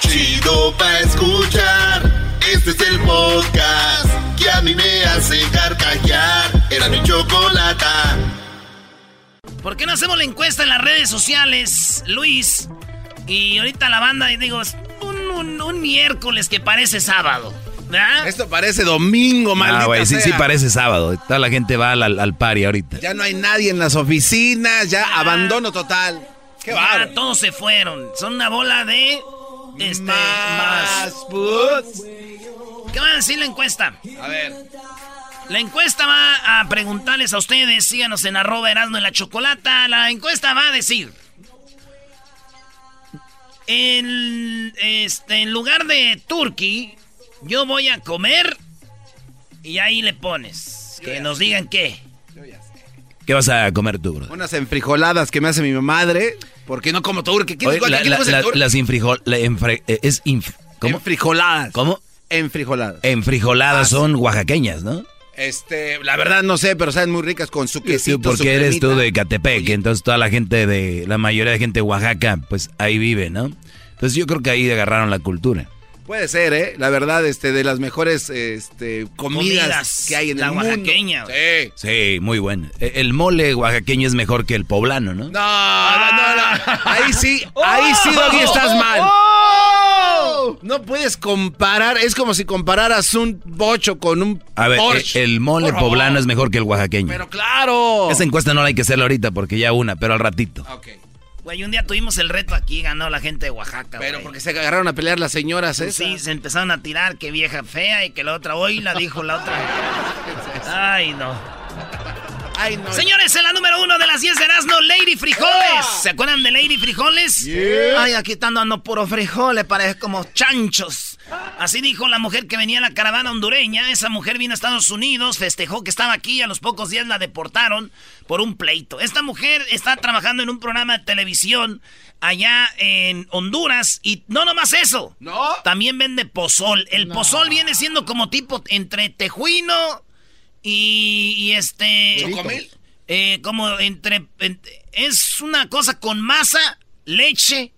Chido pa' escuchar. Este es el podcast que a mí me hace carcajear. Era mi chocolata. ¿Por qué no hacemos la encuesta en las redes sociales, Luis? Y ahorita la banda, y digo, es un, un- un miércoles que parece sábado. ¿Verdad? Esto parece domingo, maldita Ah, güey, sí, sea. sí parece sábado. Toda la gente va al, al, party ahorita. Ya no hay nadie en las oficinas, ya Ah. abandono total. Qué Ya bárbaro. todos se fueron. Son una bola de. Este, Más más. puts. ¿Qué va a decir la encuesta? A ver. La encuesta va a preguntarles a ustedes, síganos en arroba Erasmo en la Chocolata. La encuesta va a decir. En, este, en lugar de turkey, yo voy a comer y ahí le pones. Que nos digan qué. ¿Qué vas a comer tú, bro? Unas enfrijoladas que me hace mi madre. Porque no como turque. ¿Qué Oye, ¿Qué la- la- la- las infrijol... enfre- eh, es inf- ¿Cómo? Enfrijoladas. ¿Cómo? Enfrijoladas. Enfrijoladas Ah, son oaxaqueñas, ¿no? Este, la verdad no sé, pero saben muy ricas con su quesito, su porque eres tú de Catepec, entonces toda la gente de, la mayoría de gente de Oaxaca, pues ahí vive, ¿no? Entonces yo creo que ahí agarraron la cultura. Puede ser, ¿eh? La verdad, este, de las mejores este, comidas, Comidas, que hay en la el mundo. oaxaqueña. Sí. Sí, muy bueno. E- El mole oaxaqueño es mejor que el poblano, ¿no? No, no, no, no. Ahí sí, ahí sí, Doggy, estás mal. No puedes comparar, es como si compararas un bocho con un A ver, Porsche. e- el mole Por favor. poblano es mejor que el oaxaqueño. Pero claro. Esa encuesta no la hay que hacerla ahorita porque ya una, pero al ratito. Ok. Güey, un día tuvimos el reto aquí, ganó la gente de Oaxaca. Pero güey. porque se agarraron a pelear las señoras, ¿eh? Sí, se empezaron a tirar, que vieja fea, y que la otra, hoy la dijo la otra. Ay, no. Ay, no. Señores, en la número uno de las 10 de Erasmo, Lady Frijoles. ¿Se acuerdan de Lady Frijoles? Ay, aquí están dando puro frijoles, parece como chanchos. Así dijo la mujer que venía en la caravana hondureña. Esa mujer vino a Estados Unidos, festejó que estaba aquí y a los pocos días la deportaron por un pleito. Esta mujer está trabajando en un programa de televisión allá en Honduras y no nomás eso. ¿No? También vende pozol. El pozol viene siendo como tipo entre tejuino y, y este... ¿Chocomil? Eh, como entre, en- Es una cosa con masa, leche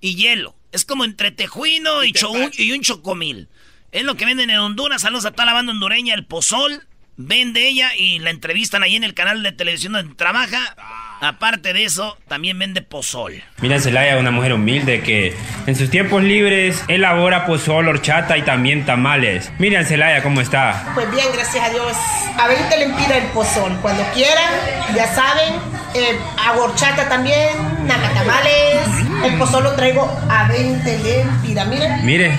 y hielo. Es como entre tejuino y, y un chocomil. Es lo que venden en Honduras. Saludos a toda la banda hondureña. El pozol vende ella y la entrevistan ahí en el canal de televisión donde trabaja. Aparte de eso, también vende pozol. Mira, Celaya es una mujer humilde que en sus tiempos libres elabora pozol, horchata y también tamales. Miren, Celaya, cómo está. Pues bien, gracias a Dios. A 20 lempiras el pozol. Cuando quieran, ya saben. Eh, hago horchata también, nacatamales. El pozol lo traigo a 20 lempiras. Miren. Mire,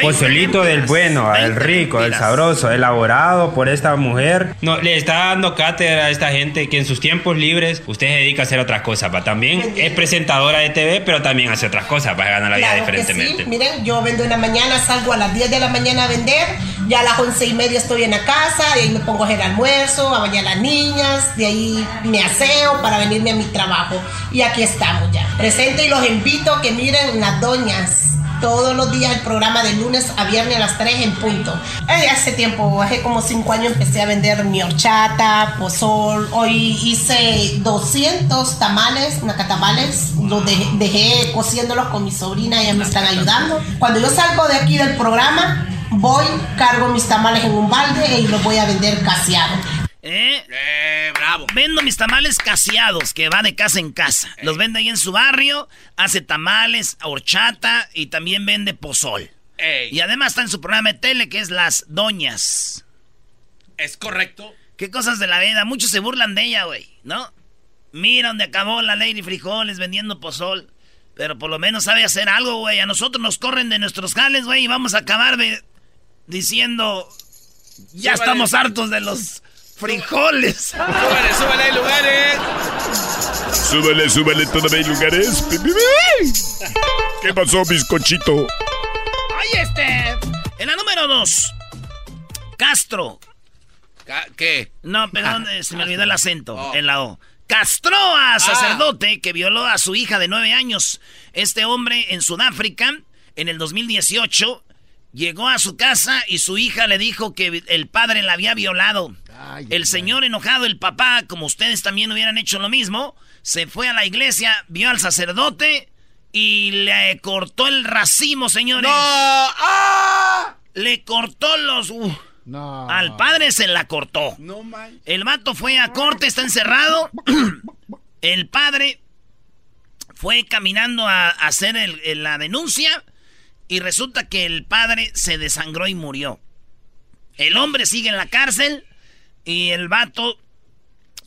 pozolito del bueno, el rico, el sabroso, elaborado por esta mujer. No, le está dando cátedra a esta gente que en sus tiempos libres usted se dedica a hacer otras cosas. ¿va? También es presentadora de TV, pero también hace otras cosas para ganar la vida Claro diferentemente. sí. Miren, yo vendo en la mañana, salgo a las 10 de la mañana a vender. Ya a las 11 y media estoy en la casa. De ahí me pongo a hacer almuerzo, a bañar a las niñas. De ahí me aseo para venirme a mi trabajo. Y aquí estamos ya. Presente y los invito a que miren las doñas. Todos los días el programa de lunes a viernes a las 3 en punto. Eh, hace tiempo, hace como 5 años empecé a vender mi horchata, pozol. Hoy hice 200 tamales, nacatamales. Los dejé, dejé cociéndolos con mi sobrina, ellas me están ayudando. Cuando yo salgo de aquí del programa, voy, cargo mis tamales en un balde y los voy a vender caseados. ¿Eh? Eh, Bravo. Vendo mis tamales caseados, que va de casa en casa. Los vende ahí en su barrio, hace tamales, horchata y también vende pozol. Y además está en su programa de tele que es Las Doñas. Es correcto. ¿Qué cosas de la vida? Muchos se burlan de ella, güey, ¿no? Mira donde acabó la Lady Frijoles vendiendo pozol. Pero por lo menos sabe hacer algo, güey. A nosotros nos corren de nuestros jales, güey, y vamos a acabar diciendo... Ya estamos hartos de los frijoles. Súbale, súbale, hay lugares. Súbale, súbale, todavía hay lugares. ¿Qué pasó, bizcochito? Ay, este. En la número dos. Castro. ¿Qué? No, perdón, eh, se me olvidó el acento oh. en la O. Castró a ah. sacerdote que violó a su hija de nueve años. Este hombre en Sudáfrica, en el 2018, llegó a su casa y su hija le dijo que el padre la había violado. El señor enojado, el papá, como ustedes también hubieran hecho lo mismo, se fue a la iglesia, vio al sacerdote y le cortó el racimo, señores. ¡No! ¡Ah! Le cortó los... Uh, no. Al padre se la cortó. No, man. El vato fue a corte, está encerrado. el padre fue caminando a, hacer la denuncia y resulta que el padre se desangró y murió. El hombre sigue en la cárcel y el vato,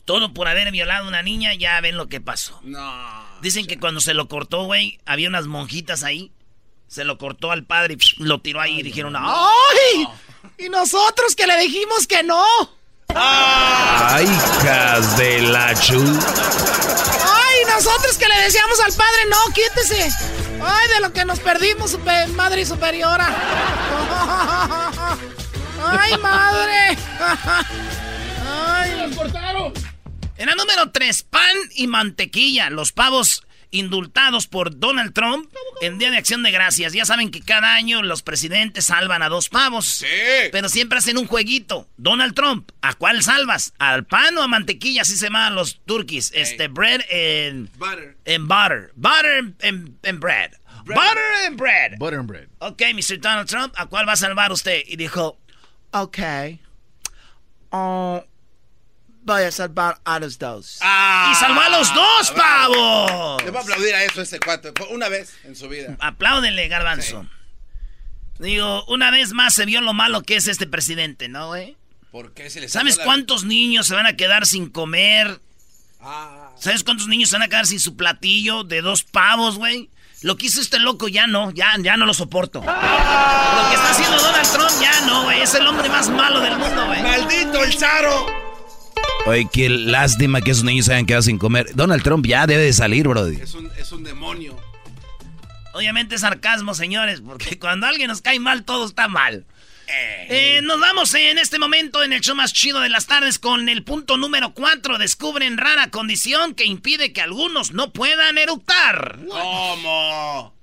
todo por haber violado a una niña, ya ven lo que pasó. No. Dicen que cuando se lo cortó, güey, había unas monjitas ahí. Se lo cortó al padre y lo tiró ahí y dijeron, ¡ay! Y nosotros que le dijimos que no. ¡Ay, hijas de la chu! ¡Ay, nosotros que le decíamos al padre, no, quítese! ¡Ay, de lo que nos perdimos, madre superiora! ¡Ay, madre! ¡Ay! ¡Nos cortaron! En la número 3, pan y mantequilla. Los pavos indultados por Donald Trump en Día de Acción de Gracias. Ya saben que cada año los presidentes salvan a dos pavos. Sí. Pero siempre hacen un jueguito. Donald Trump, ¿a cuál salvas? ¿Al pan o a mantequilla? Así se llaman los turquis. Este, bread and... Butter. And butter. Butter and, bread. Butter and bread. Butter and bread. Ok, Mr. Donald Trump, ¿a cuál va a salvar usted? Y dijo, ok. Oh, voy a salvar a los dos. Ah, y salvó a los dos, pavos. Le voy a aplaudir a eso ese cuatro. Una vez en su vida. Apláudele, garbanzo. Digo, una vez más se vio lo malo que es este presidente, ¿no, güey? ¿Por qué se le ¿Sabes cuántos niños se van a quedar sin comer? Ah. ¿Sabes cuántos niños se van a quedar sin su platillo de dos pavos, güey? Lo que hizo este loco ya no, ya, ya no lo soporto. Lo que está haciendo Donald Trump ya no, güey. Es el hombre más malo del mundo, güey. ¡Maldito el zaro! Oye, qué lástima que esos niños se hayan quedado sin comer. Donald Trump ya debe de salir, brody. Es un, es un demonio. Obviamente es sarcasmo, señores, porque cuando alguien nos cae mal, todo está mal. Eh. Eh, nos vamos en este momento en el show más chido de las tardes con el punto número 4. Descubren rara condición que impide que algunos no puedan eructar. ¿Cómo?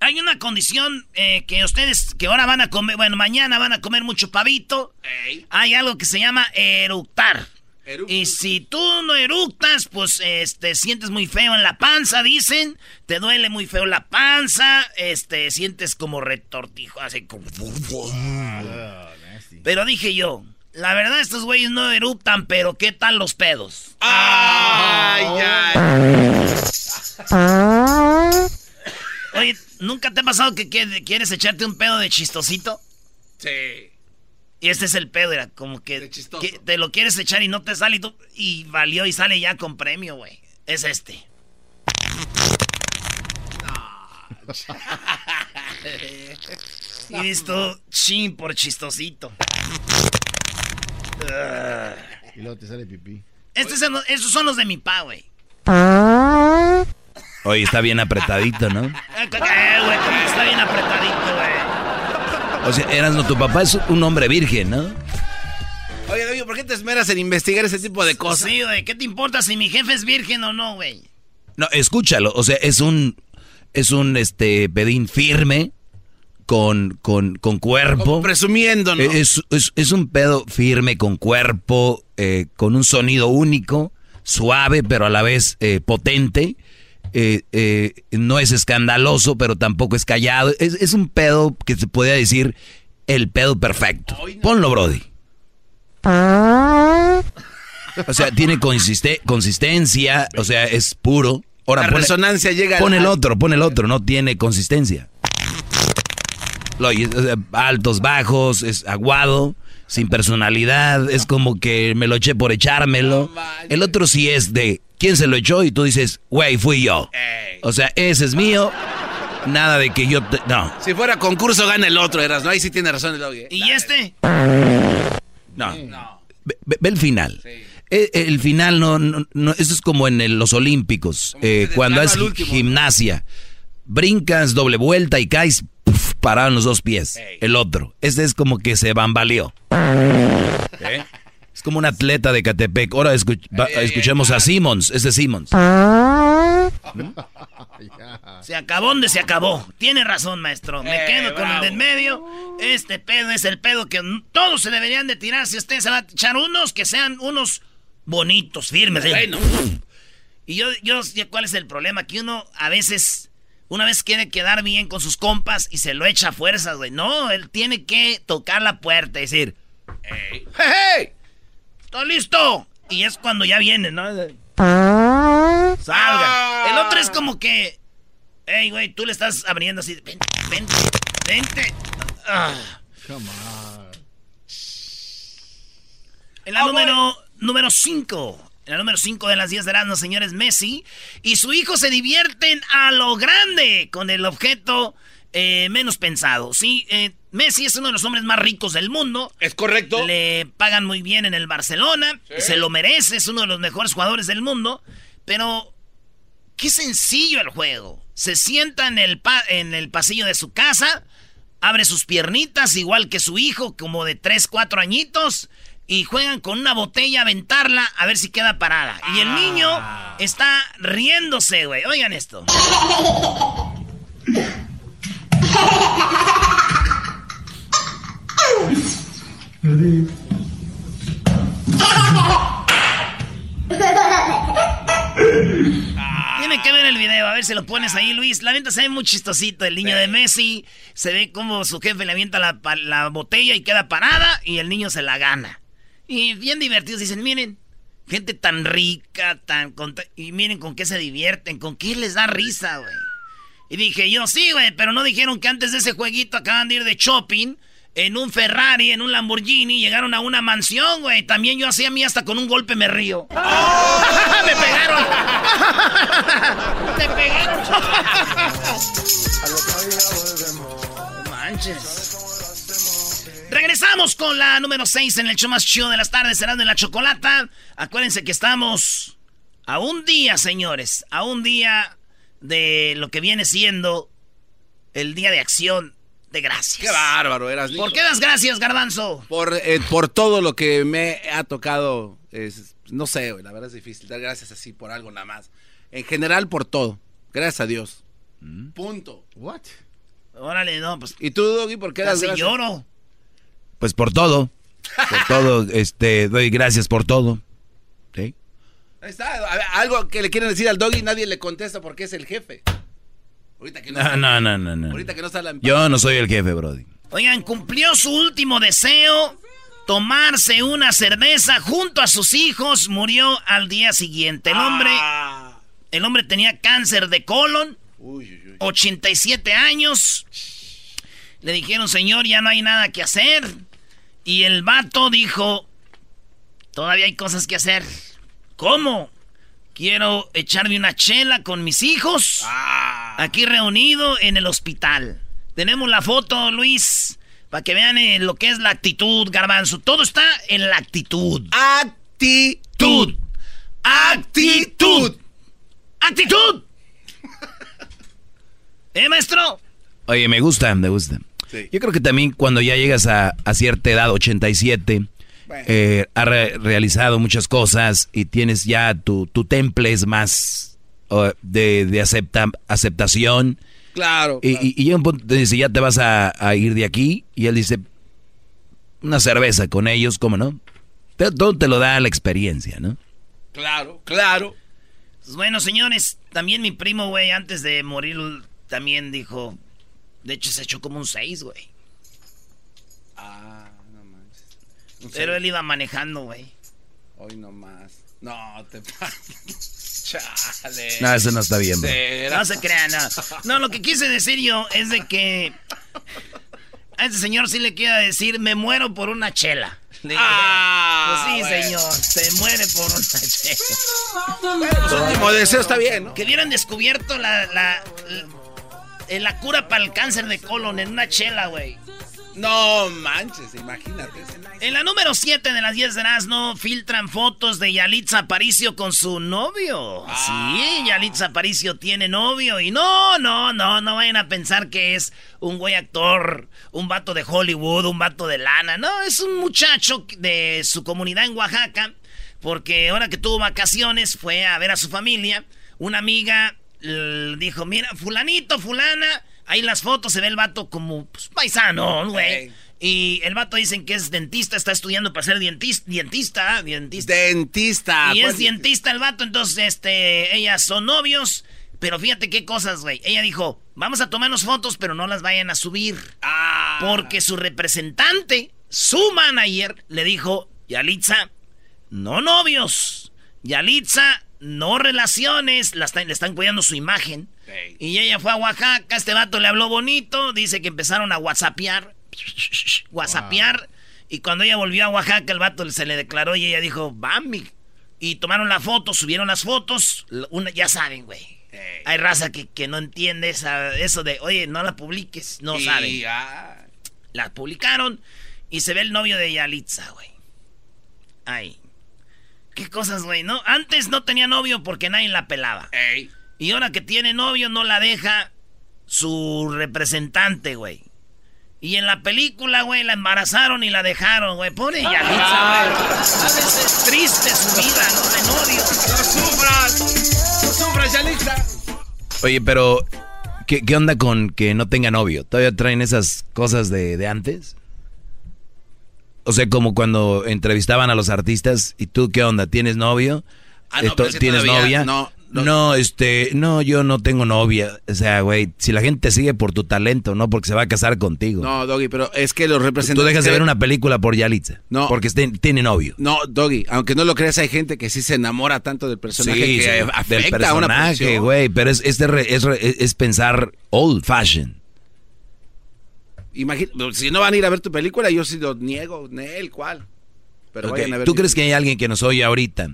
Hay una condición eh, que ustedes que ahora van a comer, bueno, mañana van a comer mucho pavito. Hay algo que se llama eructar. Y si tú no eructas, pues este sientes muy feo en la panza, dicen. Te duele muy feo la panza, este sientes como retortijo, así como Pero dije yo, la verdad estos güeyes no eructan, pero ¿qué tal los pedos? Ay, Oye, ¿nunca te ha pasado que quieres echarte un pedo de chistosito? Sí. Y este es el pedo, era como que, te lo quieres echar y no te sale y, y valió y sale ya con premio, güey. Es este. y listo, chin por chistosito. y luego te sale pipí. Estos son, estos son los de mi pa, güey. Oye, está bien apretadito, ¿no? Eh, güey, está bien apretadito, güey. O sea, Erasno, tu papá es un hombre virgen, ¿no? Oye, David, ¿por qué te esmeras en investigar ese tipo de cosas? Sí, güey, ¿qué te importa si mi jefe es virgen o no, güey? No, escúchalo, o sea, es un, es un, este, pedín firme, con, con, con cuerpo. presumiendo, ¿no? Es, es, un pedo firme, con cuerpo, eh, con un sonido único, suave, pero a la vez eh, potente. Eh, eh, no es escandaloso, pero tampoco es callado. Es, un pedo que se podría decir el pedo perfecto. Ponlo, Brody. O sea, tiene consiste- consistencia, o sea, es puro. Ahora, La pone- resonancia llega Pon el otro, pon el otro, no tiene consistencia. Lo- altos, bajos, es aguado, sin personalidad, es como que me lo eché por echármelo. El otro sí es de quién se lo echó y tú dices, güey, fui yo. O sea, ese es mío, nada de que yo... te- no, Si fuera concurso, gana el otro, Eras, ¿no? Ahí sí tiene razón el doggy. ¿eh? ¿Y este? no. Ve, ve- ve el final. Eh, El, final no, no, no- eso es como en el- los Olímpicos, eh, cuando es gimnasia. Brincas, doble vuelta y caes, parado en los dos pies. El otro. Este es como que se bambaleó. ¿Eh? Es como un atleta de Catepec. Ahora escuch- escuchemos a Simmons. Este es Simmons. Se acabó donde se acabó. Tiene razón, maestro. Me quedo con el del medio. Este pedo es el pedo que todos se deberían de tirar. Si usted se va a echar unos, que sean unos bonitos, firmes. ¿eh? Y yo, yo sé cuál es el problema. Que uno a veces, una vez quiere quedar bien con sus compas y se lo echa a fuerzas, güey. No, él tiene que tocar la puerta y decir, ¡Hey, hey! ¡Estoy listo! Y es cuando ya viene, ¿no? Salga. El otro es como que, hey, güey, tú le estás abriendo así, vente, vente, vente. Ah. En la número número 5. La número 5 de las 10 de Erasmus, señores, Messi y su hijo se divierten a lo grande con el objeto eh, menos pensado. Sí, eh, Messi es uno de los hombres más ricos del mundo. ¿Es correcto? Le pagan muy bien en el Barcelona. Se lo merece, es uno de los mejores jugadores del mundo. Pero, qué sencillo el juego. Se sienta en el, pa- en el pasillo de su casa, abre sus piernitas, igual que su hijo, como de 3, 4 añitos, y juegan con una botella a aventarla a ver si queda parada. Y el niño está riéndose, güey. Oigan esto. Tiene que ver el video, a ver si lo pones ahí, Luis. La neta se ve muy chistosito el niño de Messi. Se ve como su jefe le avienta la botella y queda parada y el niño se la gana. Y bien divertidos, dicen, miren, gente tan rica, tan... Y miren con qué se divierten, con qué les da risa, güey. Y dije yo, sí, güey, pero no dijeron que antes de ese jueguito acaban de ir de shopping en un Ferrari, en un Lamborghini, llegaron a una mansión, güey. También yo hacía a mí hasta con un golpe me río. ¡Me pegaron! ¡Me pegaron! No manches. Regresamos con la número 6 en el show más chido de las tardes, será de la chocolata. Acuérdense que estamos a un día, señores, a un día de lo que viene siendo el día de acción de gracias. Qué bárbaro, Eras. ¿Por qué das gracias, Garbanzo? Por, eh, por todo lo que me ha tocado. es- no sé, güey, la verdad es difícil dar gracias así por algo nada más. En general, por todo. Gracias a Dios. Punto. What? Órale, no, pues ¿Y tú, Doggy, por qué das gracias? lloro. Pues por todo. Por todo, este, doy gracias por todo. ¿Sí? Ahí está. a ver, algo que le quieren decir al Doggy, nadie le contesta porque es el jefe. Ahorita que no, No, está- no, no, no, no. Ahorita que no está la Yo no soy el jefe, Brody. Oigan, cumplió su último deseo, tomarse una cerveza junto a sus hijos, murió al día siguiente. El hombre, Ah. el hombre tenía cáncer de colon, Uy, uy, uy. 87 años. Le dijeron, señor, ya no hay nada que hacer. Y el vato dijo, todavía hay cosas que hacer. ¿Cómo? Quiero echarme una chela con mis hijos. Aquí reunido en el hospital. Tenemos la foto, Luis, para que vean eh, lo que es la actitud, garbanzo. Todo está en la actitud. Actitud. Actitud. Actitud. ¿Eh, maestro? Oye, me gusta, me gusta. Sí. Yo creo que también cuando ya llegas a, a cierta edad, 87, eh, has re- realizado muchas cosas y tienes ya tu, tu temple es más uh, de, de acepta- aceptación. Claro. Y, claro. y- y llega un punto, dice, ya te vas a, a ir de aquí. Y él dice, una cerveza con ellos, ¿cómo no? Te- todo te lo da la experiencia, ¿no? claro, claro. Pues bueno, señores, también mi primo, güey, antes de morir, también dijo. De hecho, se echó como un 6, güey. Ah, no manches. Pero él iba manejando, güey. Hoy no más. No, te Chale. No, eso no está bien, bro. No se crean, no. No, lo que quise decir yo es de que a este señor sí le quiero decir, me muero por una chela. Le dije, Ah, pues sí, bueno. señor, se muere por una chela. Pues, último deseo está bien, ¿no? Que hubieran descubierto la, la, la, la cura para el cáncer de colon en una chela, güey. No manches, imagínate. En la número 7 de las 10 de no filtran fotos de Yalitza Aparicio con su novio. Sí, Yalitza Aparicio tiene novio. Y no, no, no, no vayan a pensar que es un güey actor, un vato de Hollywood, un vato de lana. No, es un muchacho de su comunidad en Oaxaca. Porque ahora que tuvo vacaciones fue a ver a su familia. Una amiga dijo, mira, fulanito, fulana. Ahí las fotos se ve el vato como pues, paisano, güey. Y el vato dicen que es dentista, está estudiando para ser dientis- dentista, dentista. Dentista. y pues, es dentista el vato, entonces, este, ellas son novios. Pero fíjate qué cosas, güey. Ella dijo, vamos a tomarnos fotos, pero no las vayan a subir. Ah. Porque su representante, su manager, le dijo, Yalitza, no novios. Yalitza, no relaciones. La le están cuidando su imagen. Y ella fue a Oaxaca, este vato le habló bonito, dice que empezaron a whatsappear, whatsappear, y cuando ella volvió a Oaxaca, el vato se le declaró y ella dijo, Bambi. Y tomaron la foto, subieron las fotos, una, ya saben, güey. Ey. Hay raza que, que no entiende esa- eso de, oye, no la publiques, no Y, saben. ah, La publicaron y se ve el novio de Yalitza, güey. Ay. Qué cosas, güey, ¿no? Antes no tenía novio porque nadie la pelaba. ey. Y ahora que tiene novio no la deja su representante, güey. Y en la película, güey, la embarazaron y la dejaron, güey. Pobre Yalitza, güey. A veces es triste su vida, ¿no? De novio. ¡No sufras! ¡No sufras, Yalitza! Oye, pero ¿qué, qué onda con que no tenga novio? ¿Todavía traen esas cosas de, de antes? O sea, como cuando entrevistaban a los artistas y tú, ¿qué onda? ¿Tienes novio? Ah, no, es que ¿Tienes novia? no, no. no, este, no, yo no tengo novia. O sea, güey, si la gente te sigue por tu talento, no porque se va a casar contigo. No, Doggy, pero es que los tú representantes... dejas de ver una película por Yalitza. No. Porque tiene novio. No, Doggy, aunque no lo creas, hay gente que sí se enamora tanto del personaje Sí, que sí, afecta del a una personaje, güey, pero es, es, de re- es re- es pensar old fashion. Imagina, si no van a ir a ver tu película, yo sí lo niego, el cual. Pero Ok, vayan a ver ¿Tú crees que hay alguien que nos oye ahorita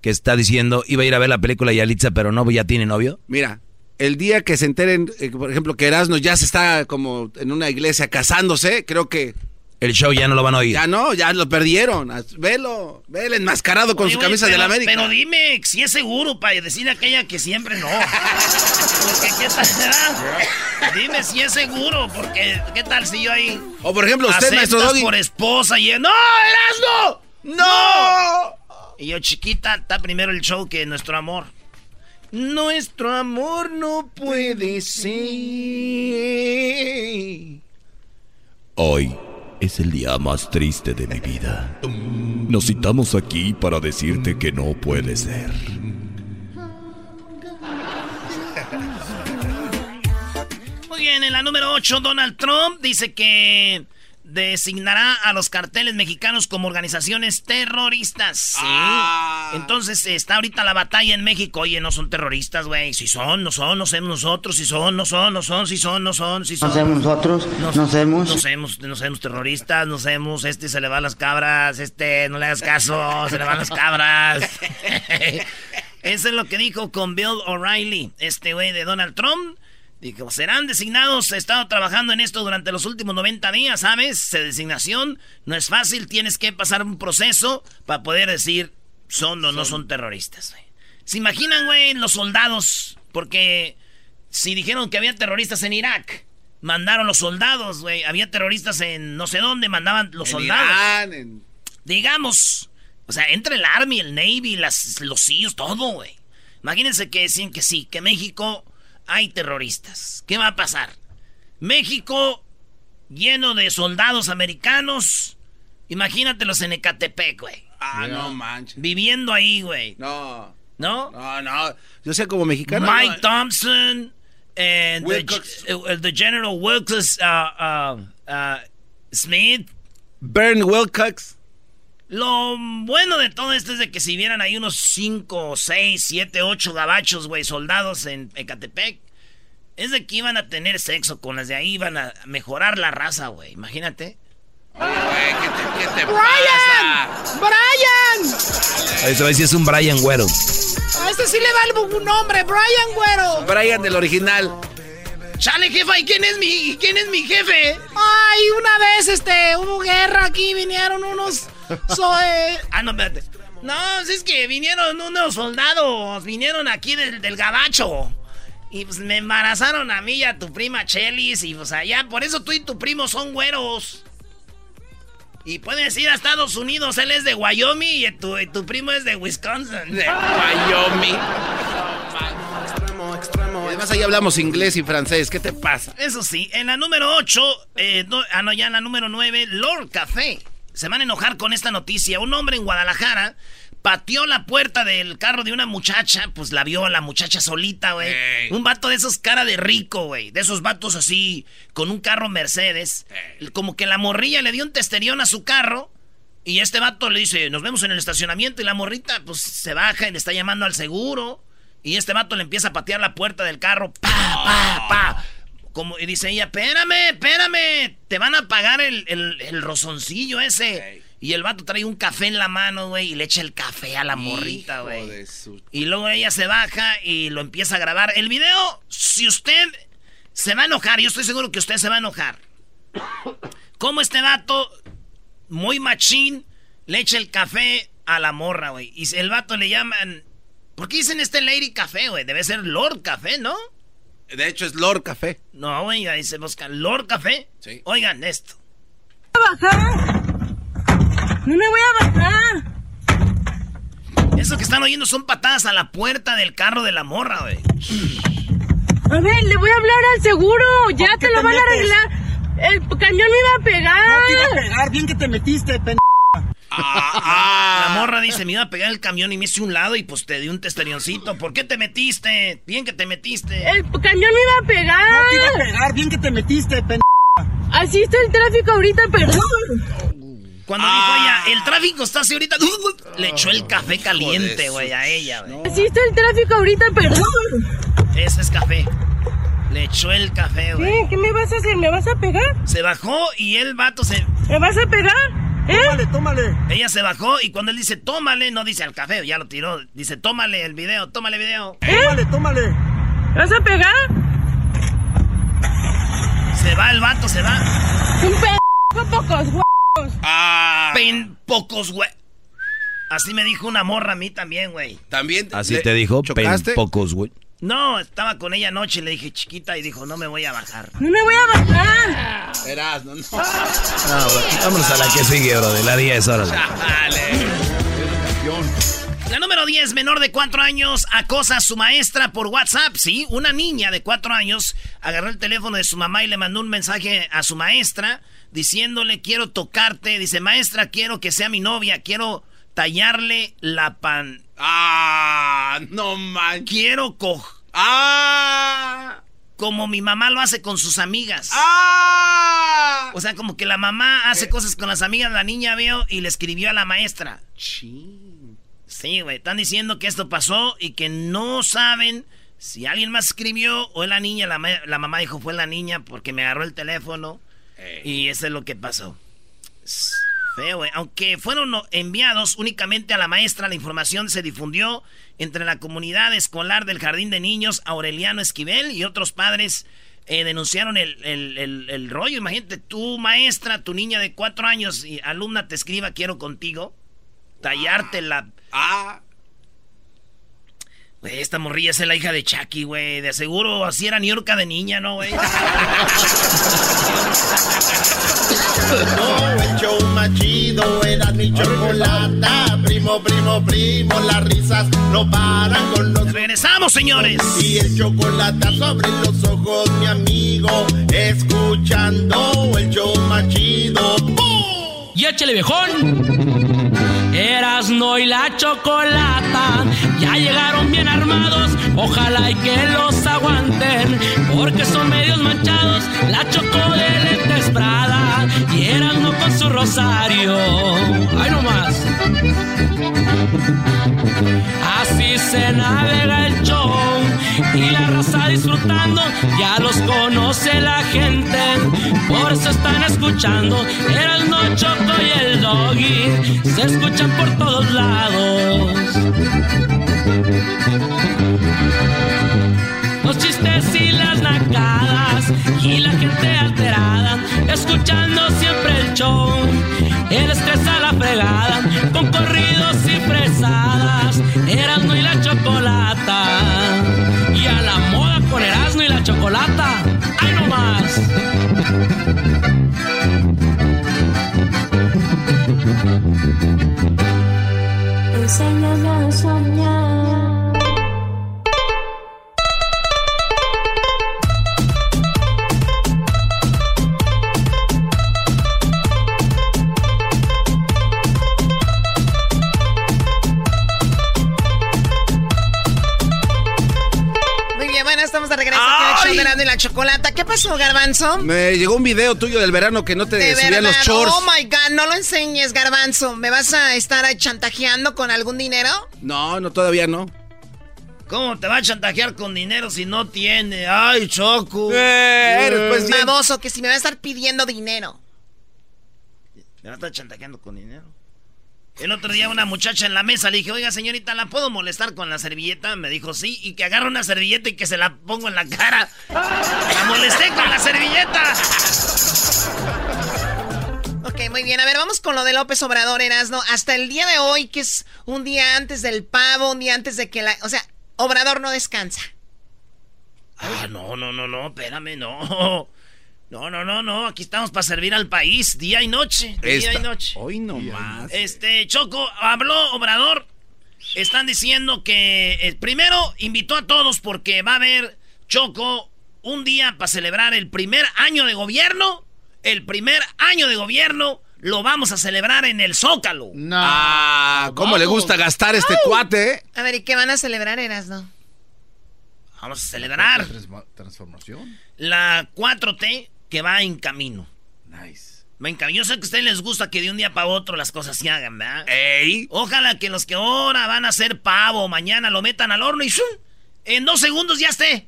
que está diciendo iba a ir a ver la película Yalitza, pero no, ya tiene novio? Mira, el día que se enteren, eh, por ejemplo, que Erasmo ya se está como en una iglesia casándose, creo que El show ya no lo van a oír. ya no, ya lo perdieron. Velo, velo enmascarado con Oye, su camisa pero- de la América. Pero dime si es seguro para decirle a aquella que siempre no. Porque qué tal será? Dime si es seguro, porque qué tal si yo ahí o por ejemplo, usted, maestro Doggy. por esposa y ¡No, Erasmo! ¡No! Y yo, chiquita, está primero el show que nuestro amor. Nuestro amor no puede ser. Hoy es el día más triste de mi vida. Nos citamos aquí para decirte que no puede ser. Muy bien, en la número 8, Donald Trump dice que designará a los carteles mexicanos como organizaciones terroristas. Sí. Ah. Entonces está ahorita la batalla en México. Oye, no son terroristas, güey. Si son, no son, no somos nosotros. Si son, no son, no son, si son, no son, si son. No somos nosotros, no, somos. No somos, no somos terroristas, no somos, este se le van las cabras, este no le hagas caso, se le van las cabras. Eso es lo que dijo con Bill O'Reilly, este güey de Donald Trump. Dijo, serán designados, he estado trabajando en esto durante los últimos 90 días, ¿sabes? Se designación no es fácil, tienes que pasar un proceso para poder decir son o no son terroristas, güey. ¿Se imaginan, güey, los soldados? Porque si dijeron que había terroristas en Irak, mandaron los soldados, güey. Había terroristas en no sé dónde, mandaban los En soldados. Irán, en- Digamos, o sea, entre el Army, el Navy, las, los CIOs, todo, güey. Imagínense que decían que sí, que México hay terroristas. ¿Qué va a pasar? México lleno de soldados americanos. Imagínatelos en Ecatepec, güey. Ah, no manches. Viviendo ahí, güey. No, ¿No? no, no. Yo sé como mexicano. Mike no, Thompson and the, Wilcox. uh, the General Wilkes uh, uh, uh, Smith. Bern Wilcox. Lo bueno de todo esto es de que si vieran ahí unos 5, 6, 7, 8 gabachos, güey, soldados en Ecatepec, es de que iban a tener sexo con las de ahí, iban a mejorar la raza, güey. Imagínate. ¿qué te, ¡Brian! ¡Brian! Eso a si es un Brian güero. A este sí le va un nombre, Brian güero. Brian del original. Chale, jefa, ¿y quién es mi, quién es mi jefe? Ay, una vez, este, hubo guerra aquí, vinieron unos... Soy... ah, no, espérate. No, es que vinieron unos soldados, vinieron aquí del, del gabacho. Y pues me embarazaron a mí y a tu prima Chelis. Y pues allá, por eso tú y tu primo son güeros. Y puedes ir a Estados Unidos, él es de Wyoming y tu, tu primo es de Wisconsin. De Wyoming. además ahí hablamos inglés y francés, ¿qué te pasa? Eso sí, en la número 8, eh, ah no, ya en la número 9, Lord Café. Se van a enojar con esta noticia. Un hombre en Guadalajara pateó la puerta del carro de una muchacha, pues la vio la muchacha solita, güey. Un vato de esos cara de rico, güey. De esos vatos así, con un carro Mercedes. Como que la morrilla le dio un testerión a su carro. Y este vato le dice, nos vemos en el estacionamiento. Y la morrita, pues se baja y le está llamando al seguro. Y este vato le empieza a patear la puerta del carro. Pa, pa, pa. Como, y dice ella, espérame, espérame. Te van a pagar el, el, el rozoncillo ese. Y el vato trae un café en la mano, güey, y le echa el café a la morrita, güey. Y luego ella se baja y lo empieza a grabar. El video, si usted se va a enojar, yo estoy seguro que usted se va a enojar. Como este vato, muy machín, le echa el café a la morra, güey. Y el vato le llaman... ¿Por qué dicen este Lady Café, güey? Debe ser Lord Café, ¿no? De hecho es Lord Café. No, güey, ahí se busca Lord Café. Sí. Oigan esto. Bajar. No me voy a bajar. Eso que están oyendo son patadas a la puerta del carro de la morra, güey. A ver, le voy a hablar al seguro. Ya te lo van a arreglar. El camión me iba a pegar. No te iba a pegar, bien que te metiste, pen... Ah, ah. La morra dice, me iba a pegar el camión y me hice un lado y pues te di un testerioncito. ¿Por qué te metiste? Bien que te metiste. El camión me iba a pegar. No te iba a pegar, bien que te metiste, pen... Así está el tráfico ahorita, perdón. Cuando dijo ella, el tráfico está así ahorita, le echó el café caliente, güey, a ella, güey. Así está el tráfico ahorita, perdón. Ese es café. Le echó el café, güey. ¿Qué? ¿Qué me vas a hacer? ¿Me vas a pegar? Se bajó y el vato se... ¿Me vas a pegar? ¿Eh? Tómale, tómale. Ella se bajó y cuando él dice tómale, no dice al café, ya lo tiró. Dice tómale el video, tómale el video. ¿Eh? Tómale, tómale. ¿Me vas a pegar? Se va el vato, se va. Un pedo pocos, güey. Ah. Pen pocos, güey. Así me dijo una morra a mí también, güey. ¿También? Así te dijo, pen pocos, güey. No, estaba con ella anoche y le dije chiquita y dijo, no me voy a bajar. No me voy a bajar. Verás, no, no. no vámonos a la que sigue, bro, de la 10, órale. La número 10, menor de 4 años, acosa a su maestra por WhatsApp, ¿sí? Una niña de 4 años agarró el teléfono de su mamá y le mandó un mensaje a su maestra diciéndole, quiero tocarte. Dice, maestra, quiero que sea mi novia, quiero tallarle la pan. Ah, no man. Quiero co... Ah. Como mi mamá lo hace con sus amigas. ¡Ah! O sea, como que la mamá hace cosas con las amigas, la niña vio y le escribió a la maestra. Sí, güey. Están diciendo que esto pasó y que no saben si alguien más escribió o la niña. La, la mamá dijo fue la niña porque me agarró el teléfono. Y eso es lo que pasó. Aunque fueron enviados únicamente a la maestra, la información se difundió entre la comunidad escolar del Jardín de Niños Aureliano Esquivel y otros padres eh, denunciaron el, rollo. Imagínate, tu maestra, tu niña de cuatro años y alumna te escriba quiero contigo, tallarte la... Ah. Güey, esta morrilla es la hija de Chucky, güey. De seguro así era Niurka de niña, ¿no, güey? el show más chido era mi chocolata. Primo, primo, primo, las risas no paran con los. Regresamos, señores. Y el chocolate sobre los ojos, mi amigo. Escuchando el show más chido. Y échale viejón. Erasno y la chocolata ya llegaron bien armados, ojalá y que los aguanten, porque son medios manchados, la chocó de lentes Prada y Erasno con su rosario. ¡Ay, no más! Así se navega y la raza disfrutando, ya los conoce la gente, por eso están escuchando, era el no choco y el doggy, se escuchan por todos lados. Los chistes y las nacadas y la gente alterada, escuchando siempre el show, el estrés a la fregada, con corridos y fresadas, Erasmo y la chocolata, chocolata, ¡ay no más! Chocolata. ¿Qué pasó, Garbanzo? Me llegó un video tuyo del verano que no te De subían los shorts. oh my god, no lo enseñes, Garbanzo. ¿Me vas a estar ahí chantajeando con algún dinero? No, no, todavía no. ¿Cómo te va a chantajear con dinero si no tiene? Ay, Choco. Eh, eres, pues, bien. Baboso, que si me va a estar pidiendo dinero. Me va a estar chantajeando con dinero. El otro día una muchacha en la mesa le dije, oiga señorita, ¿la puedo molestar con la servilleta? Me dijo, sí, y que agarre una servilleta y que se la pongo en la cara. La molesté con la servilleta. Ok, muy bien. A ver, vamos con lo de López Obrador, Erasno. Hasta el día de hoy, que es un día antes del pavo, un día antes de que la... O sea, Obrador no descansa. Ah, no, no, no, no, espérame, no. No, no, no, no, aquí estamos para servir al país, día y noche, día Esta- y noche. Hoy no más. Este, Choco, habló Obrador. Están diciendo que eh, primero invitó a todos porque va a haber, Choco, un día para celebrar el primer año de gobierno. El primer año de gobierno lo vamos a celebrar en el Zócalo. Ah, ¿cómo le gusta gastar este cuate? A ver, ¿y qué van a celebrar, Erasno? Vamos a celebrar Transformación. la 4T que va en camino. Nice. Va en camino. Yo sé que a ustedes les gusta que de un día para otro las cosas se hagan, ¿verdad? Ey. Ojalá que los que ahora van a hacer pavo mañana lo metan al horno y ¡shum! en dos segundos ya esté.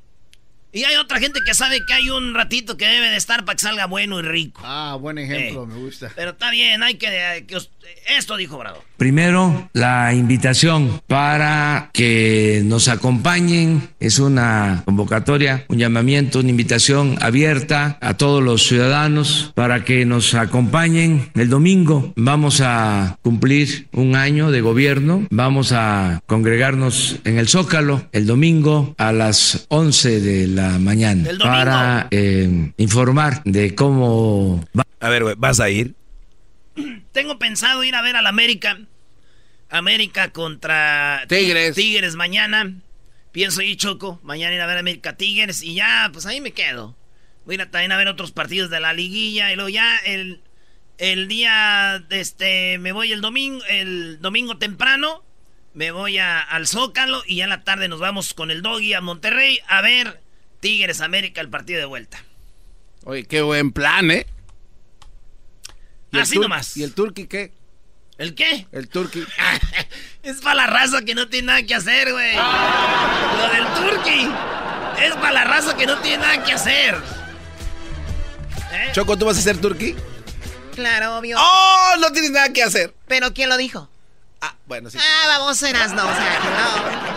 Y hay otra gente que sabe que hay un ratito que debe de estar para que salga bueno y rico. Ah, buen ejemplo, Eh. me gusta. Pero está bien, hay que... que os- esto dijo Obrador. Primero, la invitación para que nos acompañen. Es una convocatoria, un llamamiento, una invitación abierta a todos los ciudadanos para que nos acompañen el domingo. Vamos a cumplir un año de gobierno. Vamos a congregarnos en el Zócalo el domingo a las 11 de la mañana para eh, informar de cómo va. A ver, ¿vas a ir? Tengo pensado ir a ver al América. América contra Tigres. Tigres mañana. Pienso ir Choco. Mañana ir a ver América Tigres. Y ya, pues ahí me quedo. Voy a ir también a ver otros partidos de la liguilla. Y luego ya el, el día, de este, me voy el domingo, el domingo temprano. Me voy a- al Zócalo. Y ya en la tarde nos vamos con el Doggy a Monterrey a ver Tigres América, el partido de vuelta. Oye, qué buen plan, ¿eh? ¿Y el Así tur- nomás. ¿Y el turqui qué? ¿El qué? El turqui. Es para la raza que no tiene nada que hacer, güey. Lo del turqui. Es para la raza que no tiene nada que hacer. ¿Eh? Choco, ¿tú vas a ser turqui? Claro, obvio. ¡Oh! No tienes nada que hacer. ¿Pero quién lo dijo? Ah, bueno, sí. Ah, vamos, Erasno. O sea, no.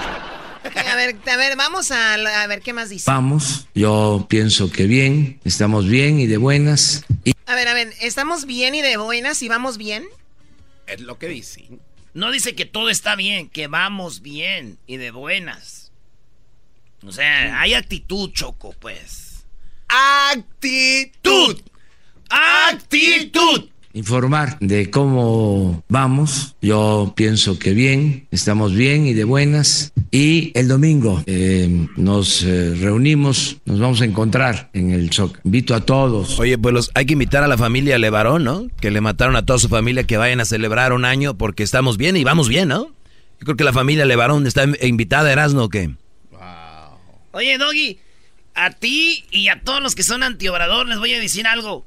A ver, a ver, vamos a, a ver qué más dice. Vamos, yo pienso que bien, estamos bien y de buenas. Y A ver, a ver, ¿estamos bien y de buenas y vamos bien? Es lo que dice. No dice que todo está bien, que vamos bien y de buenas. O sea, hay actitud, Choco, pues. ¡Actitud! ¡Actitud! Informar de cómo vamos, yo pienso que bien, estamos bien y de buenas. Y el domingo eh, nos eh, reunimos, nos vamos a encontrar en el SOC. Invito a todos. Oye, pues los, hay que invitar a la familia Levarón, ¿no? Que le mataron a toda su familia que vayan a celebrar un año porque estamos bien y vamos bien, ¿no? Yo creo que la familia Levarón está invitada, Erasno, ¿o qué? Oye, Doggy, a ti y a todos los que son antiobrador les voy a decir algo.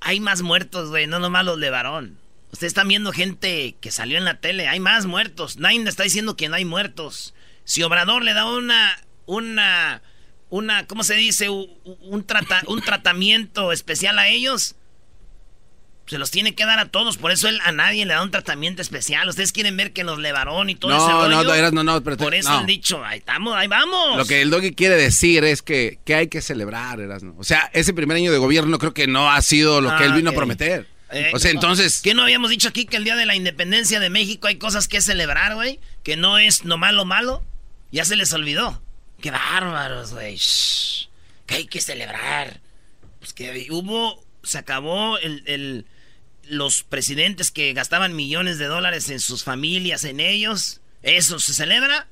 Hay más muertos, güey, no nomás los de varón. Ustedes están viendo gente que salió en la tele. Hay más muertos. Nadie está diciendo que no hay muertos. Si Obrador le da una, una, una, ¿cómo se dice? Un, un, trata, un tratamiento especial a ellos, se los tiene que dar a todos. Por eso él a nadie le da un tratamiento especial. Ustedes quieren ver que los levarón y todo No, ese rollo. no, no, eras- no, no, pero Por eso no. han dicho, ahí estamos, ahí vamos. Lo que el doggy quiere decir es que, que hay que celebrar, Erasmo. O sea, ese primer año de gobierno creo que no ha sido lo que Ah, él vino ok. a prometer. Eh, o sea, entonces... ¿Qué no habíamos dicho aquí que el día de la independencia de México hay cosas que celebrar, güey? Que no es nomás lo malo. Ya se les olvidó. Qué bárbaros, güey. Que hay que celebrar. Pues que hubo, se acabó el, el- los presidentes que gastaban millones de dólares en sus familias, en ellos. ¿Eso se celebra?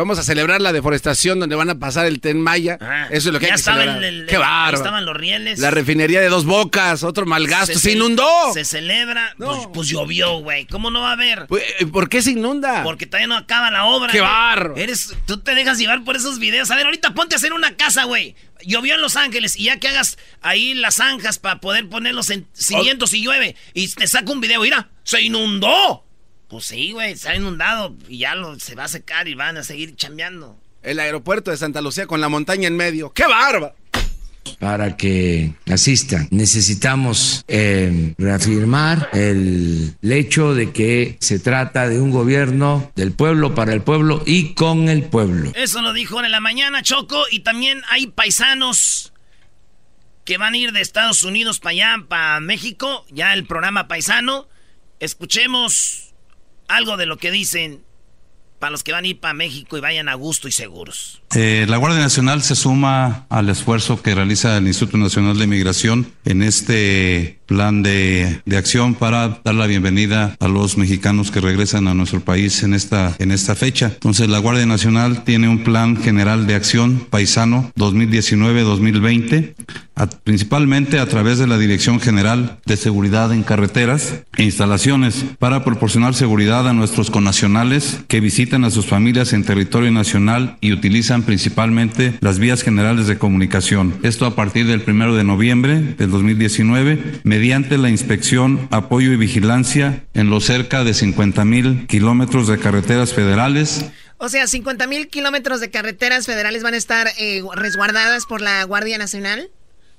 Vamos a celebrar la deforestación donde van a pasar el Tren Maya. Eso es lo que Ah, ya hay que estaba celebrar. el- el- ¡Qué ahí bárbaro! estaban los rieles. La refinería de dos bocas, otro malgasto. ¡Se, ce- inundó! Se celebra. Pues, pues llovió, güey. ¿Cómo no va a haber? Pues, ¿Por qué se inunda? Porque todavía no acaba la obra. ¡Qué bárbaro! Eres, tú te dejas llevar por esos videos. A ver, ahorita ponte a hacer una casa, güey. Llovió en Los Ángeles y ya que hagas ahí las zanjas para poder poner los en- cimientos y llueve y te saca un video, mira, se inundó. Pues sí, güey, se ha inundado y ya lo, se va a secar y van a seguir chambeando. El aeropuerto de Santa Lucía con la montaña en medio. ¡Qué bárbaro! para que asistan. Necesitamos eh, reafirmar el hecho de que se trata de un gobierno del pueblo, para el pueblo y con el pueblo. Eso lo dijo en la mañana, Choco. Y también hay paisanos que van a ir de Estados Unidos para allá, para México. Ya el programa paisano. Escuchemos algo de lo que dicen para los que van a ir para México y vayan a gusto y seguros. Eh, la Guardia Nacional se suma al esfuerzo que realiza el Instituto Nacional de Migración en este plan de, de acción para dar la bienvenida a los mexicanos que regresan a nuestro país en esta, en esta fecha. Entonces, la Guardia Nacional tiene un plan general de acción paisano 2019-2020, a- principalmente a través de la Dirección General de Seguridad en Carreteras e Instalaciones para proporcionar seguridad a nuestros connacionales que visitan a sus familias en territorio nacional y utilizan principalmente las vías generales de comunicación. Esto a partir del primero de noviembre del 2019, mediante la inspección, apoyo y vigilancia en los cerca de 50 mil kilómetros de carreteras federales O sea, 50 mil kilómetros de carreteras federales van a estar eh, resguardadas por la Guardia Nacional.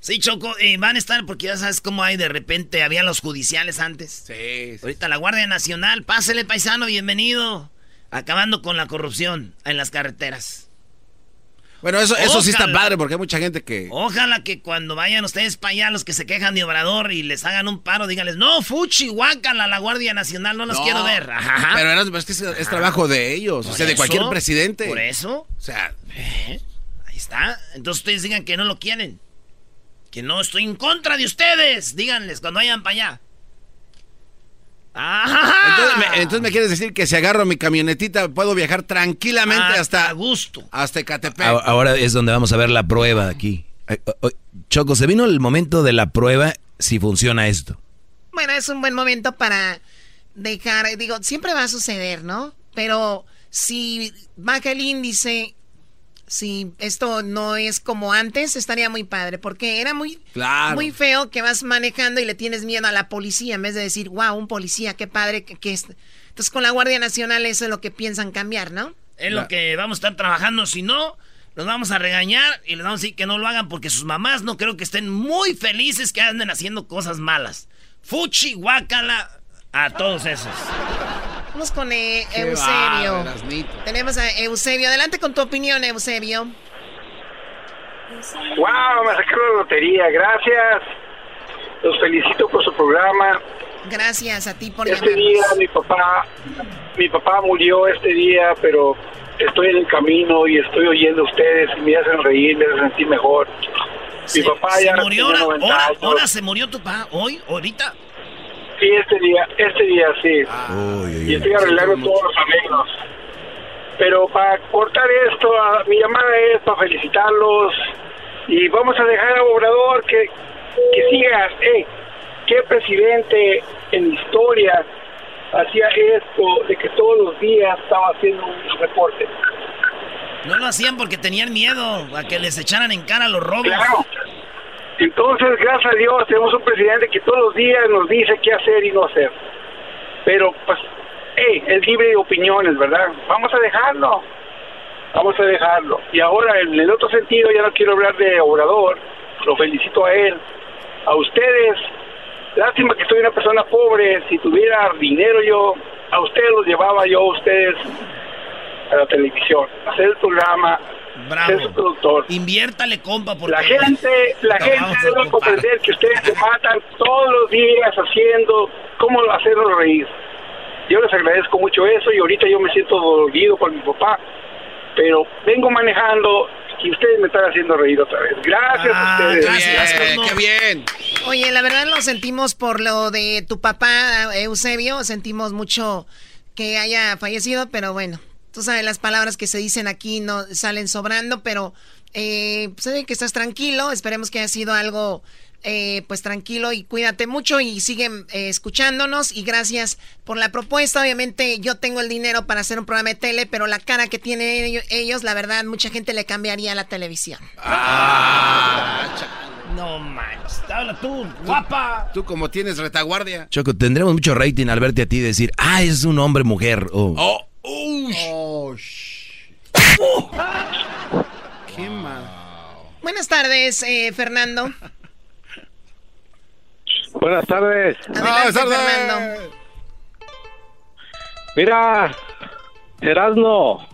Sí, Choco, eh, van a estar porque ya sabes cómo hay de repente, había los judiciales antes. Sí. Ahorita la Guardia Nacional, pásele paisano, bienvenido. Acabando con la corrupción en las carreteras. Bueno, eso, eso sí está padre porque hay mucha gente que... Ojalá que cuando vayan ustedes para allá, los que se quejan de Obrador y les hagan un paro, díganles, no, fuchi, guácala, la Guardia Nacional, no los No, quiero ver. Ajá. Pero es que es, es trabajo de ellos, o sea, de cualquier presidente. Por eso. O sea, ¿Eh? Ahí está. Entonces ustedes digan que no lo quieren. Que no estoy en contra de ustedes. Díganles cuando vayan para allá. ¡Ajá! entonces me, entonces me quieres decir que si agarro mi camionetita puedo viajar tranquilamente Ah, hasta... a gusto. Hasta Ecatepec. Ahora es donde vamos a ver la prueba aquí. Choco, se vino el momento de la prueba si funciona esto. Bueno, es un buen momento para dejar, digo, siempre va a suceder, ¿no? Pero si baja el índice, si esto no es como antes, estaría muy padre, porque era muy, Claro. muy feo que vas manejando y le tienes miedo a la policía, en vez de decir, wow, un policía, qué padre que, que es. Entonces con la Guardia Nacional eso es lo que piensan cambiar, ¿no? Es lo que vamos a estar trabajando. Si no, los vamos a regañar y les vamos a decir que no lo hagan porque sus mamás no creo que estén muy felices que anden haciendo cosas malas. Fuchi, guácala a todos esos. Vamos con eh, Eusebio. Tenemos a Eusebio. Adelante con tu opinión, Eusebio. ¡Wow! Me saqué la lotería. Gracias. Los felicito por su programa. Gracias a ti por Este llamarnos. día mi papá, mi papá murió este día, pero estoy en el camino y estoy oyendo a ustedes y me hacen reír, me hacen sentir mejor. mi papá Se ya murió ahora, 90 ahora, años. ahora se murió tu papá. Hoy, ahorita. Sí, este día, este día sí. y estoy arreglando todos los arreglos. Pero para cortar esto, ah, mi llamada es para felicitarlos y vamos a dejar a Obrador que, que siga. Eh, ¿Qué presidente en historia hacía esto de que todos los días estaba haciendo un reporte? No lo hacían porque tenían miedo a que les echaran en cara los robos. Claro. Entonces, gracias a Dios, tenemos un presidente que todos los días nos dice qué hacer y no hacer. Pero, pues, hey, es libre de opiniones, ¿verdad? Vamos a dejarlo. Vamos a dejarlo. Y ahora, en el otro sentido, ya no quiero hablar de Obrador. Lo felicito a él. A ustedes, lástima que soy una persona pobre. Si tuviera dinero yo, a ustedes los llevaba yo, a ustedes, a la televisión. Hacer el programa, ser su productor. Inviértale, compa, porque... La gente, la gente debe ocupar. comprender que ustedes se matan todos los días haciendo cómo hacernos reír. Yo les agradezco mucho eso y ahorita yo me siento dolido por mi papá, pero vengo manejando y ustedes me están haciendo reír otra vez. Gracias Ah, a ustedes. gracias, Cosmo. bien. Oye, la verdad lo sentimos por lo de tu papá, Eusebio. Sentimos mucho que haya fallecido, pero bueno, tú sabes, las palabras que se dicen aquí no salen sobrando, pero eh, se ve que estás tranquilo. Esperemos que haya sido algo, eh, pues tranquilo y cuídate mucho y siguen eh, escuchándonos. Y gracias por la propuesta. Obviamente, yo tengo el dinero para hacer un programa de tele, pero la cara que tienen ello- ellos, la verdad, mucha gente le cambiaría a la televisión. No manches, habla tú, guapa. Tú como tienes retaguardia. Choco, tendremos mucho rating al verte a ti decir, ah, es un hombre mujer. o Oh, ush. Qué mal. Buenas tardes, eh, Fernando. Buenas tardes. Adelante, Fernando. Mira, Erasno,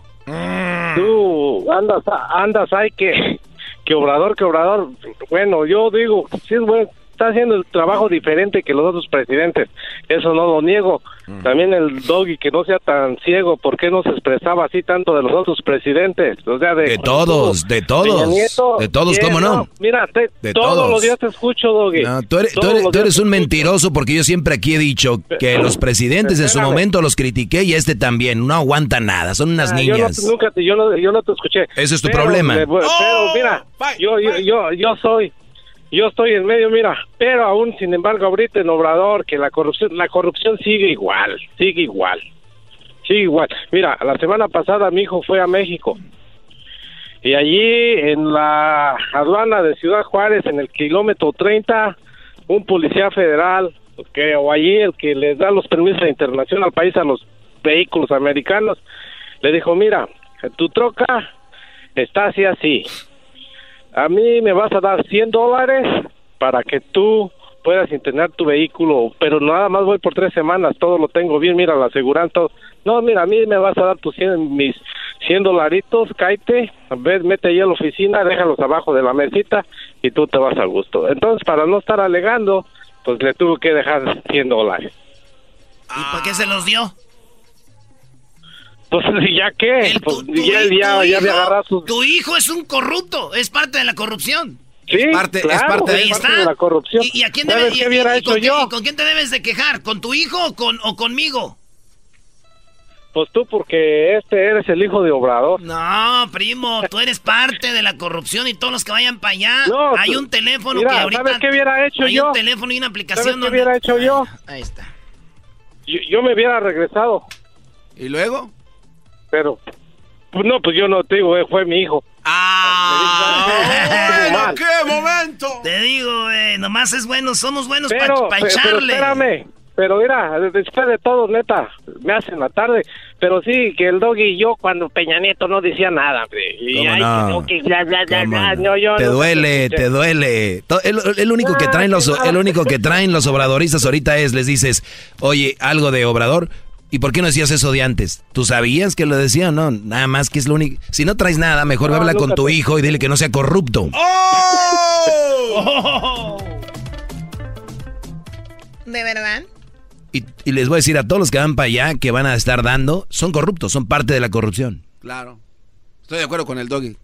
tú andas, andas ahí que, que obrador, que obrador. Bueno, yo digo, sí es bueno, está haciendo el trabajo diferente que los otros presidentes. Eso no lo niego. También el doggy que no sea tan ciego, ¿por qué no se expresaba así tanto de los otros presidentes? O sea, de, De todos, de todos. Nieto, De todos, bien, ¿cómo no? Mira, te- De todos, todos. los días te escucho, doggy. No, tú eres, tú eres- tú eres un mentiroso porque yo siempre aquí he dicho que los presidentes en su momento los critiqué y este también. No aguanta nada, son unas Ah, yo no- niñas. nunca te- yo, no, yo no te escuché. Ese es tu Pero, problema. pero mira, yo, yo, yo, yo soy, yo estoy en medio, mira, pero aún, sin embargo, ahorita en Obrador, que la corrupción, la corrupción sigue igual, sigue igual, sigue igual. Mira, la semana pasada mi hijo fue a México y allí en la aduana de Ciudad Juárez, en el kilómetro 30, un policía federal, que o allí el que les da los permisos de internación al país a los vehículos americanos, le dijo, mira, tu troca está así así. A mí me vas a dar 100 dólares para que tú puedas internar tu vehículo, pero nada más voy por tres semanas, todo lo tengo bien, mira la aseguranza. No, mira, a mí me vas a dar tus 100, mis 100 dolaritos, cáete, mete ahí a la oficina, déjalos abajo de la mesita y tú te vas a gusto. Entonces, para no estar alegando, pues le tuve que dejar 100 dólares. ¿Y por qué se los dio? Pues ya qué, pues ya, tu ya, ya me hijo- agarras sus... Tu hijo es un corrupto, es parte de la corrupción. Sí, parte- es claro, parte de- Ahí parte de la corrupción. ¿Y, y a quién ¿Sabes debes, qué y- hubiera y- hecho con, yo? con quién te debes de quejar? ¿Con tu hijo o, con, o conmigo? Pues tú, porque este eres el hijo de Obrador. No, primo, tú eres parte de la corrupción y todos los que vayan para allá. No, hay tú- un teléfono mira, que ahorita. ¿sabes qué hubiera hecho hay yo? un teléfono y una aplicación ¿Sabes qué donde- hubiera hecho yo? Ahí está. Yo, yo me hubiera regresado. ¿Y luego? Pero, pues no, pues yo no te digo, eh, fue mi hijo. Ah, Mal. ¡Qué momento! Te digo, eh, nomás es bueno, somos buenos para Pero, pe- pero echarle. espérame. Pero mira, después de todo, neta, me hacen la tarde. Pero sí, que el doggy y yo, cuando Peña Nieto no decía nada. Y ¿Cómo ay, no? que no, que bla, bla, bla, ¿Cómo bla, no? no, yo te no- duele, te duele. To- El, el único que traen los el único que traen los obradoristas ahorita es les dices, "Oye, algo de obrador." ¿Y por qué no decías eso de antes? ¿Tú sabías que lo decía o no? Nada más que es lo único. Si no traes nada, mejor No, habla con tu hijo y dile que no sea corrupto. ¿De verdad? Y, y les voy a decir a todos los que van para allá, que van a estar dando, son corruptos, son parte de la corrupción. Claro. Estoy de acuerdo con el doggy.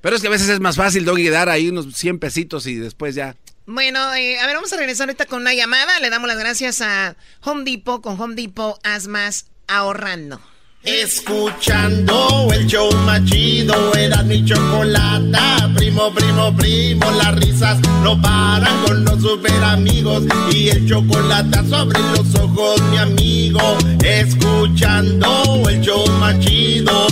Pero es que a veces es más fácil, doggy, dar ahí unos 100 pesitos y después ya. Bueno, eh, a ver, vamos a regresar ahorita con una llamada. Le damos las gracias a Home Depot. Con Home Depot, haz más ahorrando. Escuchando el show más chido, mi chocolata. Primo, primo, primo, las risas no paran con los super amigos. Y el chocolate sobre los ojos, mi amigo. Escuchando el show más chido.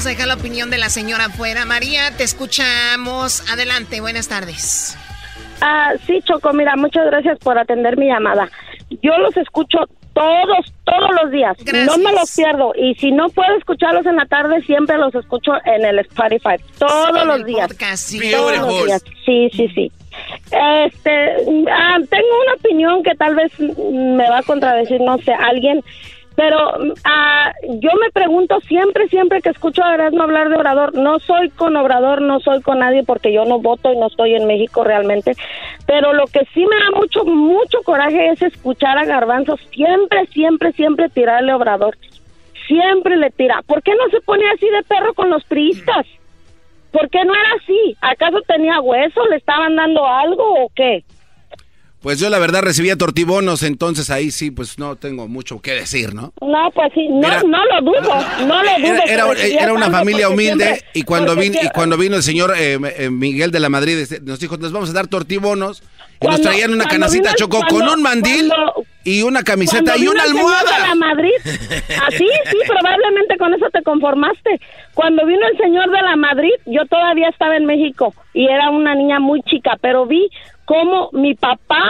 Vamos a dejar la opinión de la señora afuera. María, te escuchamos. Adelante, buenas tardes. Ah, sí, Choco, mira, muchas gracias por atender mi llamada. Yo los escucho todos, todos los días. No me los pierdo. Y si no puedo escucharlos en la tarde, siempre los escucho en el Spotify. Todos los días. Todos los días. Sí, sí, sí. Este, ah, tengo una opinión que tal vez me va a contradecir, no sé, alguien. Pero ah, yo me pregunto siempre, siempre que escucho a Erasmo hablar de Obrador, no soy con Obrador, no soy con nadie porque yo no voto y no estoy en México realmente, pero lo que sí me da mucho, mucho coraje es escuchar a Garbanzo siempre, siempre, siempre tirarle Obrador. Siempre le tira. ¿Por qué no se pone así de perro con los priistas? ¿Por qué no era así? ¿Acaso tenía hueso? ¿Le estaban dando algo o qué? Pues yo la verdad recibía tortibonos, entonces ahí sí, pues no tengo mucho que decir, ¿no? No, pues sí, no, Era- no lo dudo, no lo dudo. Era, era- era una familia humilde siempre- y cuando vino y cuando vino el señor eh, eh, Miguel de la Madrid este, nos dijo nos vamos a dar tortibonos y nos traían una canacita vino choco cuando- con un mandil cuando- y una camiseta y una almohada. de la Madrid, así, sí, probablemente con eso te conformaste. Cuando vino el señor de la Madrid, yo todavía estaba en México y era una niña muy chica, pero vi cómo mi papá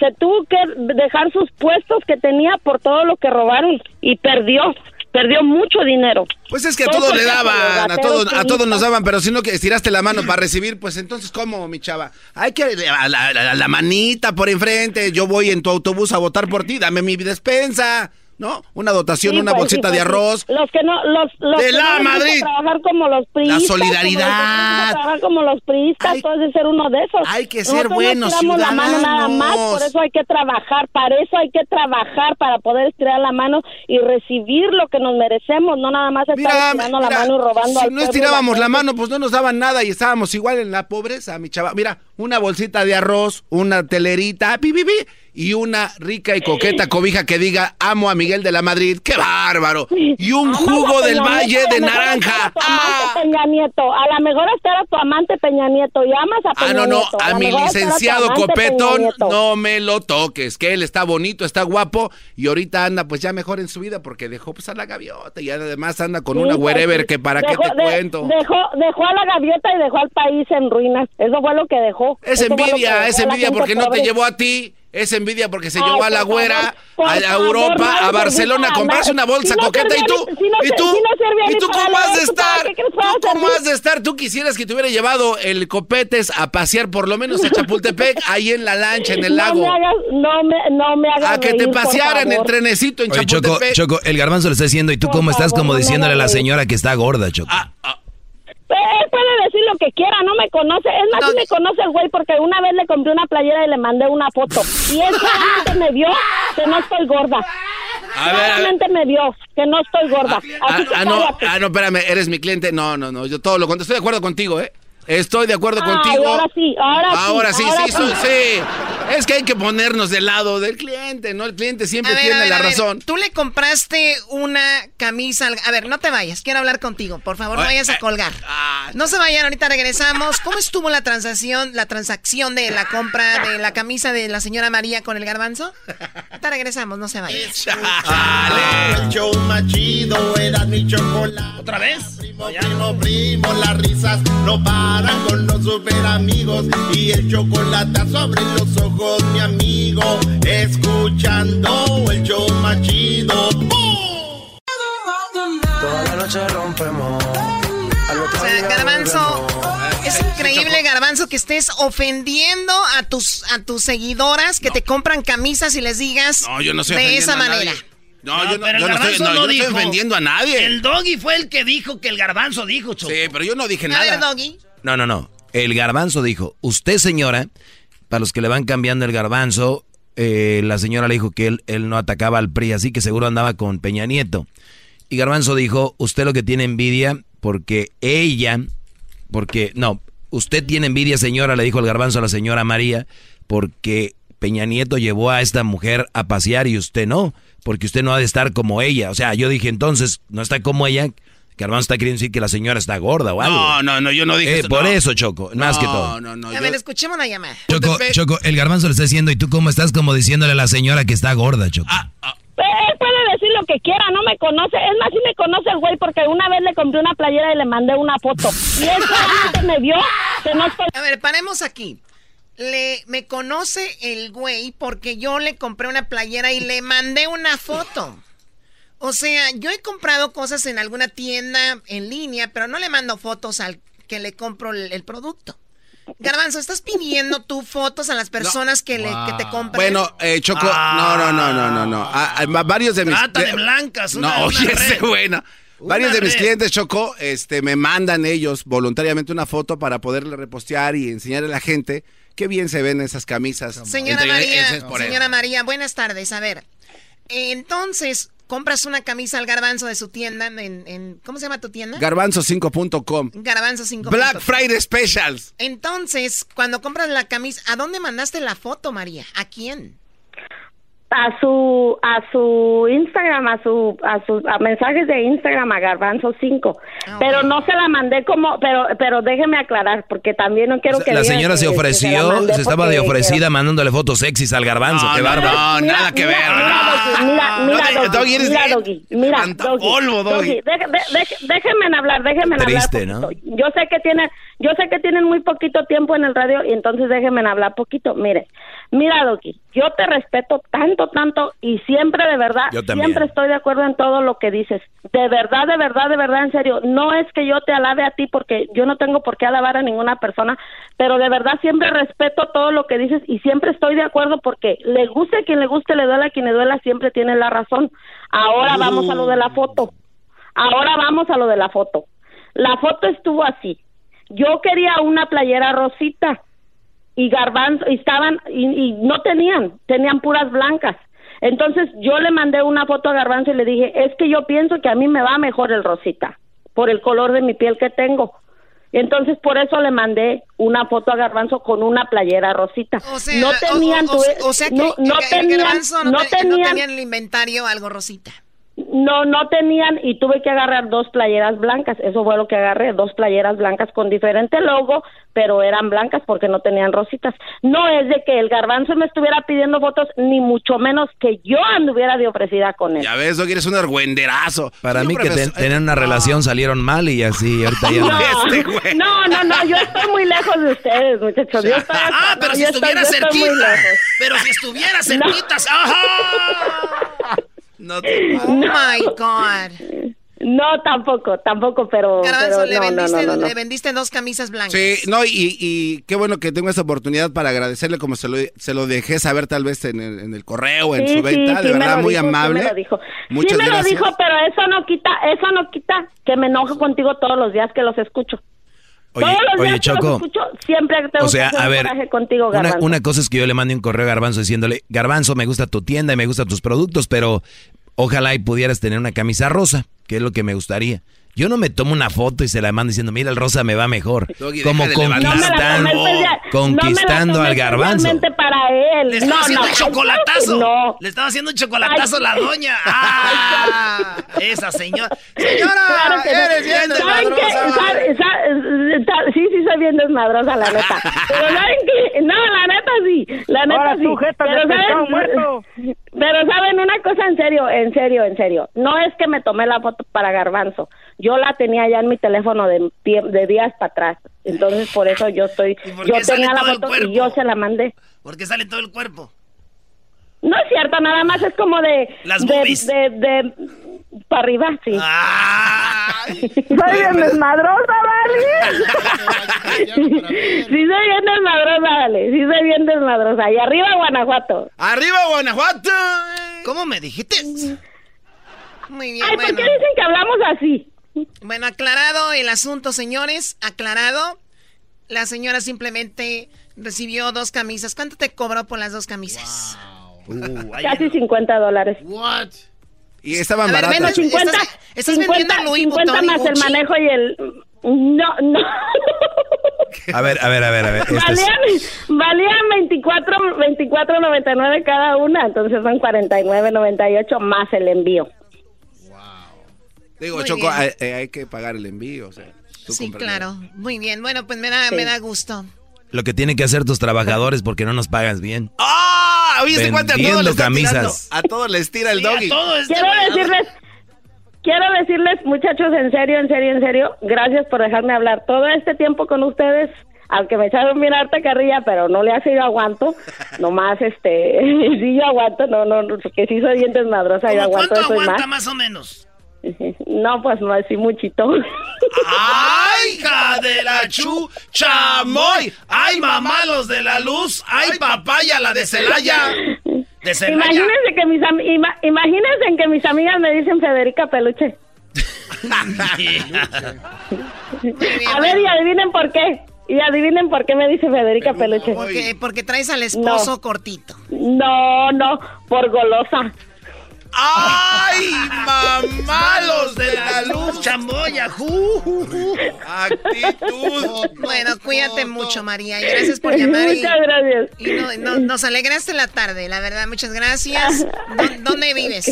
se tuvo que dejar sus puestos que tenía por todo lo que robaron y perdió, perdió mucho dinero. Pues es que a Todo todos le daban, a todos, a todos nos daban, pero si no que estiraste la mano para recibir, pues entonces ¿cómo, mi chava? Hay que a la- a la manita por enfrente, yo voy en tu autobús a votar por ti, dame mi despensa, ¿no? Una dotación, Sí, una pues, bolsita sí, de arroz. Los que no, los, los De que la no Madrid. trabajar como los priistas. solidaridad. Como los trabajar como los priistas, de ser uno de esos. Hay que ser Nosotros buenos no la mano nada más, por eso hay que trabajar, para eso hay que trabajar, para poder estirar la mano y recibir lo que nos merecemos, no nada más estar Mira, estirando la mano y robando si al no estirábamos la gente. mano, pues no nos daban nada y estábamos igual en la pobreza, mi chava. Mira, una bolsita de arroz, una telerita, pi, pi, pi, y una rica y coqueta cobija que diga amo a Miguel de la Madrid. ¡Qué bárbaro! Y un jugo a del Peña Valle Nieto, a de naranja. tu amante Peña Nieto. A lo mejor hasta era tu amante Peña Nieto y amas a Peña Ah, no, no, Nieto. a mi licenciado Copetón no me lo toques, que él está bonito, está guapo y ahorita anda pues ya mejor en su vida porque dejó pues a la gaviota y además anda con Sí, una pues, wherever sí. que para Dejó- qué te de- cuento. Dejó, dejó a la gaviota y dejó al país en ruinas. Eso fue lo que dejó. Es Eso envidia, es a envidia porque no te llevó a ti. Es envidia porque se Ay, llevó a la güera favor, a, favor, Europa, no a Barcelona a comprarse una bolsa Si no coqueta. Y tú, si no y tú, si no y tú cómo has de ¿tú para estar, tú cómo has de estar, tú quisieras que te hubiera llevado el copetes a pasear por lo menos a Chapultepec, ahí en la lancha, en el No lago, me hagas, no me, no me hagas a que te reír, pasearan en favor. trenecito en Oye, Choco, Chapultepec. Choco, el garbanzo le está diciendo, ¿y tú Por cómo estás? Como no diciéndole a la señora que está gorda, Choco. Ah, Él puede decir lo que quiera, no me conoce. Es más, sí me conoce el güey porque una vez le compré una playera y le mandé una foto. Y él solamente me vio que no estoy gorda. A ver, a ver. Solamente me vio que no estoy gorda. Así Ah, que ah, no, ah, no, espérame, eres mi cliente. No, no, no, yo todo lo. Estoy de acuerdo contigo, ¿eh? Estoy de acuerdo Ay, contigo. ahora sí, ahora sí, Ahora sí, ahora sí, sí. sí. Es que hay que ponernos del lado del cliente, ¿no? El cliente siempre A ver, tiene a ver, la a ver, razón. Tú le compraste una camisa. al- A ver, no te vayas. Quiero hablar contigo. Por favor, no Ay, vayas a ay, colgar. No se vayan. Ahorita regresamos. ¿Cómo estuvo la transacción, la transacción de la compra de la camisa de la señora María con el garbanzo? Ahorita regresamos. No se vayan. El show más chido era mi chocolate. ¿Otra vez? Primo, primo, primo, las risas no paran con los super amigos. Y el chocolate sobre los ojos, mi amigo. Escuchando el show más chido. Toda la noche rompemos. O sea, Garbanzo, es increíble, Garbanzo, que estés ofendiendo a tus a tus seguidoras que te compran camisas y les digas No, yo no estoy de esa a manera. No, yo no, pero el yo no estoy, garbanzo no, yo estoy ofendiendo a nadie. El doggy fue el que dijo que el garbanzo dijo, Choco. Sí, pero yo no dije A nada. ver, Doggy. No, no, no. El garbanzo dijo, usted señora, para los que le van cambiando el garbanzo, eh, la señora le dijo que él, él no atacaba al PRI, así que seguro andaba con Peña Nieto. Y garbanzo dijo, usted lo que tiene envidia, porque ella, porque, no, usted tiene envidia señora, le dijo el garbanzo a la señora María, porque Peña Nieto llevó a esta mujer a pasear y usted no, porque usted no ha de estar como ella. O sea, yo dije entonces, no está como ella. Garbanzo está queriendo decir que la señora está gorda o algo. No, no, no, yo no dije Eh, eso, por no. eso, Choco, más que todo. No, no, A yo- ver, escuchemos la llamada. Choco, Choco, el garbanzo le está diciendo, ¿y tú cómo estás como diciéndole a la señora que está gorda, Choco? Ah, Él puede decir lo que quiera, no me conoce. Es más, sí me conoce el güey porque una vez le compré una playera y le mandé una foto. Y él solamente me vio que no estoy... A ver, paremos aquí. Le, me conoce el güey porque yo le compré una playera y le mandé una foto. O sea, yo he comprado cosas en alguna tienda en línea, pero no le mando fotos al que le compro el, el producto. Garbanzo, ¿estás pidiendo tú fotos a las personas que, le, que te compran? Bueno, eh, Choco, no, no, no, no, no, no. Ah, ah, varios de mis... Trata de blancas. una- No, oye, ese bueno. Varios de mis clientes, Choco, este, me mandan ellos voluntariamente una foto para poderle repostear y enseñarle a la gente qué bien se ven esas camisas. Señora Entre- María, es señora. María, buenas tardes. A ver, entonces, compras una camisa al garbanzo de su tienda en, en- ¿cómo se llama tu tienda? Garbanzo5.com. Garbanzo 5. Black Friday Specials. Entonces, cuando compras la camisa, ¿a dónde mandaste la foto, María? ¿A quién? A su a su Instagram, a su a sus a mensajes de Instagram a Garbanzo 5. Pero no se la mandé como pero pero déjeme aclarar porque también no quiero que La señora que- se ofreció, se estaba de ofrecida mandándole fotos sexys al garbanzo. No, qué no, bárbaro. no, nada que ver. Mira, No, mira, no, Doggy, mira, Doggy, mira, Doggy, polvo, déjenme hablar, déjenme Triste, hablar ¿no? poquito. Yo sé que tienen, yo sé que tienen muy poquito tiempo en el radio y entonces déjenme hablar poquito. Mire, mira, Doggy, yo te respeto tanto, tanto y siempre de verdad, siempre estoy de acuerdo en todo lo que dices. De verdad, de verdad, de verdad, en serio. No es que yo te alabe a ti porque yo no tengo por qué alabar a ninguna persona, pero de verdad siempre respeto todo lo que dices y siempre estoy de acuerdo porque le guste a quien le guste, le duela a quien le duela, siempre tiene la razón. Ahora vamos a lo de la foto. Ahora vamos a lo de la foto. La foto estuvo así. Yo quería una playera rosita y garbanzo y estaban y, y no tenían, tenían puras blancas. Entonces yo le mandé una foto a Garbanzo y le dije, es que yo pienso que a mí me va mejor el rosita, por el color de mi piel que tengo. Entonces por eso le mandé una foto a Garbanzo con una playera rosita. O sea, no tenían, o, o- tuve- o sea que, no, tenían, no, no te- no tenían, tenía en el inventario algo rosita. No, no tenían y tuve que agarrar dos playeras blancas. Eso fue lo que agarré, dos playeras blancas con diferente logo, pero eran blancas porque no tenían rositas. No es de que el garbanzo me estuviera pidiendo fotos, ni mucho menos que yo anduviera de ofrecida con él. Ya ves, Doggy, eres un argüenderazo. Para mí que ten- tenían una relación salieron mal y así ahorita ya no. Este No, no, no, yo estoy muy lejos de ustedes, muchachos. Yo estoy hasta- Ah, pero no, si estoy- estuviera estoy cerquita. Pero si estuviera cerquitas. ¡Ajá! No Oh my God. No, tampoco, tampoco, pero, Garbanzo, pero le, no, vendiste, no, no, no. le vendiste dos camisas blancas. Sí, no, y, y qué bueno que tengo esta oportunidad para agradecerle como se lo, se lo dejé saber tal vez en el, en el correo, en Sí, su venta, sí, de sí verdad muy dijo, sí amable. me lo dijo. Muchas sí me gracias. lo dijo, pero eso no quita, eso no quita que me enojo contigo todos los días que los escucho. Oye, todos los oye, días Choco. escucho, siempre tengo O sea, que hacer a ver, contigo, una cosa es que yo le mande un correo a Garbanzo diciéndole, Garbanzo, me gusta tu tienda y me gustan tus productos, pero ojalá y pudieras tener una camisa rosa, que es lo que me gustaría. Yo no me tomo una foto y se la mando diciendo, mira, el rosa me va mejor. Doggy, Como conquistando, No conquistando no me la al garbanzo. para él. Le estaba no, haciendo no, un chocolatazo. No. Le estaba haciendo un chocolatazo a la Ay. doña. ¡Ah! Esa señora. Señora, Claro que no. eres bien ¿Saben qué? desmadrosa, Sa- vale. sa- sa- Sí, sí, soy bien desmadrosa, la neta. Pero ¿saben qué? No, la neta sí. La neta Ahora sí. Pero ¿saben? muerto. Pero ¿saben una cosa en serio? En serio, en serio. No es que me tomé la foto para Garbanzo. Yo la tenía ya en mi teléfono de, de días para atrás. Entonces, por eso yo estoy... por Yo tenía la foto y yo se la mandé. Porque sale todo el cuerpo. No es cierto, nada más es como de... Las de, boobies. de, de, para arriba, sí. Ay. Soy bien desmadrosa, ¿vale? sí, soy bien desmadrosa, vale. Sí, soy bien desmadrosa. Y arriba, Guanajuato. ¡Arriba, Guanajuato! ¿Cómo me dijiste? Muy bien, Ay, ¿por bueno. qué dicen que hablamos así? Bueno, aclarado el asunto, señores. Aclarado. La señora simplemente recibió dos camisas. ¿Cuánto te cobró por las dos camisas? Uh, ay, Casi 50 dólares. What? Y estaban A ver, baratas. menos 50, estás- estás 50, vendiendo Louis 50 Vuitton más el manejo y el... No, no. A ver, a ver, a ver, a ver. este es- valían, valían 24, 24.99 cada una, entonces son 49.98 más el envío. Digo, Muy Choco, hay, eh, hay que pagar el envío. O sea, tú Sí, claro. Muy bien. Bueno, pues me da, Sí. me da gusto. Lo que tienen que hacer tus trabajadores porque no nos pagas bien. ¡Ah! oye, ese cuate a todos Vendiendo le está tirando. camisas. A todos les tira el Sí, a doggy. todo este Quiero decirles, quiero decirles, muchachos, en serio, en serio, en serio, gracias por dejarme hablar todo este tiempo con ustedes. Aunque me echaron bien harta carrilla, pero no le hace yo aguanto. Nomás, este, sí yo aguanto, no, no, no, porque sí soy bien desmadrosa, yo ¿Cómo aguanto ¿Cuánto y aguanta más. más o menos? No, pues no, así muchito. ¡Ay, hija de la chu! ¡Chamoy! ¡Ay, mamá, los de la luz! ¡Ay, papaya, la de Celaya! De Celaya. Imagínense que mis ima- imagínense en que mis amigas me dicen Federica Peluche. A ver, y adivinen por qué. Y adivinen por qué me dice Federica Peluche. Porque, porque traes al esposo No. cortito. No, no, por golosa. ¡Ay, mamá, los de la luz! ¡Chamboya! ju, ju, ju. Actitud. Bueno, cuídate mucho, María. Y gracias por llamar. y- Muchas gracias. Y no- no- nos alegraste la tarde, la verdad. Muchas gracias. ¿Dó- ¿Dónde vives?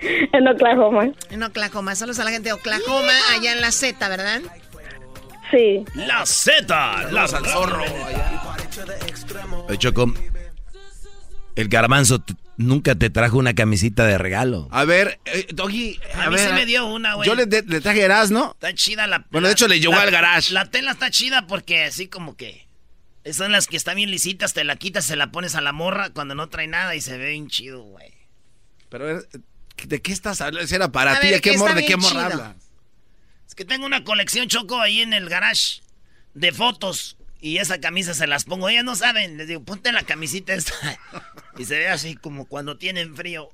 En Oklahoma. En Oklahoma. Saludos a la gente de Oklahoma, allá en la Z, ¿verdad? Sí. La Z, la al zorro. Choco, el garbanzo nunca te trajo una camisita de regalo. A ver, eh, Doggy, a, A mí ver. sí me dio una, güey. Yo le, de- le traje Erasmo. Está chida la... Bueno, de hecho, le llegó la- al garage. La tela está chida porque así como que... Son las que están bien lisitas, te la quitas, se la pones a la morra cuando no trae nada y se ve bien chido, güey. Pero, eh, ¿de qué estás hablando? Si era para A ti, ver, ¿de qué, mor ¿de qué morra hablas? Es que tengo una colección choco ahí en el garage de fotos y esa camisa se las pongo. Ellas no saben, les digo, ponte la camisita esta. y se ve así como cuando tienen frío.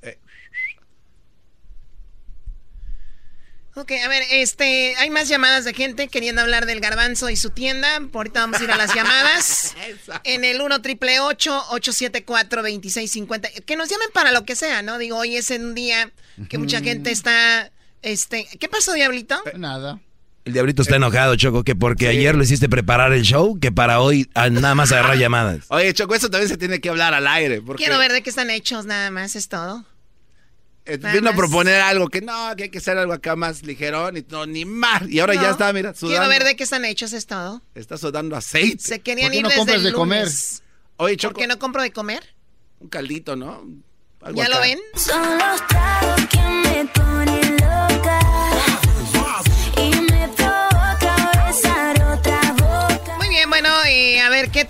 Ok, a ver, este, hay más llamadas de gente queriendo hablar del garbanzo y su tienda. Por ahorita vamos a ir a las llamadas. en el 1 triple 874 2650 Que nos llamen para lo que sea, ¿no? Digo, hoy es un día que mucha gente está, este, ¿qué pasó, Diablito? Nada. El diablito está enojado, Choco, que porque ayer lo hiciste preparar el show, que para hoy ah, nada más agarrar llamadas. Oye, Choco, eso también se tiene que hablar al aire. Porque Quiero ver de qué están hechos, nada más, es todo. eh, vino a proponer algo que no, que hay que hacer algo acá más ligerón y no, ni más. Y ahora No, ya está, mira, sudando. Quiero ver de qué están hechos, es todo. Está sudando aceite. Se querían ¿Por qué ir no desde compras el de comer? Oye, ¿Por Choco, qué no compro de comer? un caldito, ¿no? Algo ¿Ya lo ven? Son los tragos que me ponen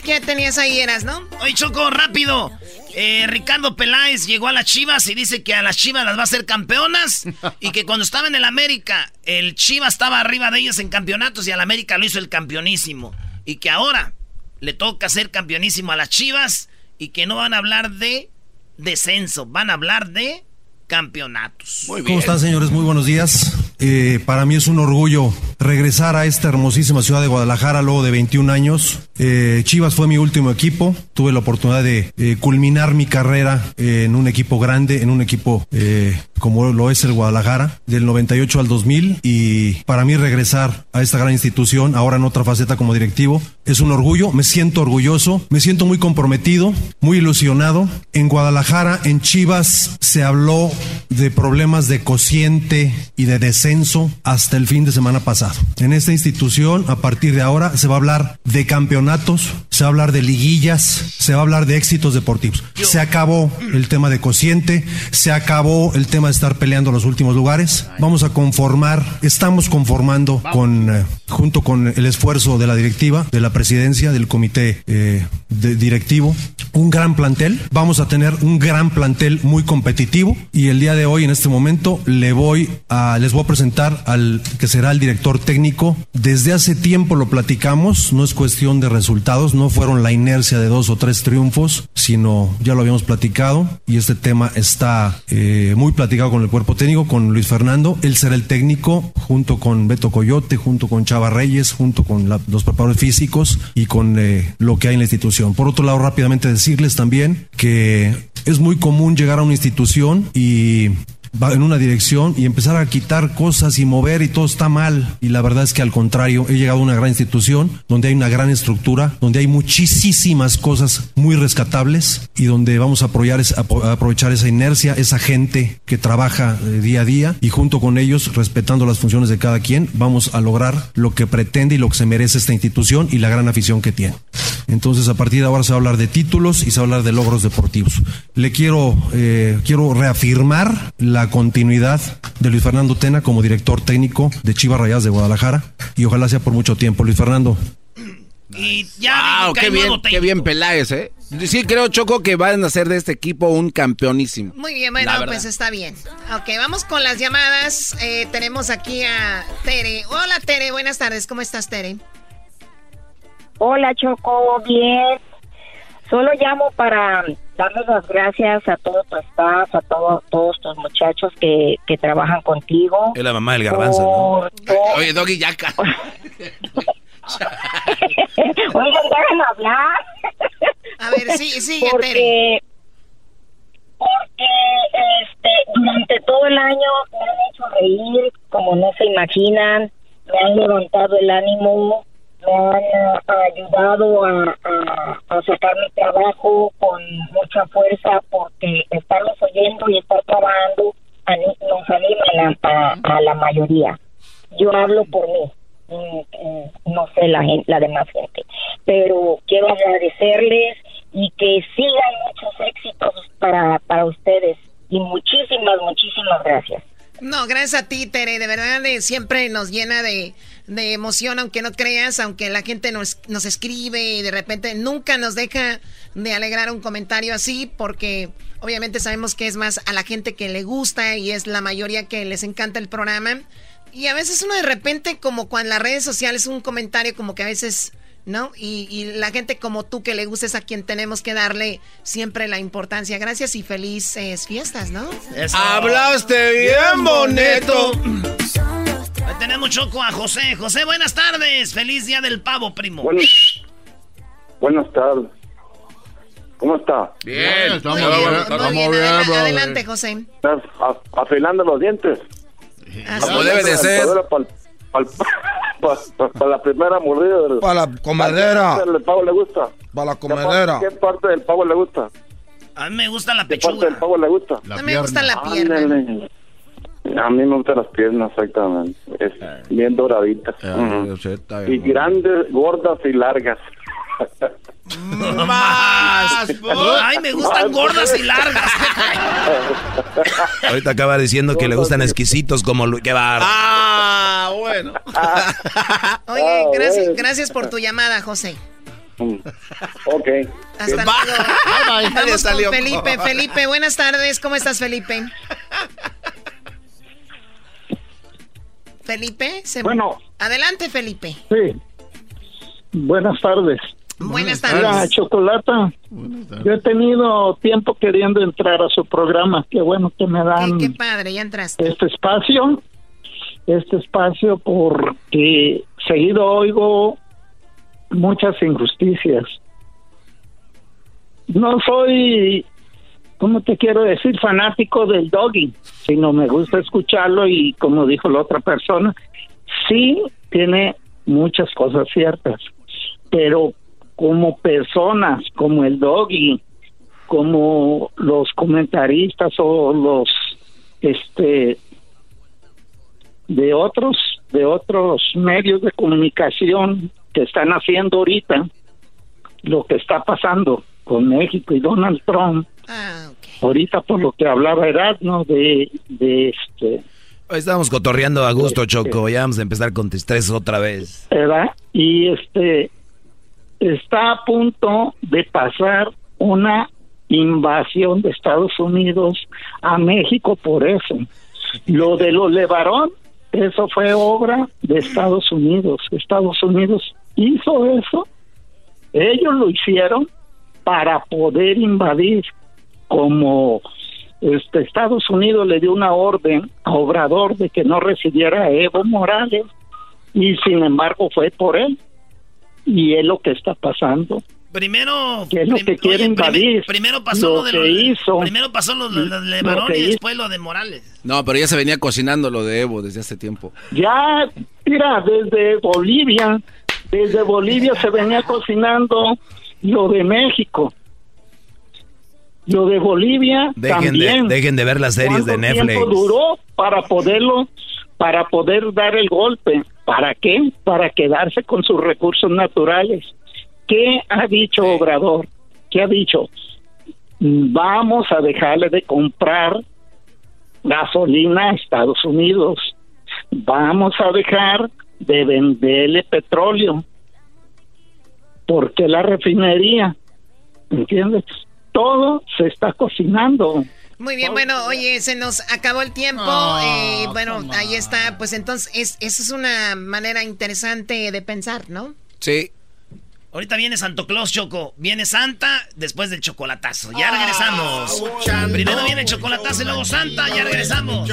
¿qué, tenías ahí, Eras, no? Oye, Choco, rápido. Eh, Ricardo Peláez llegó a las Chivas y dice que a las Chivas las va a hacer campeonas y que cuando estaba en el América, el Chivas estaba arriba de ellos en campeonatos y al América lo hizo el campeonísimo. Y que ahora le toca ser campeonísimo a las Chivas y que no van a hablar de descenso, van a hablar de campeonatos. ¿Cómo están, señores? Muy buenos días. Eh, para mí es un orgullo regresar a esta hermosísima ciudad de Guadalajara luego de 21 años. Eh, Chivas fue mi último equipo. Tuve la oportunidad de eh, culminar mi carrera en un equipo grande, en un equipo eh, como lo es el Guadalajara, del 98 al 2000. Y para mí regresar a esta gran institución, ahora en otra faceta como directivo, es un orgullo. Me siento orgulloso, me siento muy comprometido, muy ilusionado. En Guadalajara, en Chivas, se habló de problemas de cociente y de descenso hasta el fin de semana pasado. En esta institución, a partir de ahora, se va a hablar de campeonatos, se va a hablar de liguillas, se va a hablar de éxitos deportivos. Se acabó el tema de cociente, se acabó el tema de estar peleando los últimos lugares. Vamos a conformar, estamos conformando con, eh, junto con el esfuerzo de la directiva, de la presidencia, del comité eh, de- directivo, un gran plantel. Vamos a tener un gran plantel muy competitivo y el día de hoy, en este momento, le voy a, les voy a presentar al que será el director técnico. Desde hace tiempo lo platicamos, no es cuestión de resultados, no fueron la inercia de dos o tres triunfos, sino ya lo habíamos platicado y este tema está eh, muy platicado con el cuerpo técnico, con Luis Fernando. Él será el técnico junto con Beto Coyote, junto con Chava Reyes, junto con la- los preparadores físicos y con eh, lo que hay en la institución. Por otro lado, rápidamente decirles también que es muy común llegar a una institución y va en una dirección y empezar a quitar cosas y mover y todo está mal. Y la verdad es que al contrario, he llegado a una gran institución donde hay una gran estructura, donde hay muchísimas cosas muy rescatables y donde vamos a aprovechar, esa- apo- a aprovechar esa inercia, esa gente que trabaja eh, día a día y junto con ellos, respetando las funciones de cada quien, vamos a lograr lo que pretende y lo que se merece esta institución y la gran afición que tiene. Entonces, a partir de ahora se va a hablar de títulos y se va a hablar de logros deportivos. Le quiero, eh, quiero reafirmar la continuidad de Luis Fernando Tena como director técnico de Chivas Rayadas de Guadalajara y ojalá sea por mucho tiempo. Luis Fernando, Y ya Wow, qué bien, qué bien Peláez, ¿eh? Sí, creo, Choco, que van a hacer de este equipo un campeonísimo. Muy bien, bueno, La pues está bien. Ok, vamos con las llamadas. Eh, tenemos aquí a Tere. Hola, Tere, buenas tardes. ¿Cómo estás, Tere? Hola Choco, bien. Solo llamo para darles las gracias a todo tu staff, a todo- todos tus muchachos que, que trabajan contigo. Es la mamá del garbanzo, ¿no? Por todo- Oye, Doggy, ya. Oigan, déjenme hablar. A ver, sí, sigue, porque, Tere. Porque este, durante todo el año me han hecho reír como no se imaginan, me han levantado el ánimo, me han ayudado a, a- sacar mi trabajo con mucha fuerza porque estarlos oyendo y estar trabajando nos animan a, la mayoría. Yo hablo por mí, no sé la, demás gente, pero quiero agradecerles y que sigan muchos éxitos para, para ustedes y muchísimas, muchísimas gracias. No, gracias a ti, Tere. De verdad, eh, siempre nos llena de, de emoción, aunque no creas, aunque la gente nos, nos escribe y de repente nunca nos deja de alegrar un comentario así, porque obviamente sabemos que es más a la gente que le gusta y es la mayoría que les encanta el programa. Y a veces uno de repente, como cuando en las redes sociales, un comentario como que a veces, ¿no? Y, y la gente como tú que le gusta es a quien tenemos que darle siempre la importancia. Gracias y felices fiestas, ¿no? Hablaste bien bonito. Ahí tenemos choco a José. José, buenas tardes. Feliz día del pavo, primo. Buenas, buenas tardes. ¿Cómo está? Bien, estamos bien, muy bien. Adela- adelante, José. ¿Estás afilando los dientes? Así Como debe de ser. Para la primera mordida del... Para la comadera. ¿Qué parte del pavo le gusta? Para la ¿Qué comedera. parte- ¿Qué parte del pavo le gusta? A mí me gusta la ¿Qué parte pechuga. del pavo le gusta? A mí me gusta la pierna. Ándale. A mí me gustan las piernas, exactamente. Es bien doraditas. Ujú. Y grandes, gordas y largas. Más. Ay, me gustan gordas y largas. Ahorita acaba diciendo que le gustan exquisitos como Lu- qué bar. Ah, bueno. Oye, Ah, gracias, gracias por tu llamada, José. Ok. Hasta luego. Vamos con Felipe. Felipe, buenas tardes. ¿Cómo estás, Felipe? Felipe, se... Bueno. Adelante, Felipe. Sí. Buenas tardes. Buenas Mira, tardes. Chocolata, yo he tenido tiempo queriendo entrar a su programa. Qué bueno que me dan Qué padre, ya entraste. este espacio. Este espacio porque seguido oigo muchas injusticias. No soy, ¿cómo te quiero decir? Fanático del doggy, sino me gusta escucharlo y como dijo la otra persona, sí tiene muchas cosas ciertas, pero como personas, como el doggy, como los comentaristas o los este de otros de otros medios de comunicación que están haciendo ahorita lo que está pasando con México y Donald Trump ahorita por lo que hablaba Erasmo de de este Hoy Estábamos cotorreando a gusto, Choco. Ya vamos a empezar con estrés otra vez. ¿verdad? Y este está a punto de pasar una invasión de Estados Unidos a México por eso. Lo de los Levarón, eso fue obra de Estados Unidos. Estados Unidos hizo eso. Ellos lo hicieron para poder invadir como este Estados Unidos le dio una orden a Obrador de que no recibiera a Evo Morales y sin embargo fue por él y es lo que está pasando Primero. que es lo prim- que quiere oye, prim- invadir primero pasó lo, lo de que los- hizo Primero pasó lo de, lo de lo Levarón que y hizo. después lo de Morales. No, pero ya se venía cocinando lo de Evo desde hace tiempo. ya mira desde Bolivia desde Bolivia se venía cocinando lo de México lo de Bolivia Dejen de, también dejen de ver las series de ¿Cuánto Netflix. tiempo duró para poderlo, para poder dar el golpe? ¿Para qué? Para quedarse con sus recursos naturales. ¿Qué ha dicho Obrador? ¿Qué ha dicho? Vamos a dejarle de comprar gasolina a Estados Unidos. Vamos a dejar de venderle petróleo. porque la refinería? ¿Entiendes? Todo se está cocinando. Muy bien, bueno, oye, se nos acabó el tiempo. Oh, eh, bueno, ahí está. Pues entonces, es, esa es una manera interesante de pensar, ¿no? Sí. Ahorita viene Santo Claus, Choco. Viene Santa después del chocolatazo. Ya regresamos. Primero viene el chocolatazo y luego Santa. Ya regresamos.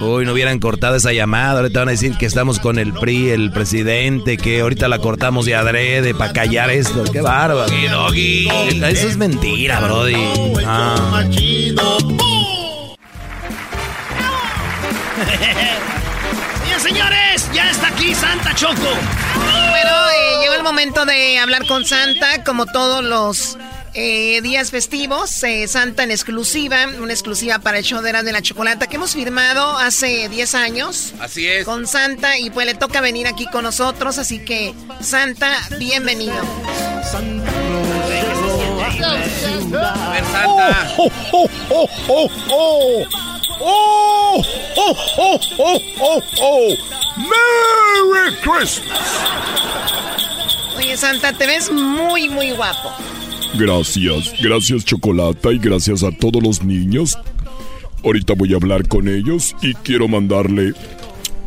Uy, no hubieran cortado esa llamada. Ahorita van a decir que estamos con el PRI, el presidente, que ahorita la cortamos de adrede para callar esto. Qué bárbaro. Eso es mentira, Brody. Ah. Señores, ya está aquí Santa Choco. Bueno, eh, llegó el momento de hablar con Santa, como todos los eh, días festivos. eh, Santa en exclusiva, una exclusiva para el show de Erasmo de la Chocolata que hemos firmado hace 10 años. Así es. Con Santa y pues le toca venir aquí con nosotros, así que Santa, bienvenido. A ver, Santa. ¡Oh, oh, oh, oh, oh! ¡Oh, oh, oh, oh, oh, oh! ¡Merry Christmas! Oye, Santa, te ves muy, muy guapo. Gracias, gracias Chocolata y gracias a todos los niños. Ahorita voy a hablar con ellos y quiero mandarle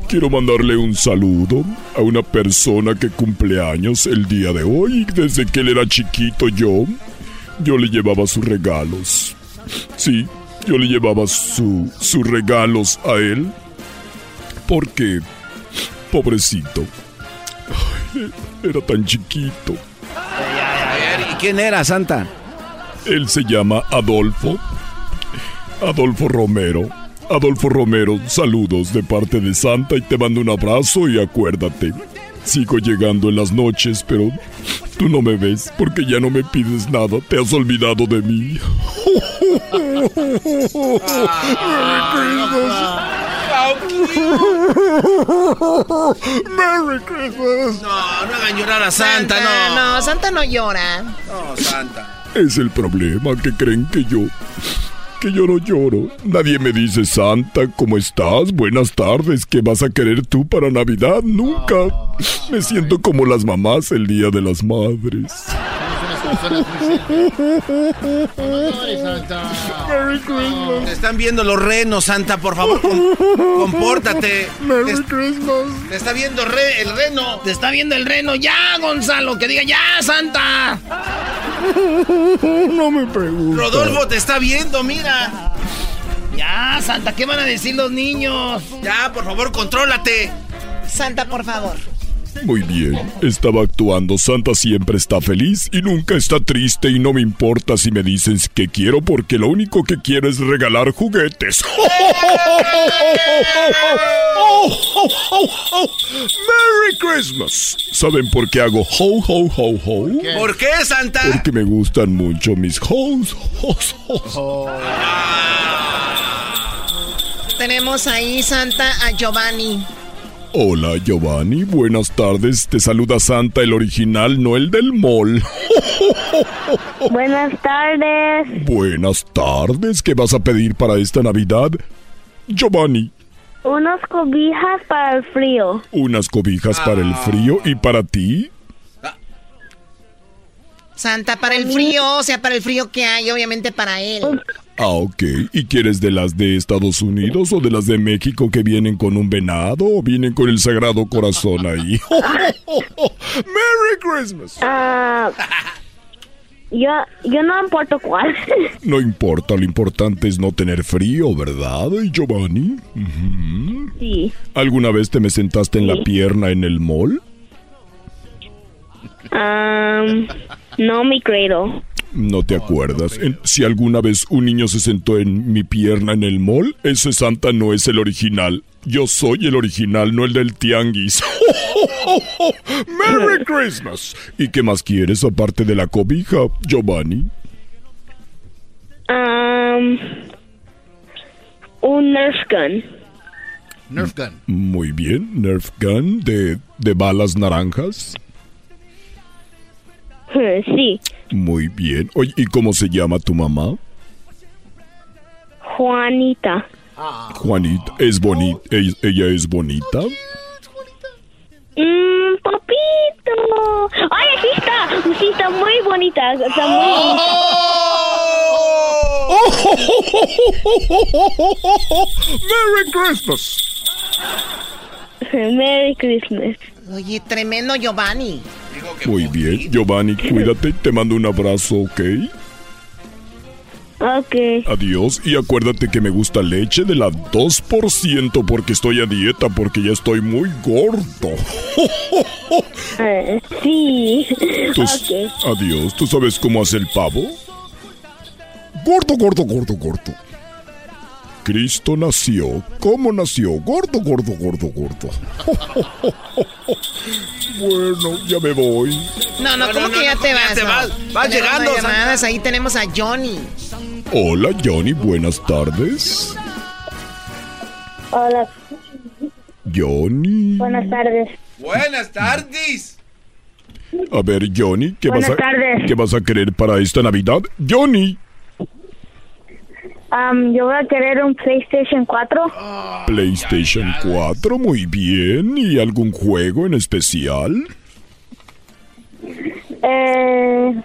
quiero mandarle un saludo a una persona que cumple años el día de hoy. Desde que él era chiquito yo yo le llevaba sus regalos. Sí, yo le llevaba su, sus regalos a él porque pobrecito ay, era tan chiquito. ¿y quién era, Santa? Él se llama Adolfo. Adolfo Romero. Adolfo Romero, saludos de parte de Santa y te mando un abrazo y acuérdate. Sigo llegando en las noches, pero tú no me ves porque ya no me pides nada. Te has olvidado de mí. Merry Christmas. No, no hagan llorar a Santa, no. No, Santa no llora. No, Santa. Es el problema que creen que yo. Que yo no lloro. Nadie me dice, Santa, ¿cómo estás? Buenas tardes. ¿Qué vas a querer tú para Navidad? Nunca. Me siento como las mamás el día de las madres. Merry Te están viendo los renos, Santa, por favor, com- compórtate. Merry Te- Christmas. Te está viendo re- el reno. Te está viendo el reno. Ya, Gonzalo, que diga ya, Santa. No me preguntes. Rodolfo te está viendo, mira. Ya, Santa, ¿qué van a decir los niños? Ya, por favor, contrólate. Santa, por favor. Muy bien, estaba actuando. Santa siempre está feliz y nunca está triste y no me importa si me dicen que quiero porque lo único que quiero es regalar juguetes. ¡Merry Christmas! ¿Saben por qué hago ho ho ho ho? ¿Por qué, Santa? Porque me gustan mucho mis hoes. hoes, hoes. Tenemos ahí, Santa, a Giovanni. Hola Giovanni, buenas tardes. Te saluda Santa, el original, no el del mall. Buenas tardes. Buenas tardes, ¿qué vas a pedir para esta Navidad? Giovanni, Unas cobijas para el frío. unas cobijas para el frío y para ti. Santa, para el frío, o sea, para el frío que hay, obviamente para él. Ah, ok. ¿Y quieres de las de Estados Unidos o de las de México que vienen con un venado o vienen con el Sagrado Corazón ahí? ¡Merry Christmas! Ah, yo, yo no importo cuál. No importa, lo importante es no tener frío, ¿verdad, Giovanni? Sí. ¿Alguna vez te me sentaste en la pierna en el mall? Am, no, mi credo. No te acuerdas. En- si alguna vez un niño se sentó en mi pierna en el mall, ese Santa no es el original. Yo soy el original, no el del tianguis. ¡Merry Christmas! ¿Y qué más quieres aparte de la cobija, Giovanni? Am, un Nerf gun. Nerf gun. Muy bien, Nerf Gun de, de balas naranjas. Sí, Muy bien. Oye, ¿y cómo se llama tu mamá? Juanita. Juanita. ¿Es bonita? ¿Ella es bonita? Mmm, papito. Oye, sí está, sí está muy bonita, está muy bonita. ¡Merry Christmas! Merry Christmas. Oye, tremendo Giovanni. Muy bien. Giovanni, cuídate. Te mando un abrazo, ¿ok? Ok. Adiós. Y acuérdate que me gusta leche de la 2% porque estoy a dieta, porque ya estoy muy gordo. Eh, sí. Adiós. ¿Tú sabes cómo hace el pavo? Gordo, gordo, gordo, gordo. Cristo nació. ¿Cómo nació? Gordo, gordo, gordo, gordo. bueno, ya me voy. No, no, No, ¿cómo no, que ya no, te ya vas? te vas. Llegando, llamadas, ahí tenemos a Johnny. Hola, Johnny. Buenas tardes. Hola, Johnny. buenas tardes. Buenas tardes. A ver, Johnny, ¿qué Buenas vas a tardes. qué vas a querer para esta Navidad? Johnny. Am, yo voy a querer un PlayStation 4. PlayStation 4, muy bien. ¿Y algún juego en especial? Eh,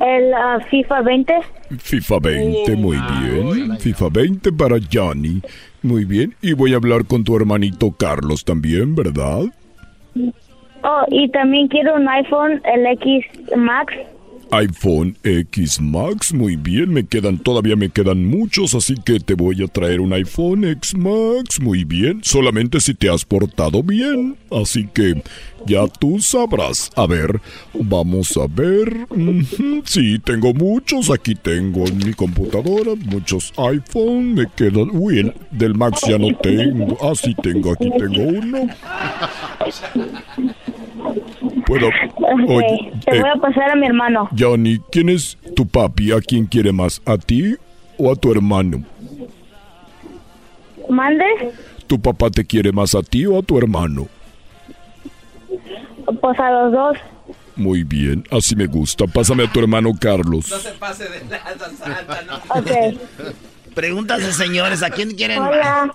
el ah, FIFA 20. FIFA 20, muy bien. FIFA 20 para Johnny. Muy bien. Y voy a hablar con tu hermanito Carlos también, ¿verdad? Oh, y también quiero un iPhone, el X Max. iPhone X Max, muy bien, me quedan, todavía me quedan muchos, así que te voy a traer un iPhone X Max, muy bien, solamente si te has portado bien, así que ya tú sabrás. A ver, vamos a ver, sí, tengo muchos, aquí tengo en mi computadora, muchos iPhone, me quedan, uy, el del Max ya no tengo, ah, sí tengo, aquí tengo uno. Puedo, te eh, voy a pasar a mi hermano. Johnny, ¿quién es tu papi? ¿A quién quiere más? ¿A ti o a tu hermano? ¿Mande? ¿Tu papá te quiere más a ti o a tu hermano? Pues a los dos. Muy bien, así me gusta. Pásame a tu hermano Carlos. se pase de lanza, Santa, no. Ok. Pregúntase, señores, ¿a quién quieren Hola.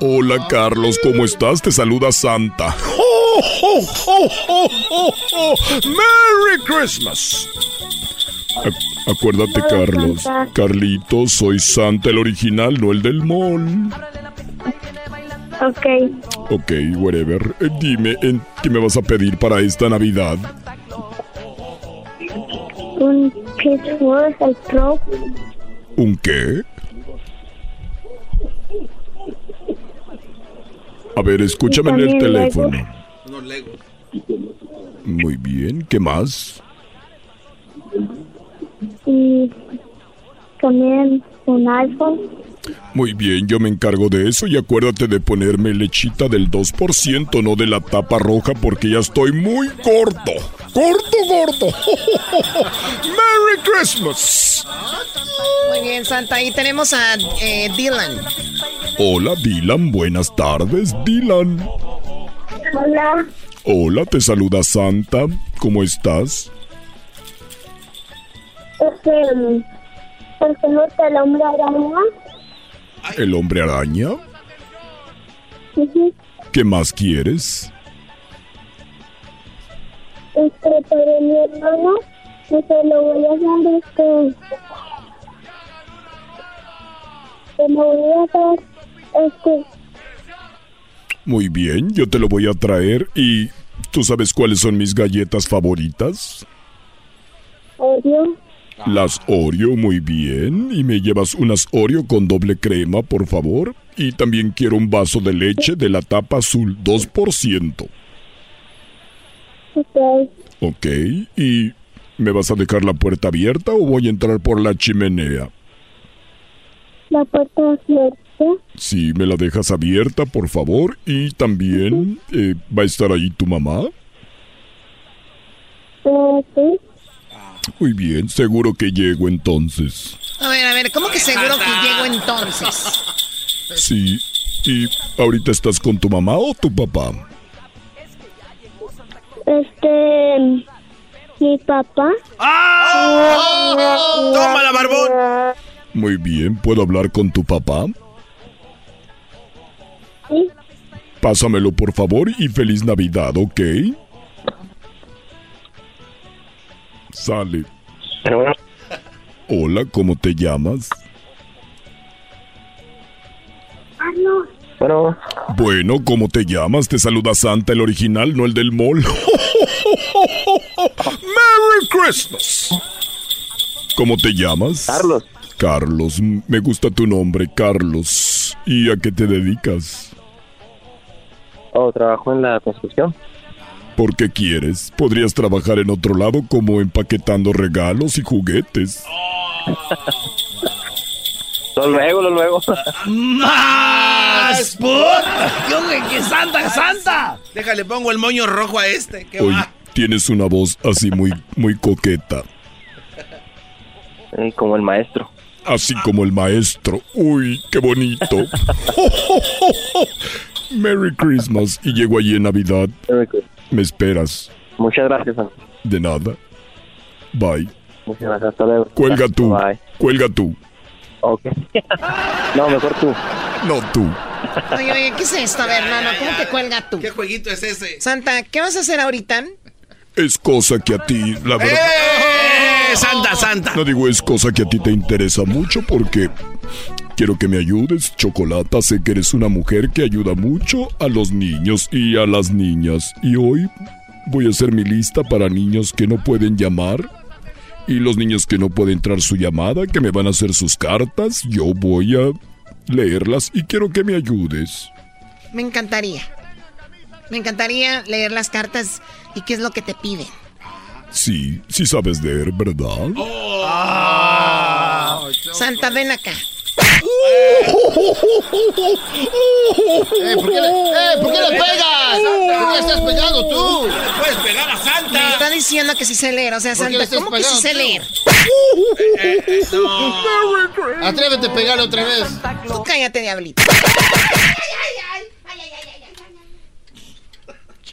Hola Carlos, ¿cómo estás? Te saluda Santa. ¡Oh, oh, oh, oh, oh, oh! ¡Merry Christmas! Ac- acuérdate, Carlos. Carlitos, soy Santa el original, no el del mall. Ok. Ok, whatever. Eh, dime, ¿en ¿qué me vas a pedir para esta Navidad? Un PS4, el Pro. ¿Un qué? A ver, escúchame en el teléfono. No lego. Muy bien, ¿qué más? Y también un iPhone. Muy bien, yo me encargo de eso y acuérdate de ponerme lechita del 2%, no de la tapa roja, porque ya estoy muy gordo. ¡Gordo, gordo! ¡Merry Christmas! Muy bien, Santa. Ahí tenemos a eh, Dylan. Hola, Dylan, buenas tardes, Dylan. Hola. Hola, te saluda Santa. ¿Cómo estás? Este, ¿por qué no está el hombre araña? ¿El hombre araña? ¿Qué más quieres? Este, para mi hermano, que se lo voy a dar, este, se lo voy a dar, este, Muy bien, yo te lo voy a traer y ¿tú sabes cuáles son mis galletas favoritas? Oreo. Las Oreo, muy bien. Y me llevas unas Oreo con doble crema, por favor. Y también quiero un vaso de leche de la tapa azul, 2%. Ok. Ok, ¿y me vas a dejar la puerta abierta o voy a entrar por la chimenea? La puerta abierta. Sí, me la dejas abierta, por favor. Y también, eh, ¿va a estar ahí tu mamá? Sí. Muy bien, seguro que llego entonces. A ver, a ver, ¿cómo que seguro que llego entonces? Sí, ¿y ahorita estás con tu mamá o tu papá? Este. Mi papá. ¡Tómala, barbón! Muy bien, ¿puedo hablar con tu papá? Sí. Pásamelo por favor y feliz Navidad, ¿ok? Sale. Hola, ¿cómo te llamas? Carlos. Bueno, Bueno, ¿cómo te llamas? Te saluda Santa, el original, no el del mall. ¡Merry Christmas! ¿Cómo te llamas? Carlos. Carlos, me gusta tu nombre, Carlos. ¿Y a qué te dedicas? oh, trabajo en la construcción. ¿Por qué quieres? Podrías trabajar en otro lado como empaquetando regalos y juguetes. Lo luego, lo luego. ¡Más! ¡Put! ¿Qué hombre? ¡Que santa, santa! Déjale, pongo el moño rojo a este. ¿Qué va? tienes una voz así muy, muy coqueta. Como el maestro. Así como el maestro. Uy, qué bonito. Merry Christmas. Y llego allí en Navidad. Me esperas. Muchas gracias, Santa. De nada. Bye. Muchas gracias. Hasta luego. Cuelga tú. Bye. Cuelga tú. Ok. no, mejor tú. No tú. Oye, oye, ¿qué es esto? A ver, no, no, ¿cómo que cuelga tú? ¿Qué jueguito es ese? Santa, ¿qué vas a hacer ahorita? Es cosa que a ti, la verdad. ¡Eh! ¡Santa, santa! No digo es cosa que a ti te interesa mucho porque quiero que me ayudes, Chocolata. Sé que eres una mujer que ayuda mucho a los niños y a las niñas. Y hoy voy a hacer mi lista para niños que no pueden llamar. Y los niños que no pueden entrar su llamada, que me van a hacer sus cartas, yo voy a leerlas y quiero que me ayudes. Me encantaría. Me encantaría leer las cartas y qué es lo que te piden. Sí, sí sabes leer, ¿verdad? Santa, ven acá. Eh, ¿por qué le, eh, ¿por qué le pegas? ¿Por qué estás pegando tú? Puedes pegar a Me Santa. está diciendo que sí sé leer. O sea, ¿Por qué Santa, ¿cómo que sí sé leer? No. Atrévete a pegarle otra vez. Tú cállate, diablito.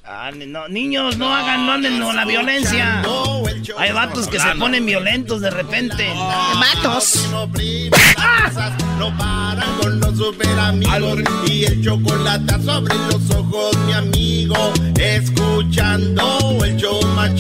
Chale, no, niños, no hagan, no anden con la violencia. Hay vatos que se ponen violentos de repente. Vatos. No paran con los super amigos y el chocolate sobre los ojos, mi amigo. Escuchando el show más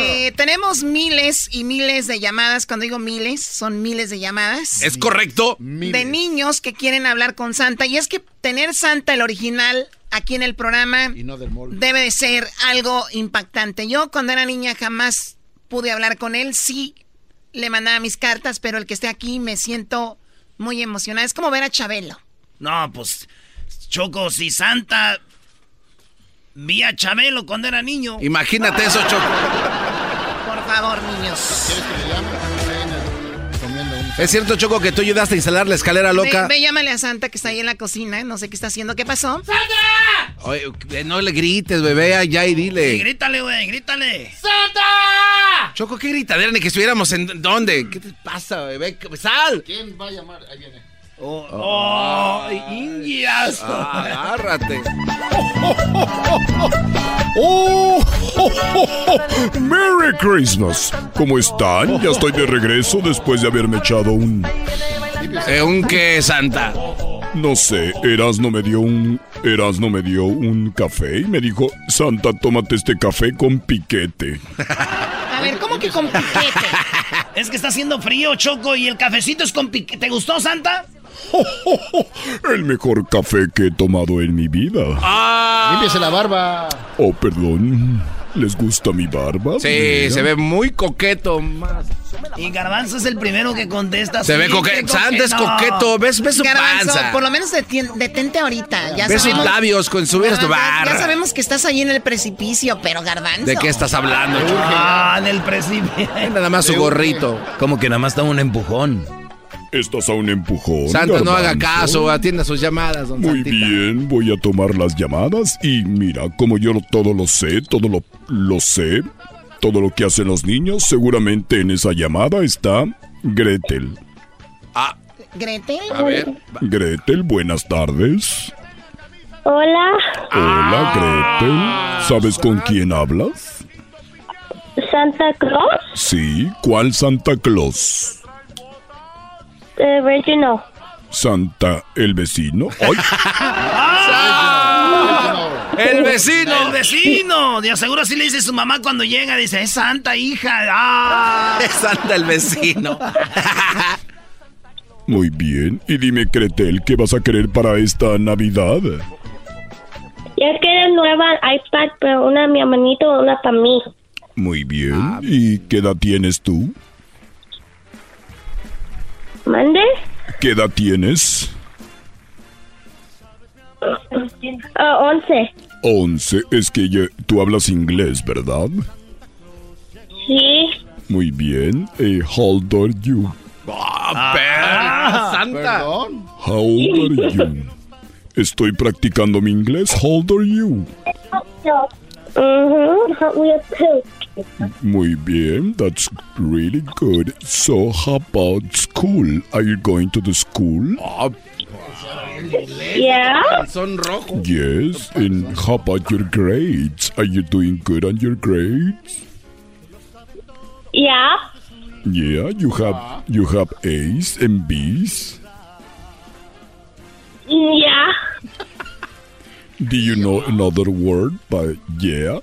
eh, tenemos miles y miles de llamadas. Cuando digo miles, son miles de llamadas. ¿Es correcto? de niños que quieren hablar con Santa. Y es que tener Santa, el original, aquí en el programa, Y no del debe de ser algo impactante. Yo cuando era niña jamás pude hablar con él. Sí, le mandaba mis cartas, pero el que esté aquí me siento muy emocionada. Es como ver a Chabelo. No, pues, Choco, si Santa vi a Chabelo cuando era niño. Imagínate eso, Choco. Por favor, niños. ¿Quieres que le llame? Ahí en el- comiendo un- ¿Es cierto, Choco, que tú ayudaste a instalar la escalera loca? Ve, ve, llámale a Santa que está ahí en la cocina. No sé qué está haciendo. ¿Qué pasó? Oye, eh, no le grites, bebé, allá y Sí, dile. grítale, güey, grítale. Choco, ¿qué gritadera? Ni que estuviéramos en... ¿Dónde? ¿Qué te pasa, bebé? ¡Sal! ¿Quién va a llamar? Ahí viene. Oh, oh, indias. Ah, agárrate. ¡Oh! ¡Merry Christmas! ¿Cómo están? Ya estoy de regreso después de haberme echado un... Eh, ¿Un qué, Santa? No sé, Erasno me dio un... Erasno me dio un café y me dijo, Santa, tómate este café con piquete. A ver, ¿cómo que con piquete? Es que está haciendo frío, Choco, y el cafecito es con pique. ¿Te gustó, Santa? El mejor café que he tomado en mi vida. Límpiese la barba. Oh, perdón. ¿Les gusta mi barba? Sí, Mira. se ve muy coqueto. Más. Y Garbanzo es el primero que contesta. Se ve Sí, coqueto. qué Santa es coqueto. ¿Ves, ves su Garbanzo, panza? por lo menos detente ahorita. Ya ¿Ves sus labios con subir tu Ah, ya- sabemos que estás ahí en el precipicio, pero Garbanzo. ¿De qué estás hablando? Ah, en el precipicio. Nada más su gorrito. Como que nada más da un empujón. Estás a un empujón. Santa, no haga caso, atienda sus llamadas, don Muy Santita. bien, voy a tomar las llamadas y mira, como yo todo lo sé, todo lo, lo sé, todo lo que hacen los niños, seguramente en esa llamada está Gretel. ¿Gretel? A ver. Gretel, buenas tardes. Hola, Hola, Gretel. ¿Sabes con quién hablas? Santa Claus, Sí, ¿cuál Santa Claus? Eh, Reginald. ¿Santa el vecino? ¡Ay! ¡El vecino! ¡El vecino! De seguro así le dice su mamá cuando llega. Dice, es santa hija. ¡Ah! Es Santa el vecino. Muy bien. Y dime, Gretel, ¿qué vas a querer para esta Navidad? Yo quiero nueva iPad, pero una a mi hermanito una para mí. Muy bien. ¿Y qué edad tienes tú? ¿Mande? ¿Qué edad tienes? Ah, once. 11. Es que ya- tú hablas inglés, ¿verdad? Sí. Muy bien. Eh, how old are you? Ah, Santa. How old are you? Estoy practicando mi inglés. How old are you? Wheels too. Muy bien. That's really good. So, how about school? Are you going to the school? Ah. Yeah. Son rojo. Yes. And how about your grades? Are you doing good on your grades? Yeah. Yeah, you have you have A's and B's. Yeah. Do you know another word by yeah?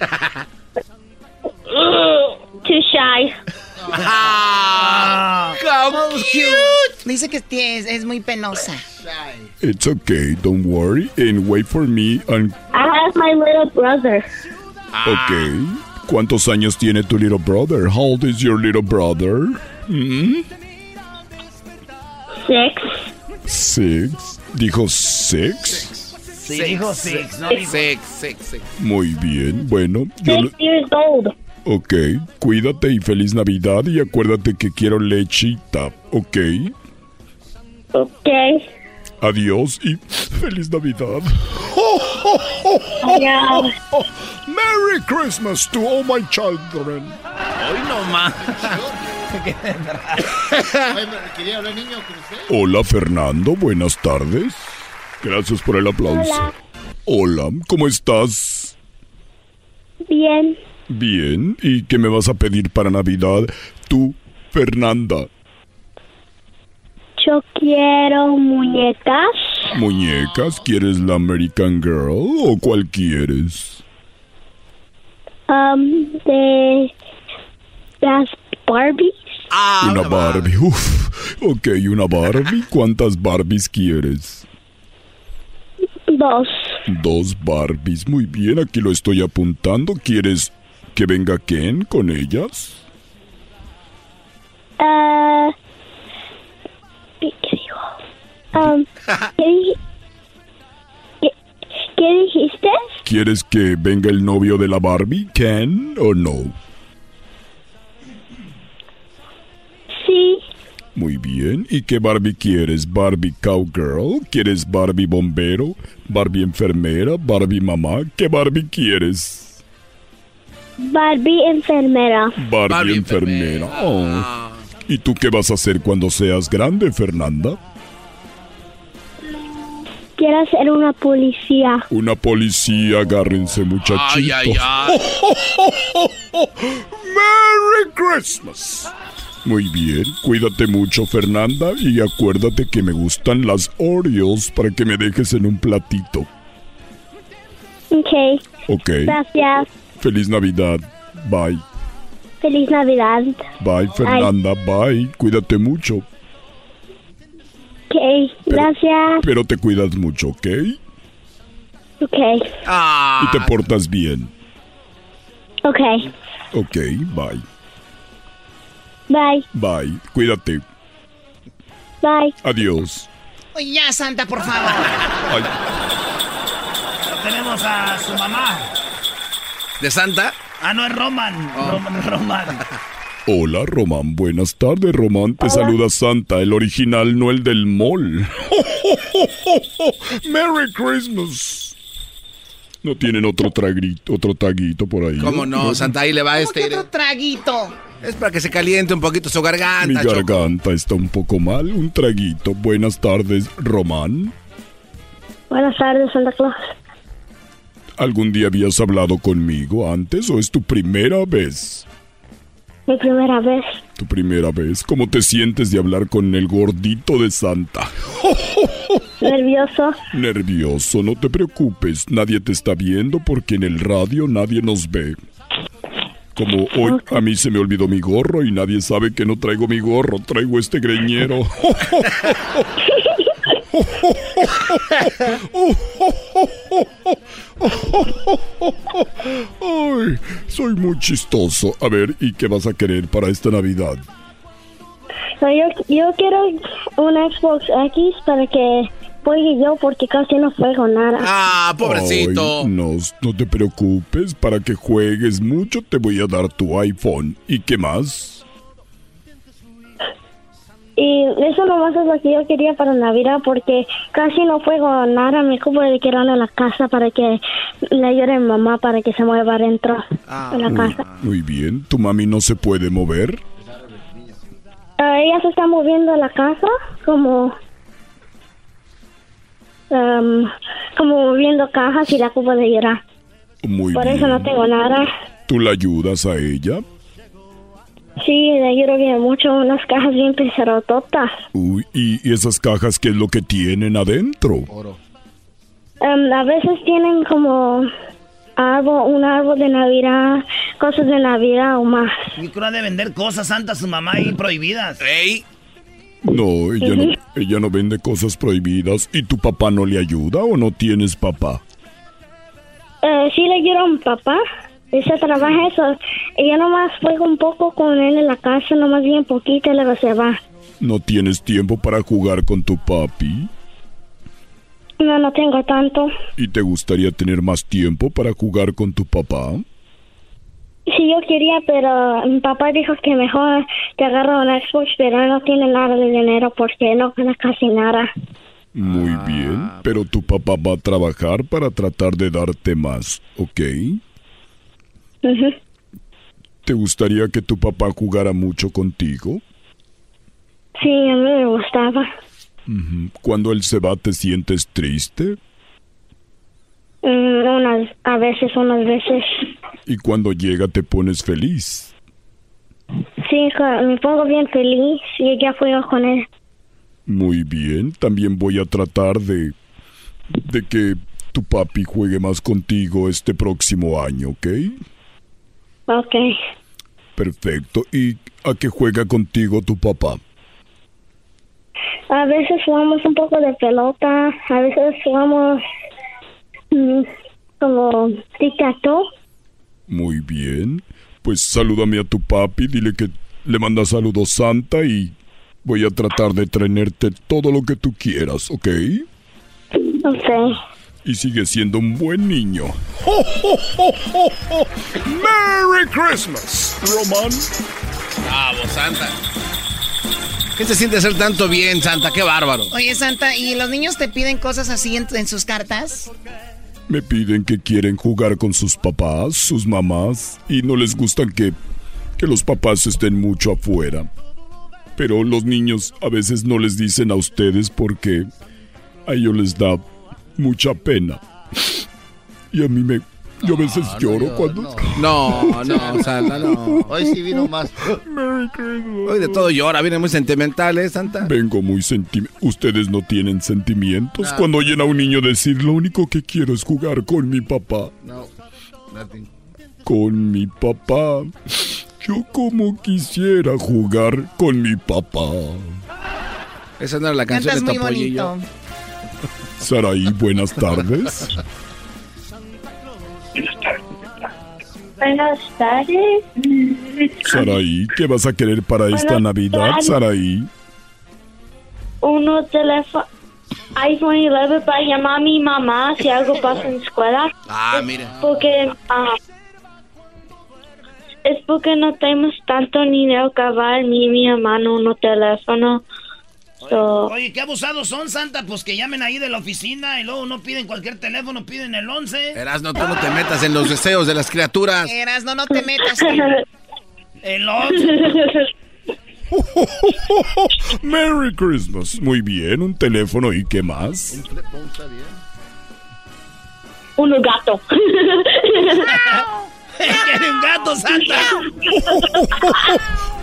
Mm, too shy. Ah. How cute. Dice que es, es muy penosa. It's okay, don't worry, and wait for me and I have my little brother. okay. ¿Cuántos años tiene tu little brother? How old is your little brother? Hmm? Six. Six. Dijo six. Sí, dijo six, no dijo- Six, six, six. Muy bien. Bueno, yo Six years old. Ok, cuídate y feliz Navidad y acuérdate que quiero lechita, ¿ok? Okay. Adiós y feliz Navidad. Adiós. Merry Christmas to all my children. Hoy no más. Hola Fernando, buenas tardes. Gracias por el aplauso. Hola. Hola, ¿cómo estás? Bien. Bien, ¿y qué me vas a pedir para Navidad? Tú, Fernanda. Yo quiero muñecas. ¿Muñecas? ¿Quieres la American Girl o cuál quieres? Um, de las Barbies. una Barbie. Uf. Ok, una Barbie. ¿Cuántas Barbies quieres? Dos. Dos Barbies. Muy bien, aquí lo estoy apuntando. ¿Quieres que venga Ken con ellas? ¿qué, qué digo? Um, ¿qué, di- qué- qué dijiste? ¿Quieres que venga el novio de la Barbie, Ken, o no? Sí. Muy bien. ¿Y qué Barbie quieres? ¿Barbie Cowgirl? ¿Quieres Barbie Bombero? ¿Barbie Enfermera? ¿Barbie Mamá? ¿Qué Barbie quieres? Barbie enfermera. Barbie, enfermera. Oh. ¿Y tú qué vas a hacer cuando seas grande, Fernanda? Quiero ser una policía. Una policía, agárrense muchachitos. Ay, ay, ay. ¡Merry Christmas! Muy bien, cuídate mucho Fernanda y acuérdate que me gustan las Oreos para que me dejes en un platito. Ok. Ok. Gracias. Feliz Navidad. Bye. Feliz Navidad. Bye Fernanda. Bye. Cuídate mucho. Ok. Gracias. Pero te cuidas mucho, ¿ok? Ok. Y te portas bien. Ok. Ok, bye. Bye. Bye. Cuídate. Bye. Adiós. Oye, ya, Santa, por favor. Ay, Tenemos a su mamá. ¿De Santa? Ah, no, es Roman. Roman, Roman. Hola, Román. Buenas tardes, Román. Te saluda Santa, el original, no el del mall. ¡Merry Christmas! ¿No tienen otro traguito, otro taguito por ahí? ¿Cómo no? Santa, ahí le va ¿Cómo este. que otro traguito? Es para que se caliente un poquito su garganta. Mi Choco. garganta está un poco mal. Un traguito. Buenas tardes, Román. Buenas tardes, Santa Claus. ¿Algún día habías hablado conmigo antes o es tu primera vez? Mi primera vez. Tu primera vez. ¿Cómo te sientes de hablar con el gordito de Santa? Nervioso. Nervioso, no te preocupes. Nadie te está viendo porque en el radio nadie nos ve. Como hoy a mí se me olvidó mi gorro y nadie sabe que no traigo mi gorro, traigo este greñero. Ay, soy muy chistoso. A ver, ¿y qué vas a querer para esta Navidad? No, yo, yo quiero un Xbox X para que juegue yo porque casi no juego nada. Ah, pobrecito. Ay, no, no te preocupes, para que juegues mucho te voy a dar tu iPhone. ¿Y qué más? Y eso nomás es lo que yo quería para Navidad porque casi no juego nada. Me ocupo de quedarme en la casa para que le ayude a mi mamá para que se mueva adentro de la casa. Muy bien, ¿tu mami no se puede mover? Ah, ella se está moviendo a la casa como como moviendo cajas y la ocupo de llorar. Muy Por bien. eso no tengo nada. ¿Tú la ayudas a ella? Sí, le ayudo bien mucho. Unas cajas bien pesarototas. Uy, ¿y y esas cajas qué es lo que tienen adentro? Am, a veces tienen como árbol, un árbol de Navidad, cosas de Navidad o más. Y creo de vender cosas santas su mamá ahí prohibidas. ¡Ey! No, ella no, ella no vende cosas prohibidas. ¿Y tu papá no le ayuda o no tienes papá? Eh, sí le ayudo a mi papá. Ella trabaja eso. Ella nomás juega un poco con él en la casa, nomás bien poquito y luego se va. ¿No tienes tiempo para jugar con tu papi? No, no tengo tanto. ¿Y te gustaría tener más tiempo para jugar con tu papá? Sí, yo quería, pero mi papá dijo que mejor te agarro un Xbox, pero no tiene nada de dinero porque no gana casi nada. Muy bien, pero tu papá va a trabajar para tratar de darte más, ¿ok? ¿Te gustaría que tu papá jugara mucho contigo? Sí, a mí me gustaba. Cuando él se va, ¿te sientes triste? Mm, unas, a veces, unas veces. Y cuando llega, te pones feliz. Sí, me pongo bien feliz y ya juego con él. Muy bien, también voy a tratar de, de que tu papi juegue más contigo este próximo año, ¿ok? Ok. Perfecto. ¿Y a qué juega contigo tu papá? A veces jugamos un poco de pelota, a veces jugamos mm, como tic-tac-toe. Muy bien. Pues salúdame a tu papi, dile que le manda saludos Santa y voy a tratar de traerte todo lo que tú quieras, ¿ok? Ok. Y sigue siendo un buen niño. ¡Merry Christmas, Román! Bravo, Santa. ¿Qué se siente hacer tanto bien, Santa? ¡Qué bárbaro! Oye, Santa, ¿y los niños te piden cosas así en, en sus cartas? Me piden que quieren jugar con sus papás, sus mamás, y no les gustan que, que los papás estén mucho afuera. Pero los niños a veces no les dicen a ustedes porque a ellos les da mucha pena. Y a mí me... Yo a veces lloro cuando... No, no, Santa, no. Hoy sí vino más. Hoy de todo llora, viene muy sentimental, ¿eh, Santa? Vengo muy sentimental. Ustedes no tienen sentimientos. No. Cuando oyen a un niño decir, lo único que quiero es jugar con mi papá. No, nothing. Con mi papá. Yo como quisiera jugar con mi papá. Esa no era la canción Cantas de muy bonito. Saraí, buenas tardes. Buenas tardes. Saraí, ¿qué vas a querer para esta Navidad. Saraí? Uno teléfono iPhone 11 para llamar a mi mamá si algo pasa en la escuela. Ah, mira. Porque, ah, es porque no tenemos tanto dinero cabal ni mi hermano un teléfono. So, Oye, qué abusados son, Santa. Pues que llamen ahí de la oficina y luego no piden cualquier teléfono, piden el 11. Erasno, tú no te metas en los deseos de las criaturas. Eras, no, no te metas. El 11. Merry Christmas. Muy bien, un teléfono y qué más. uno gato. ¡Quiere un gato, Santa!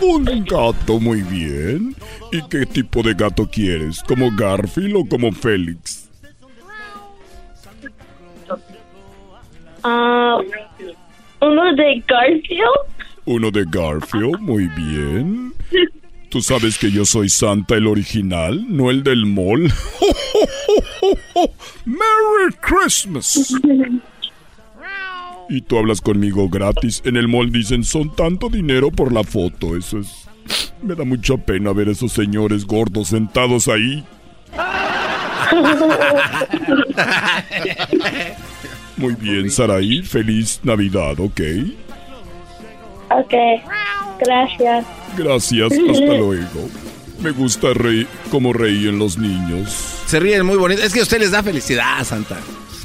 un gato, muy bien. ¿Y qué tipo de gato quieres? ¿Como Garfield o como Félix? Ah, uno de Garfield. Uno de Garfield, muy bien. Tú sabes que yo soy Santa el original, no el del mall. ¡Merry Christmas! Y tú hablas conmigo gratis. En el mall dicen, son tanto dinero por la foto. Eso es... Me da mucha pena ver esos señores gordos sentados ahí. Muy bien, Saraí. Feliz Navidad, ¿ok? Ok, gracias. Gracias, hasta luego. Me gusta reír como reíen los niños. Se ríen muy bonito. Es que a usted les da felicidad, Santa.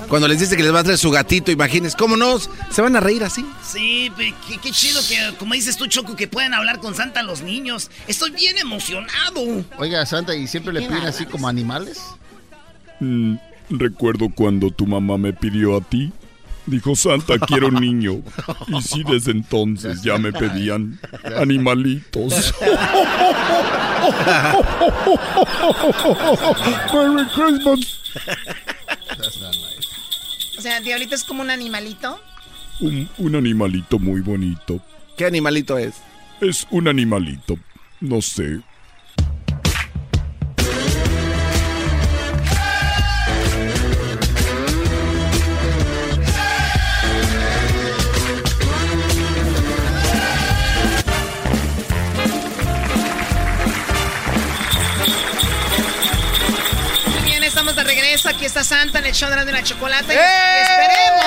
Cuando les dice que les va a traer su gatito, imagínense, ¿cómo no? Se van a reír así. Sí, qué, qué chido que, como dices tú, Choco, que puedan hablar con Santa los niños. Estoy bien emocionado. Oiga, Santa, ¿y siempre le piden así como animales? Mm, recuerdo cuando tu mamá me pidió a ti. Dijo Santa, quiero un niño. Y sí, desde entonces ya me pedían animalitos. Merry Christmas. O sea, Diablito es como un animalito. Un, un animalito muy bonito. ¿Qué animalito es? Es un animalito. No sé. Santa en el show de la, de la chocolate. ¡Eh! Y esperemos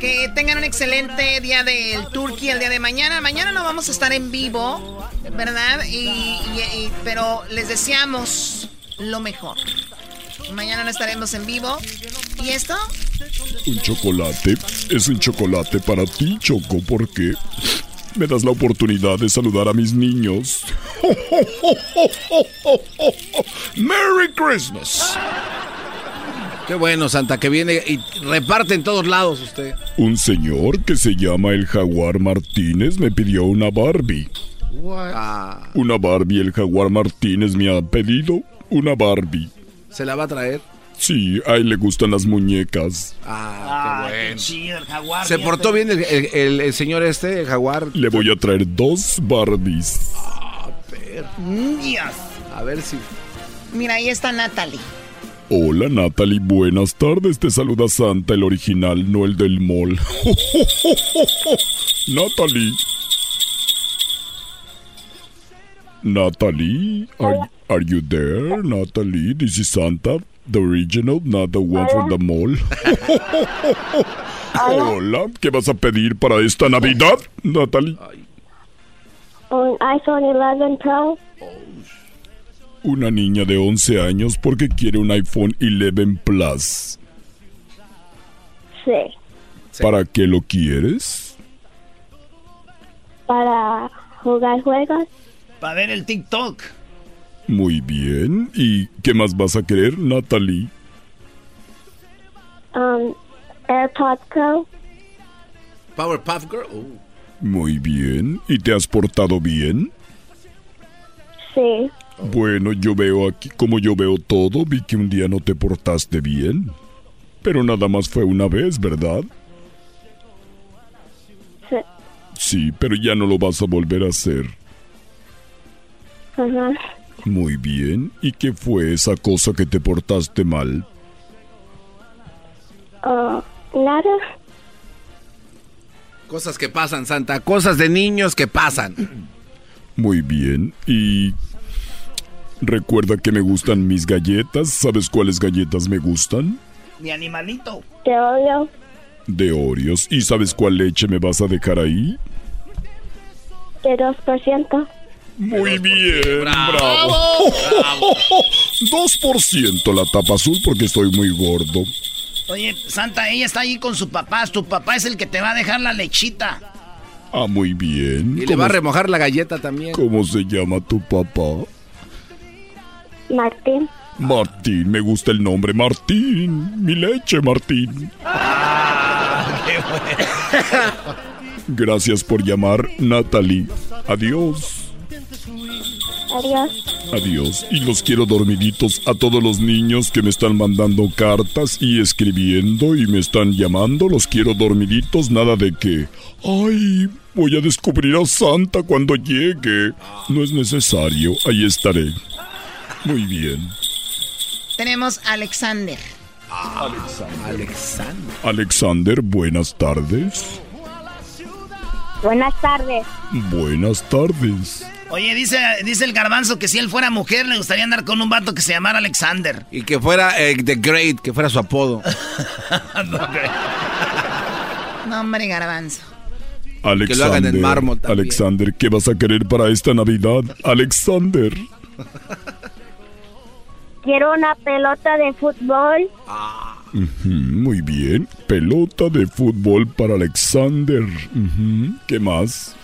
que tengan un excelente día del Turkey el día de mañana. Mañana no vamos a estar en vivo, ¿verdad? Y, y- y- pero les deseamos lo mejor. Mañana no estaremos en vivo. ¿Y esto? Un chocolate es un chocolate para ti, Choco, porque me das la oportunidad de saludar a mis niños. ¡Merry Christmas! Qué bueno, Santa, que viene y reparte en todos lados usted. Un señor que se llama el Jaguar Martínez me pidió una Barbie. Ah, Una Barbie, el Jaguar Martínez me ha pedido una Barbie. ¿Se la va a traer? Sí, a él le gustan las muñecas. Ah, qué bueno. chido, el jaguar. Se portó bien el, el- el- el señor este, el jaguar. Le voy a traer dos Barbies. Dios. A ver si. Mira, ahí está Natalie. Hola Natalie, buenas tardes. Te saluda Santa, el original, no el del mall. Natalie. Natalie, are, are you there? Natalie, this is Santa, the original, not the one from the mall. Hola, ¿qué vas a pedir para esta Navidad, Natalie? Un iPhone 11 Pro. Una niña de 11 años porque quiere un iPhone 11 Plus. Sí. ¿Para qué lo quieres? Para jugar juegos. Para ver el TikTok. Muy bien. ¿Y qué más vas a querer, Natalie? Um, AirPods Pro. Powerpuff Girl. Uh, Muy bien. ¿Y te has portado bien? Sí. Bueno, yo veo aquí, como yo veo todo, vi que un día no te portaste bien. Pero nada más fue una vez, ¿verdad? Sí. Sí, pero ya no lo vas a volver a hacer. Ajá. Muy bien. ¿Y qué fue esa cosa que te portaste mal? Oh, nada. Cosas que pasan, Santa. Cosas de niños que pasan. Muy bien. Y recuerda que me gustan mis galletas. ¿Sabes cuáles galletas me gustan? Mi animalito. Te odio. De Oreos. ¿Y sabes cuál leche me vas a dejar ahí? De 2%. Muy bien, bravo. 2% la tapa azul porque estoy muy gordo. Oye, Santa, ella está ahí con su papá. Tu papá es el que te va a dejar la lechita. Ah, muy bien. Y le va a remojar la galleta también. ¿Cómo se llama tu papá? Martín. Martín, me gusta el nombre. Martín, mi leche, Martín. Gracias por llamar, Natalie. Adiós. Adiós. Adiós. Y los quiero dormiditos a todos los niños que me están mandando cartas y escribiendo y me están llamando. Los quiero dormiditos, nada de que. Ay, voy a descubrir a Santa cuando llegue. No es necesario, ahí estaré. Muy bien. Tenemos a Alexander. Alexander. Alexander, buenas tardes. Buenas tardes. Buenas tardes. Oye, dice, dice el garbanzo que si él fuera mujer le gustaría andar con un vato que se llamara Alexander. Y que fuera eh, The Great, que fuera su apodo. No, hombre, garbanzo. Alexander, Que lo hagan en mármol también. Alexander, ¿qué vas a querer para esta Navidad? Alexander. Quiero una pelota de fútbol, muy bien. Pelota de fútbol para Alexander. ¿Qué más?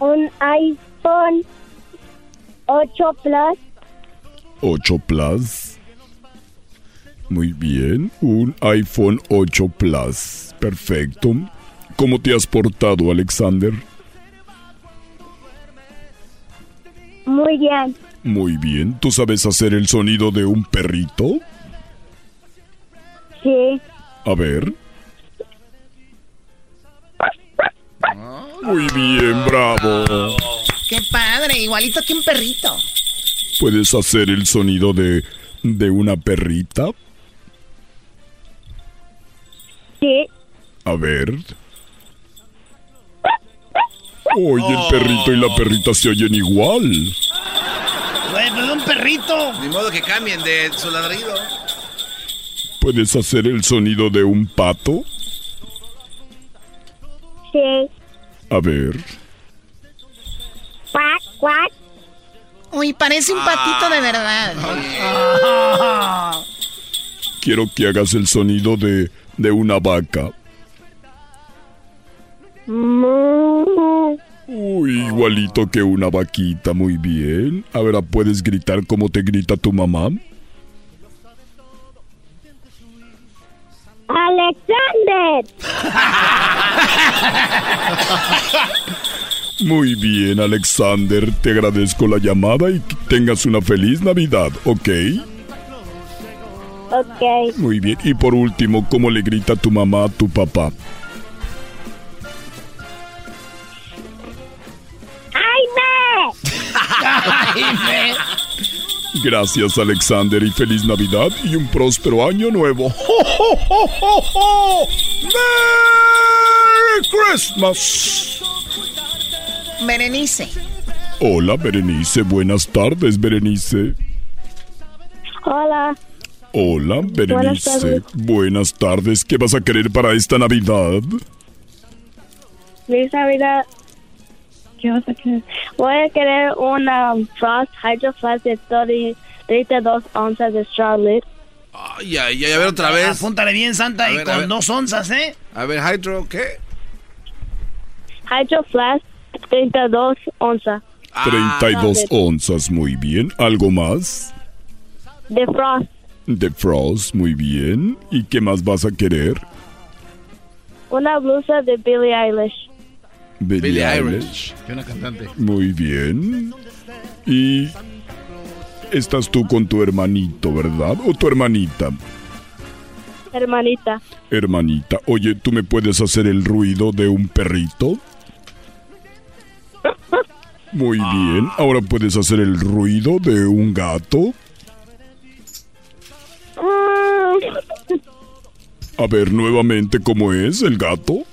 un iPhone 8 Plus, 8 Plus. Muy bien. Un iPhone 8 Plus. Perfecto. ¿Cómo te has portado, Alexander? muy bien. Muy bien. ¿Tú sabes hacer el sonido de un perrito? Sí. A ver. Muy bien, bravo. Qué padre, igualito que un perrito. ¿Puedes hacer el sonido de, de una perrita? Sí. A ver. Oye, el perrito y la perrita se oyen igual. Un perrito. Ni modo que cambien de su ladrido. ¿Puedes hacer el sonido de un pato? Sí. A ver. Cuac, cuac. Uy, parece un patito de verdad. Quiero que hagas el sonido de, de una vaca. Uy, igualito que una vaquita, muy bien. Ahora puedes gritar como te grita tu mamá. Alexander. Muy bien, Alexander. Te agradezco la llamada y que tengas una feliz Navidad, ¿ok? Ok. Muy bien. Y por último, ¿cómo le grita tu mamá a tu papá? ¡Jaime! Gracias, Alexander, y feliz Navidad y un próspero año nuevo. ¡Jo, jo, jo, jo, jo! ¡Merry Christmas! Berenice. Hola, Berenice. Buenas tardes, Berenice. Hola. Hola, Berenice. Buenas tardes. Buenas tardes. ¿Qué vas a querer para esta Navidad? Feliz Navidad. ¿Qué vas a querer? Voy a querer una Frost Hydro Flask de 30 32 onzas de straw lid. Ay, ay, ay, a ver otra vez. Apúntale bien, Santa, A y ver, con dos onzas, ¿eh? A ver, Hydro, ¿qué? Hydro Flask 32 onzas. 32 onzas, muy bien. ¿Algo más? De Frost. De Frost, muy bien. ¿Y qué más vas a querer? Una blusa de Billie Eilish. Billie Billie Eilish. Que una cantante. Muy bien. Y estás tú con tu hermanito, ¿verdad? ¿O tu hermanita? Hermanita. Hermanita, oye, ¿tú me puedes hacer el ruido de un perrito? Muy bien. Ahora puedes hacer el ruido de un gato. A ver nuevamente cómo es el gato.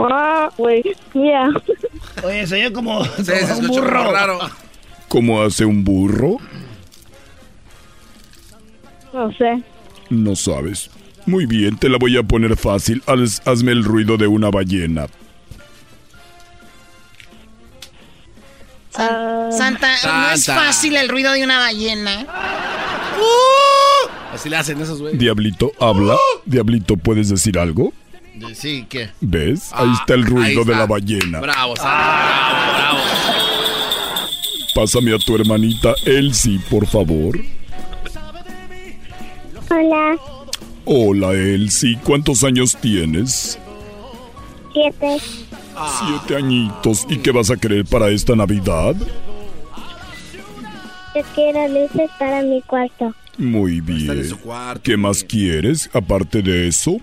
Ah, wait, yeah. Oye, se oye como, Sí, como se un escuchó burro. como raro. ¿Cómo hace un burro? No sé. No sabes. Muy bien, te la voy a poner fácil. Haz- hazme el ruido de una ballena. San- Santa, no es Santa. fácil el ruido de una ballena. Así le hacen esos güeyes. Diablito, habla. Diablito, ¿puedes decir algo? Sí, ¿qué? ¿Ves? Ahí está el Ah, ruido de la ballena. Bravo. Bravo, bravo. Pásame a tu hermanita Elsie, por favor. Hola, Hola, Elsie. ¿Cuántos años tienes? siete. Siete añitos. ¿Y qué vas a querer para esta Navidad? Yo quiero luces para mi cuarto. Muy bien. ¿Qué más quieres aparte de eso?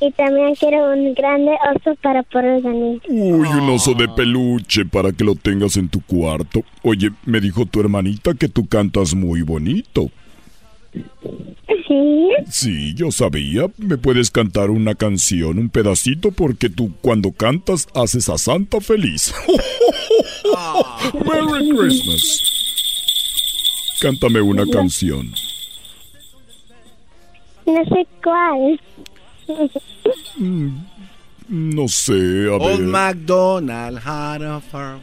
Y también quiero un grande oso para poder dormir. Uy, un oso de peluche para que lo tengas en tu cuarto. Oye, me dijo tu hermanita que tú cantas muy bonito. Sí. Sí, yo sabía. ¿Me puedes cantar una canción, un pedacito? Porque tú cuando cantas haces a Santa feliz. Merry Christmas. Cántame una canción. No sé cuál. No sé, a Old ver. MacDonald had a farm.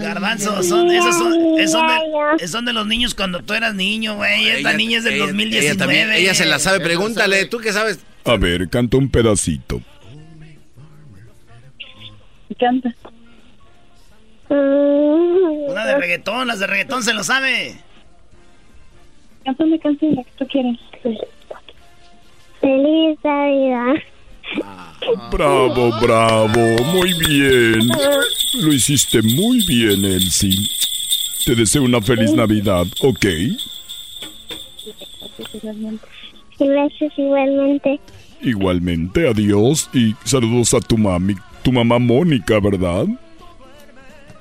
Garbanzo, son, esos son, esos son de, esos son de los niños cuando tú eras niño, güey. Esta Ella- niña es del ella- 2019. Ella, también, ella se la sabe. Pregúntale, ¿tú qué sabes? A ver, canta un pedacito. Canta. Una de reggaetón, las de reggaetón se lo sabe. Canta una canción, la que tú quieras. Feliz Navidad. Bravo, bravo, muy bien. Lo hiciste muy bien, Elsie. Te deseo una feliz Navidad, ¿ok? Y gracias igualmente. Igualmente, adiós y saludos a tu mami, tu mamá Mónica, ¿verdad?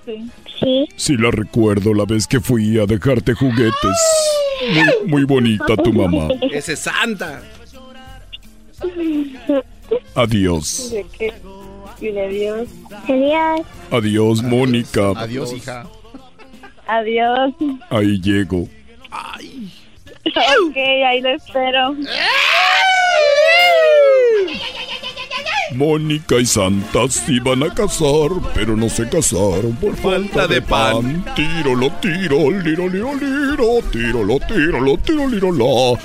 Sí. Sí. Sí, la recuerdo la vez que fui a dejarte juguetes. Muy, muy bonita tu mamá. Ese es Santa. Adiós. ¿De qué? Adiós. Adiós. Adiós, Mónica. Adiós, hija. Adiós. Ahí llego. Ok, ahí lo espero. Mónica y Santa se iban a casar, pero no se casaron por falta de pan. Tírolo, tiro, liro, liro, liro, tírolo, tírolo, tiro, liro, la.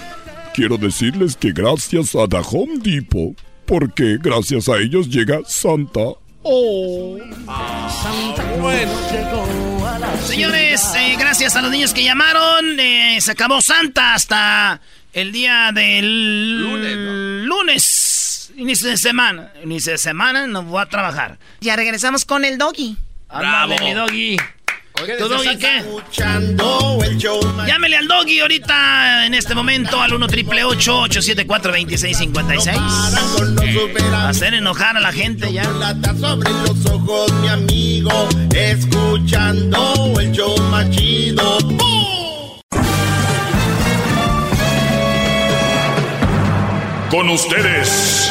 Quiero decirles que gracias a The Home Depot, porque gracias a ellos llega Santa. Oh. Bueno. Señores, eh, gracias a los niños que llamaron, eh, se acabó Santa hasta el día del lunes, inicio de semana. Inicio de semana no voy a trabajar. Ya regresamos con el doggy. Ándale, mi doggy. ¿Tu doggy qué? Escuchando el show Llámele al doggy ahorita, en este momento, al 1 triple 874 2656 Hacer enojar a la gente ya. Sobre los ojos, mi amigo. Escuchando el show más chido. Con ustedes.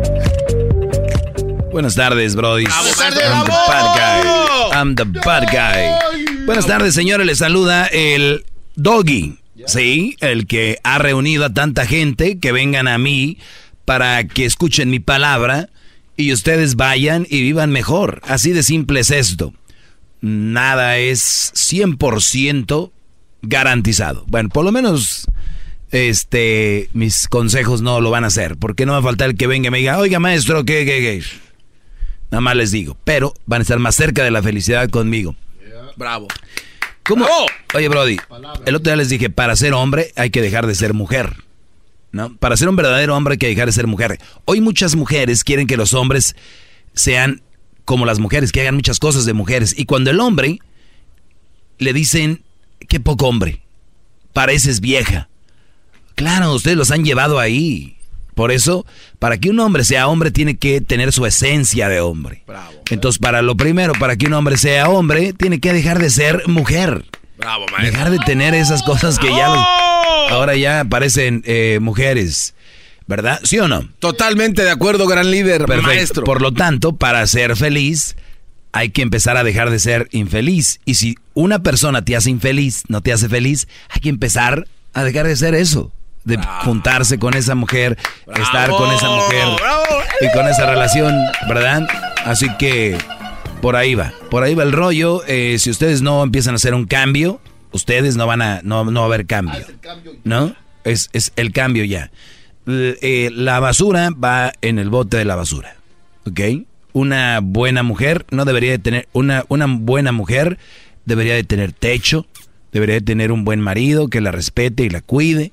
Buenas tardes, Brody. Buenas tardes, I'm the bad guy. I'm the bad guy. Buenas tardes, señores. Les saluda el Doggy. Sí, el que ha reunido a tanta gente que vengan a mí para que escuchen mi palabra y ustedes vayan y vivan mejor. Así de simple es esto. Nada es 100% garantizado. Bueno, por lo menos este mis consejos no lo van a hacer, porque no va a faltar el que venga y me diga, "Oiga, maestro, ¿qué qué qué?" Nada más les digo, pero van a estar más cerca de la felicidad conmigo. Bravo. ¿Cómo? Oye, Brody, el otro día les dije, para ser hombre hay que dejar de ser mujer. ¿No? Para ser un verdadero hombre hay que dejar de ser mujer. Hoy muchas mujeres quieren que los hombres sean como las mujeres, que hagan muchas cosas de mujeres. Y cuando el hombre le dicen, qué poco hombre, pareces vieja. Claro, ustedes los han llevado ahí. Por eso, para que un hombre sea hombre, tiene que tener su esencia de hombre. Entonces, para lo primero, para que un hombre sea hombre, tiene que dejar de ser mujer. Bravo, Dejar de tener esas cosas que ya ahora ya parecen eh, mujeres. ¿Verdad? ¿Sí o no? Totalmente de acuerdo, gran líder, Perfecto. maestro. Por lo tanto, para ser feliz, hay que empezar a dejar de ser infeliz. Y si una persona te hace infeliz, no te hace feliz, hay que empezar a dejar de ser eso. De juntarse con esa mujer, estar con esa mujer y con esa relación, ¿verdad? Así que por ahí va, por ahí va el rollo. Eh, si ustedes no empiezan a hacer un cambio, ustedes no van a, no, no va a haber cambio. ¿No? Es, es el cambio ya. L- eh, la basura va en el bote de la basura. ¿Ok? Una buena mujer no debería de tener, una, una buena mujer debería de tener techo, debería de tener un buen marido que la respete y la cuide.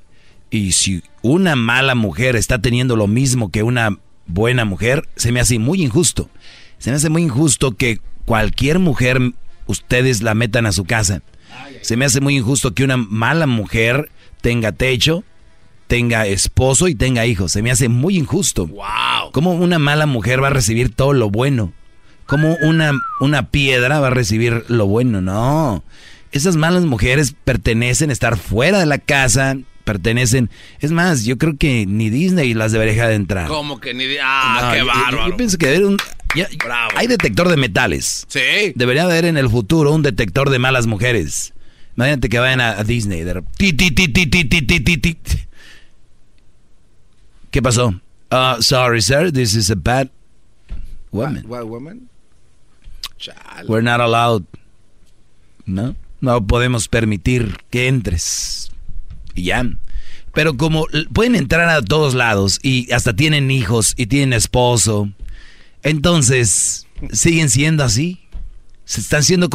Y si una mala mujer está teniendo lo mismo que una buena mujer, se me hace muy injusto. Se me hace muy injusto que cualquier mujer ustedes la metan a su casa. Se me hace muy injusto que una mala mujer tenga techo, tenga esposo y tenga hijos. Se me hace muy injusto. Wow. ¿Cómo una mala mujer va a recibir todo lo bueno? ¿Cómo una, una piedra va a recibir lo bueno? No. Esas malas mujeres pertenecen a estar fuera de la casa, pertenecen. Es más, yo creo que ni Disney las debería de entrar. ¿Cómo que ni Ah, qué bárbaro. Yo, pienso que hay detector de metales. Sí. Debería haber en el futuro un detector de malas mujeres. Imagínate que vayan a, a Disney. De... ¿Qué pasó? Uh, sorry, sir, this is a bad woman. Bad. We're not allowed. No, no podemos permitir que entres. Y ya. Pero como pueden entrar a todos lados y hasta tienen hijos y tienen esposo, entonces siguen siendo así. Se están siendo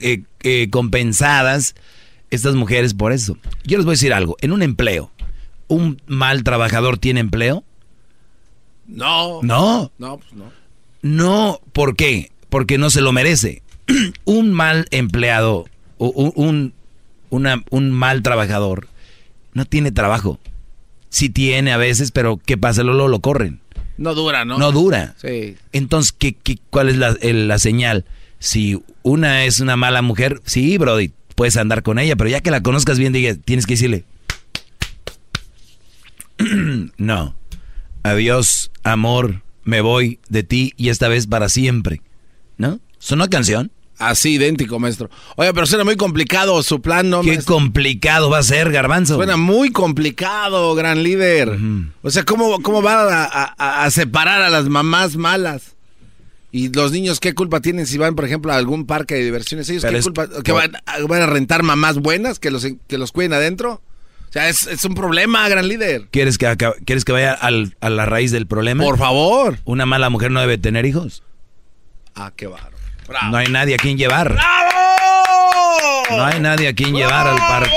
eh, eh, compensadas estas mujeres por eso. Yo les voy a decir algo. En un empleo, ¿un mal trabajador tiene empleo? No. No. No, pues no. No, ¿por qué? Porque no se lo merece. un mal empleado, o un, un, una- un mal trabajador, no tiene trabajo. Sí tiene a veces, pero ¿qué pasa? Luego lo corren. No dura, ¿no? No dura. Sí. Entonces, ¿qué, qué- cuál es la, el- la señal? Si una es una mala mujer, sí, Brody, puedes andar con ella, pero ya que la conozcas bien, diga, tienes que decirle, no, adiós, amor, me voy de ti y esta vez para siempre. ¿No? ¿Es una canción? Así, idéntico, maestro. Oye, pero suena muy complicado su plan, ¿no? Qué maestro? complicado va a ser, Garbanzo. Suena muy complicado, gran líder. O sea, ¿cómo, cómo va a, a- a separar a las mamás malas? Y los niños, ¿qué culpa tienen si van, por ejemplo, a algún parque de diversiones? ¿Ellos Pero qué es culpa? ¿Que van, a- van a rentar mamás buenas que los, que los cuiden adentro? O sea, es, es un problema, gran líder. ¿Quieres que, ¿quieres que vaya al- a la raíz del problema? Por favor. ¿Una mala mujer no debe tener hijos? Ah, qué No hay nadie a quien llevar. No hay nadie a quien llevar al parque.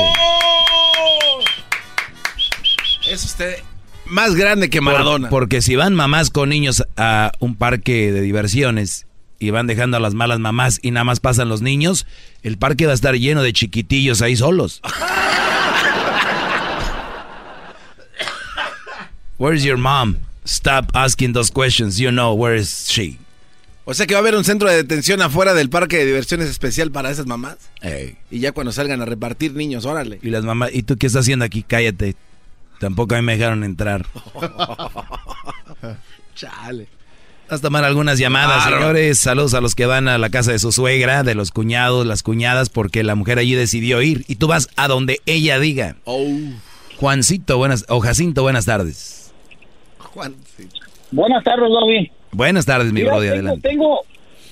Es usted más grande que Maradona. Por- porque si van mamás con niños a un parque de diversiones y van dejando a las malas mamás y nada más pasan los niños, el parque va a estar lleno de chiquitillos ahí solos. Where's your mom? Stop asking those questions. You know where is she? O sea que va a haber un centro de detención afuera del parque de diversiones especial para esas mamás. Ey. Y ya cuando salgan a repartir niños, órale. Y las mamás, ¿y tú qué estás haciendo aquí? Cállate. Tampoco a mí me dejaron entrar. Chale. Vas a tomar algunas llamadas, señores. Saludos a los que van a la casa de su suegra, de los cuñados, las cuñadas, porque la mujer allí decidió ir. Y tú vas a donde ella diga. Oh. Juancito, buenas, o Jacinto, buenas tardes. Juan. Buenas tardes, Bobby. Buenas tardes, mi brother, tengo, adelante. tengo,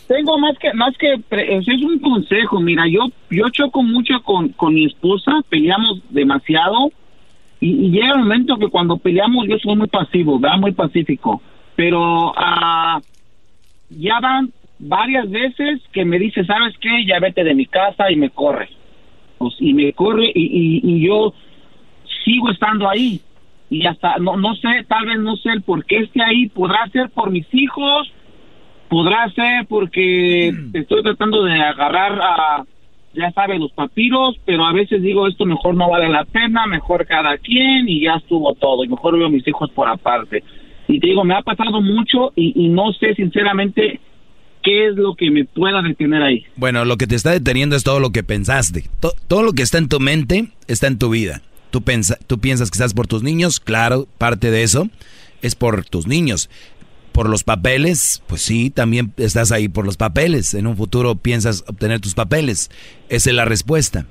tengo más que, más que, es un consejo. Mira, yo, yo choco mucho con, con mi esposa, peleamos demasiado y, y llega el momento que cuando peleamos yo soy muy pasivo, ¿verdad? Muy pacífico. Pero ah, ya van varias veces que me dice, ¿sabes qué? Ya vete de mi casa y me corre. Pues, y me corre y, y, y yo sigo estando ahí. Y hasta, no, no sé, tal vez no sé el por qué esté ahí. Podrá ser por mis hijos, podrá ser porque estoy tratando de agarrar a, ya sabes, los papiros, pero a veces digo, esto mejor no vale la pena, mejor cada quien y ya estuvo todo, y mejor veo a mis hijos por aparte. Y te digo, me ha pasado mucho y, y no sé sinceramente qué es lo que me pueda detener ahí. Bueno, lo que te está deteniendo es todo lo que pensaste. To- todo lo que está en tu mente está en tu vida. Tú, tú piensas que estás por tus niños, claro, parte de eso es por tus niños. Por los papeles, pues sí, también estás ahí por los papeles. En un futuro piensas obtener tus papeles. Esa es la respuesta.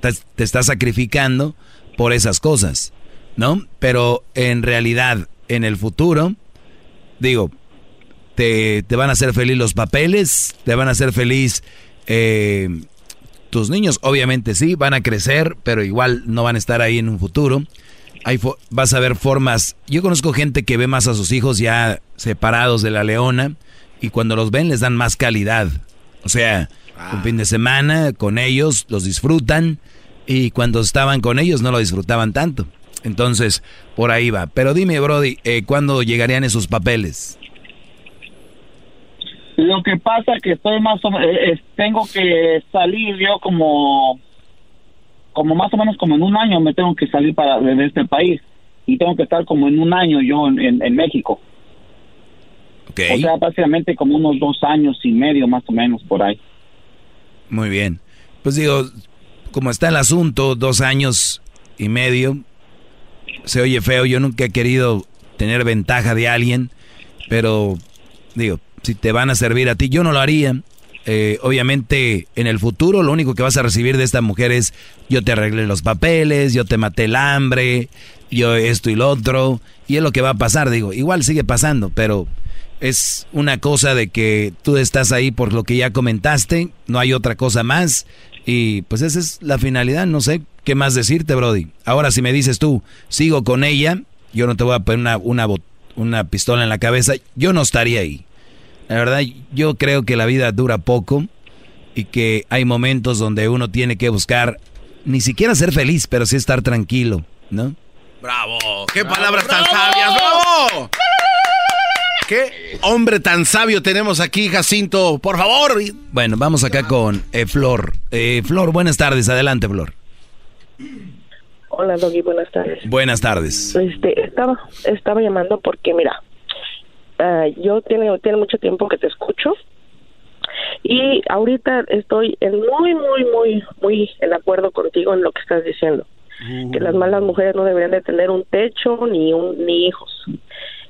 Te, te estás sacrificando por esas cosas, ¿no? Pero en realidad, en el futuro, digo, te, te van a hacer feliz los papeles, te van a hacer feliz eh, tus niños, obviamente sí, van a crecer, pero igual no van a estar ahí en un futuro. Fo- vas a ver formas, yo conozco gente que ve más a sus hijos ya separados de la leona y cuando los ven les dan más calidad. O sea, un fin de semana con ellos, los disfrutan y cuando estaban con ellos no lo disfrutaban tanto. Entonces, por ahí va. Pero dime, Brody, eh, ¿cuándo llegarían esos papeles? Lo que pasa que estoy más o menos, tengo que salir yo como, como más o menos como en un año me tengo que salir para de este país y tengo que estar como en un año yo en, en- en México. O sea, básicamente como unos dos años y medio más o menos por ahí. Muy bien. Pues digo, como está el asunto, dos años y medio, se oye feo. Yo nunca he querido tener ventaja de alguien, pero digo, si te van a servir a ti, yo no lo haría. Eh, obviamente, en el futuro, lo único que vas a recibir de esta mujer es: yo te arreglé los papeles, yo te maté el hambre, yo esto y lo otro. Y es lo que va a pasar, digo, igual sigue pasando, pero es una cosa de que tú estás ahí por lo que ya comentaste, no hay otra cosa más. Y pues esa es la finalidad, no sé qué más decirte, Brody. Ahora, si me dices tú, sigo con ella, yo no te voy a poner una, una, pistola en la cabeza, yo no estaría ahí. La verdad, yo creo que la vida dura poco y que hay momentos donde uno tiene que buscar, ni siquiera ser feliz, pero sí estar tranquilo, ¿no? ¡Bravo! ¡Qué palabras tan sabias! ¡Bravo! ¿Qué hombre tan sabio tenemos aquí, Jacinto? Por favor. Bueno, vamos acá con eh, Flor. Eh, Flor, buenas tardes, adelante, Flor. Hola, Doggy, buenas tardes. Buenas tardes. Este, estaba, estaba llamando porque, mira, ah, yo tiene, tiene mucho tiempo que te escucho y ahorita estoy en muy, muy, muy, muy en acuerdo contigo en lo que estás diciendo. Que las malas mujeres no deberían de tener un techo ni un, ni hijos.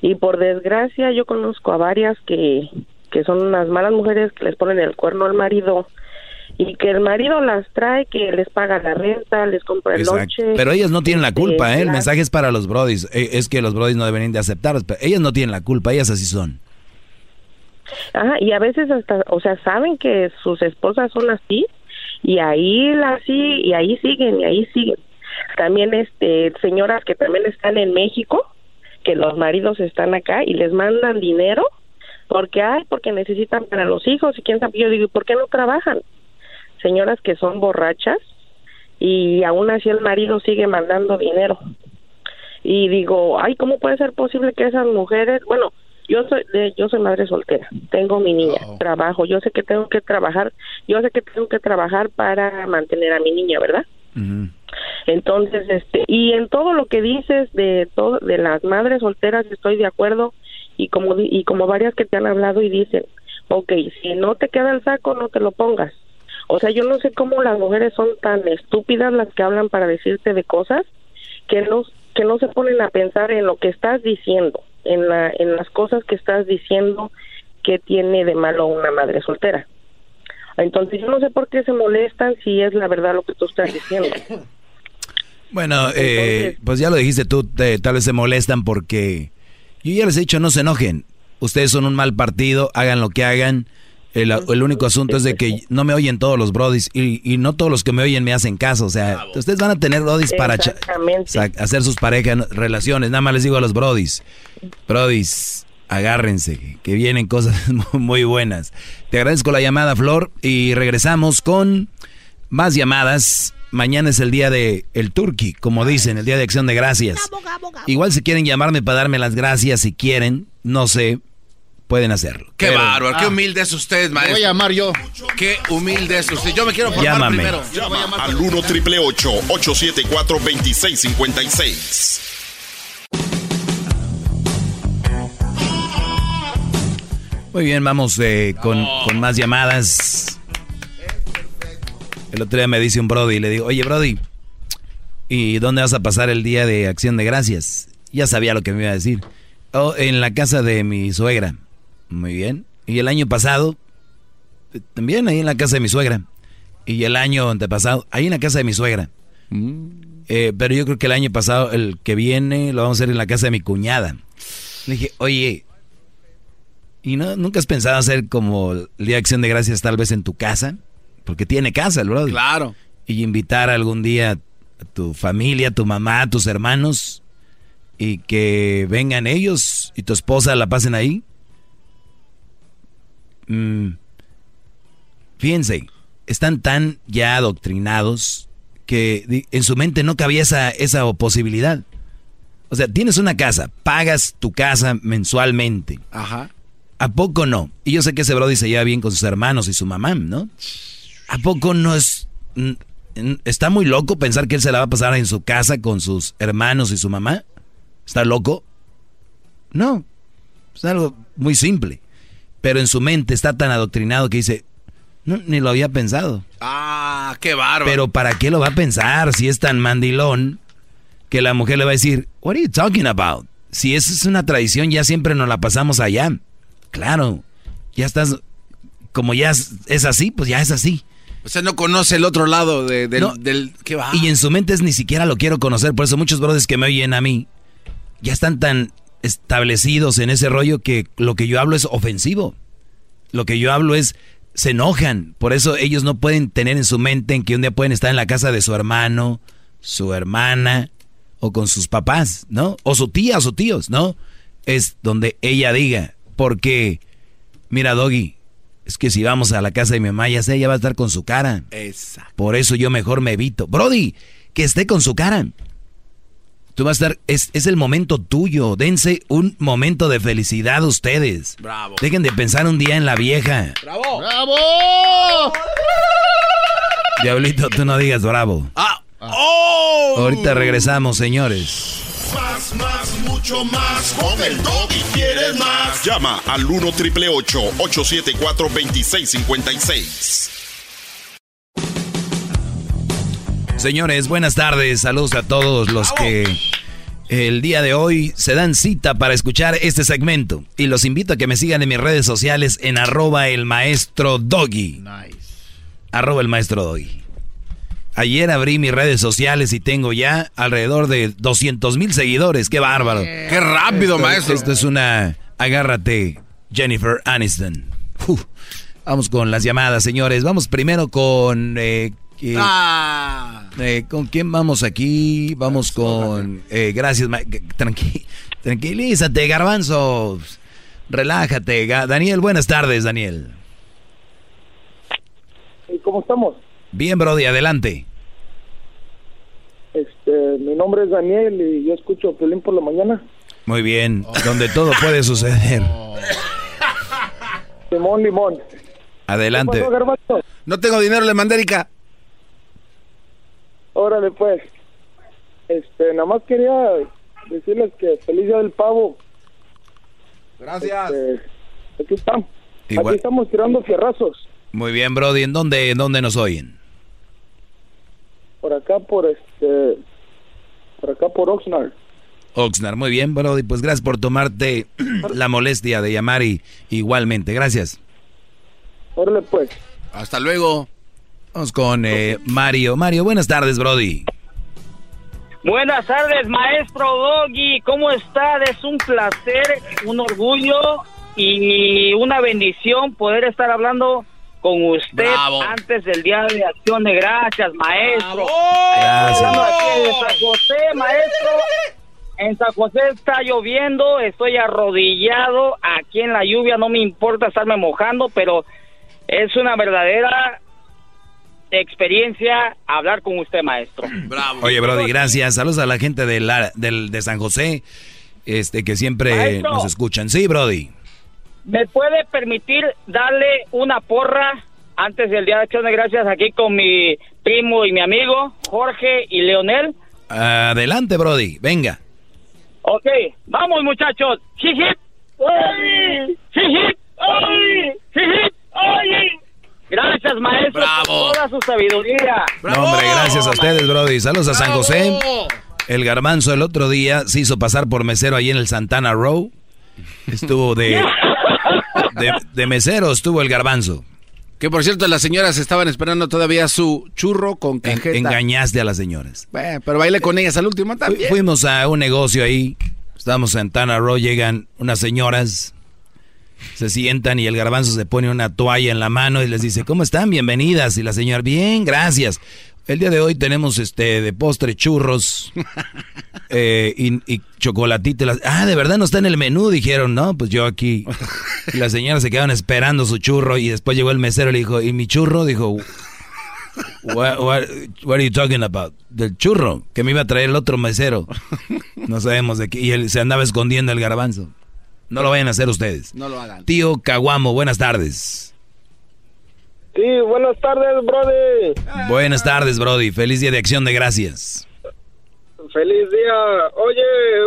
Y por desgracia yo conozco a varias que, que son unas malas mujeres que les ponen el cuerno al marido y que el marido las trae, que les paga la renta, les compra el Exacto. lonche. Pero ellas no tienen la culpa, ¿eh? El las- mensaje es para los brodis. Eh, Es que los brodis no deberían de aceptar. pero ellas no tienen la culpa, ellas así son. Ajá, y a veces hasta, o sea, saben que sus esposas son así y ahí la sí y ahí siguen y ahí siguen. También este señoras que también están en México, que los maridos están acá y les mandan dinero porque ay, porque necesitan para los hijos y quién sabe, yo digo, ¿y ¿por qué no trabajan? Señoras que son borrachas y aún así el marido sigue mandando dinero. Y digo, ay, ¿cómo puede ser posible que esas mujeres, bueno, yo soy de, yo soy madre soltera, tengo mi niña, trabajo, yo sé que tengo que trabajar, yo sé que tengo que trabajar para mantener a mi niña, ¿verdad? Entonces, este, y en todo lo que dices de todo de las madres solteras estoy de acuerdo y como y como varias que te han hablado y dicen, ok, si no te queda el saco no te lo pongas. O sea, yo no sé cómo las mujeres son tan estúpidas las que hablan para decirte de cosas que no que no se ponen a pensar en lo que estás diciendo, en la en las cosas que estás diciendo que tiene de malo una madre soltera. Entonces yo no sé por qué se molestan si es la verdad lo que tú estás diciendo. Bueno, eh, pues ya lo dijiste tú, te- tal vez se molestan porque yo ya les he dicho no se enojen. Ustedes son un mal partido, hagan lo que hagan. El, el único asunto es de que no me oyen todos los brodis y, y no todos los que me oyen me hacen caso. O sea, ustedes van a tener brodis para hacer sus parejas, relaciones. Nada más les digo a los brodis, brodis, agárrense, que vienen cosas muy buenas. Te agradezco la llamada, Flor, y regresamos con más llamadas. Mañana es el día de el Turkey, como dicen, el día de acción de gracias. Igual si quieren llamarme para darme las gracias, si quieren, no sé, pueden hacerlo. Qué Pero- bárbaro, qué humilde es usted, maestro. voy a llamar yo. Qué humilde es usted. Yo me quiero formar Llámame. primero. Llama al 1 triple 874 2656. Muy bien, vamos eh, con, con más llamadas. El otro día me dice un Brody y le digo, oye Brody, ¿y dónde vas a pasar el día de acción de gracias? Ya sabía lo que me iba a decir. "Oh, en la casa de mi suegra. Muy bien. Y el año pasado, también ahí en la casa de mi suegra. Y el año antepasado, ahí en la casa de mi suegra. Eh, pero yo creo que el año pasado, el que viene, lo vamos a hacer en la casa de mi cuñada. Le dije, oye, ¿y no, nunca has pensado hacer como el Día de Acción de Gracias tal vez en tu casa? Porque tiene casa el brother. Claro. Y invitar algún día a tu familia, a tu mamá, a tus hermanos, y que vengan ellos y tu esposa la pasen ahí. Mm, fíjense, están tan ya adoctrinados que en su mente no cabía esa, esa posibilidad. O sea, tienes una casa, pagas tu casa mensualmente. Ajá. ¿A poco no? Y yo sé que ese Brody se lleva bien con sus hermanos y su mamá, ¿no? ¿A poco no es... ¿Está muy loco pensar que él se la va a pasar en su casa con sus hermanos y su mamá? ¿Está loco? No. Es algo muy simple. Pero en su mente está tan adoctrinado que dice, no, ni lo había pensado. Ah, qué bárbaro. Pero ¿para qué lo va a pensar si es tan mandilón que la mujer le va a decir, what are you talking about? Si es una tradición, ya siempre nos la pasamos allá. Claro, ya estás, como ya es, es así, pues ya es así. O sea, no conoce el otro lado de- del, No. del- ¿Qué va? Y en su mente es ni siquiera lo quiero conocer, por eso muchos brothers que me oyen a mí ya están tan establecidos en ese rollo que lo que yo hablo es ofensivo. Lo que yo hablo es se enojan, por eso ellos no pueden tener en su mente en que un día pueden estar en la casa de su hermano, su hermana o con sus papás, ¿no? O su tía o sus tíos, ¿no? Es donde ella diga, porque mira Doggy, es que si vamos a la casa de mi mamá, ya sé, ella va a estar con su cara. Exacto. Por eso yo mejor me evito. Brody, que esté con su cara. Tú vas a estar, es, es el momento tuyo. Dense un momento de felicidad ustedes. Bravo. Dejen de pensar un día en la vieja. ¡Bravo! ¡Bravo! Diablito, tú no digas bravo. ¡Ah! ¡Oh! Ahorita regresamos, señores. Más, más, mucho más. Con el doggy quieres más. Llama al 1 triple 874 2656. Señores, buenas tardes. Saludos a todos los que el día de hoy se dan cita para escuchar este segmento. Y los invito a que me sigan en mis redes sociales en arroba el maestro doggy. Arroba el maestro doggy. Ayer abrí mis redes sociales y tengo ya alrededor de 200 mil seguidores. ¡Qué bárbaro! ¡Qué rápido, Esto- maestro! Esto es una... Agárrate, Jennifer Aniston. Uf. Vamos con las llamadas, señores. Vamos primero con... eh, Ah. eh, ¿Con quién vamos aquí? Vamos con... eh, gracias, tranqui- tranquilízate, garbanzo. Relájate. Ga- Daniel, buenas tardes, Daniel. ¿Y cómo estamos? Bien, Brody, adelante. Este, mi nombre es Daniel y yo escucho Pelín por la mañana. Muy bien, donde todo puede suceder. Limón, limón. Adelante. ¿Qué pasó, Garbanzo? No tengo dinero, le mandé Erika. Órale, pues. Este, nada más quería decirles que feliz día del pavo. Gracias. Este, aquí estamos. Igual. Aquí estamos tirando fierrazos. Muy bien, Brody. ¿En dónde, en dónde nos oyen? Por acá, por este. Por acá, por Oxnard. Oxnard. Muy bien, Brody. Pues gracias por tomarte la molestia de llamar y igualmente. Gracias. Órale, pues. Hasta luego. Vamos con eh, Mario. Mario, buenas tardes, Brody. Buenas tardes, maestro Doggy. ¿Cómo está? Es un placer, un orgullo y una bendición poder estar hablando con usted Bravo. antes del Día de Acción de Gracias, maestro. Gracias. Aquí de San José, maestro. En San José está lloviendo, estoy arrodillado aquí en la lluvia, no me importa estarme mojando, pero es una verdadera experiencia hablar con usted, maestro. Bravo. Oye, Brody, gracias. Saludos a la gente de, la- del- de San José, este, que siempre Maestro. nos escuchan. Sí, Brody. ¿Me puede permitir darle una porra antes del Día de Acción de Gracias aquí con mi primo y mi amigo Jorge y Leonel? Adelante, Brody, venga. Ok, vamos muchachos. Jijip. ¡Ay! Jijip. ¡Ay! Jijip. ¡Ay! Gracias, maestro, por toda su sabiduría. No, hombre, gracias a ustedes, Brody. Saludos a San José. El garbanzo el otro día se hizo pasar por mesero ahí en el Santana Row. Estuvo de, de, de mesero, estuvo el garbanzo. Que por cierto, las señoras estaban esperando todavía su churro con cajeta. engañaste a las señoras. Bueno, pero bailé con ellas al último también. Fuimos a un negocio ahí. Estábamos en Santana Row, llegan unas señoras, se sientan y el garbanzo se pone una toalla en la mano y les dice, ¿cómo están? Bienvenidas. Y la señora, bien, gracias. El día de hoy tenemos este de postre churros eh, y, y chocolatito. Ah, de verdad no está en el menú, dijeron, no, pues yo aquí. Y las señoras se quedaron esperando su churro y después llegó el mesero y le dijo, ¿y mi churro? Dijo, what, what, what are you talking about? Del churro, que me iba a traer el otro mesero. No sabemos de qué. Y él se andaba escondiendo el garbanzo. No lo vayan a hacer ustedes. No lo hagan. Tío Caguamo, buenas tardes. Sí, buenas tardes, brother. Buenas tardes, Brody. Feliz día de acción de gracias. Feliz día. Oye,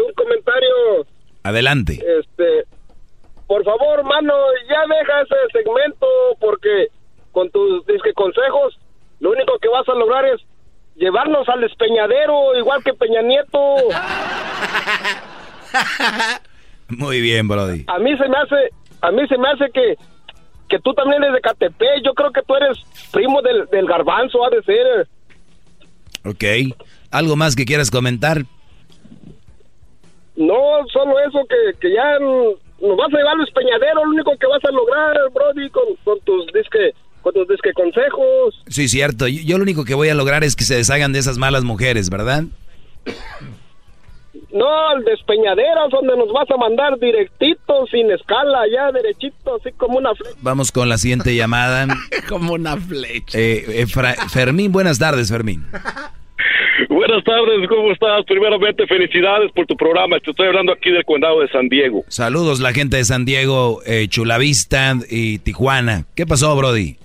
un comentario. Adelante. Este, por favor, mano, ya deja ese segmento porque con tus disque consejos, lo único que vas a lograr es llevarnos al despeñadero, igual que Peña Nieto. Muy bien, Brody. A mí se me hace, a mí se me hace que, que tú también eres de Catepec. Yo creo que tú eres primo del, del garbanzo, ha de ser. Ok. ¿Algo más que quieras comentar? No, solo eso, que, que ya nos vas a llevar al despeñadero, lo único que vas a lograr, Brody, con, con tus disque, con tus disque consejos. Sí, cierto. Yo, yo lo único que voy a lograr es que se deshagan de esas malas mujeres, ¿verdad? No, al despeñadero, donde nos vas a mandar directito, sin escala, ya derechito, así como una flecha. Vamos con la siguiente llamada. Como una flecha. Eh, eh, Fermín, buenas tardes, Fermín. Buenas tardes, ¿cómo estás? Primeramente, felicidades por tu programa. Te estoy hablando aquí del condado de San Diego. Saludos la gente de San Diego, eh, Chulavista y Tijuana. ¿Qué pasó, Brody?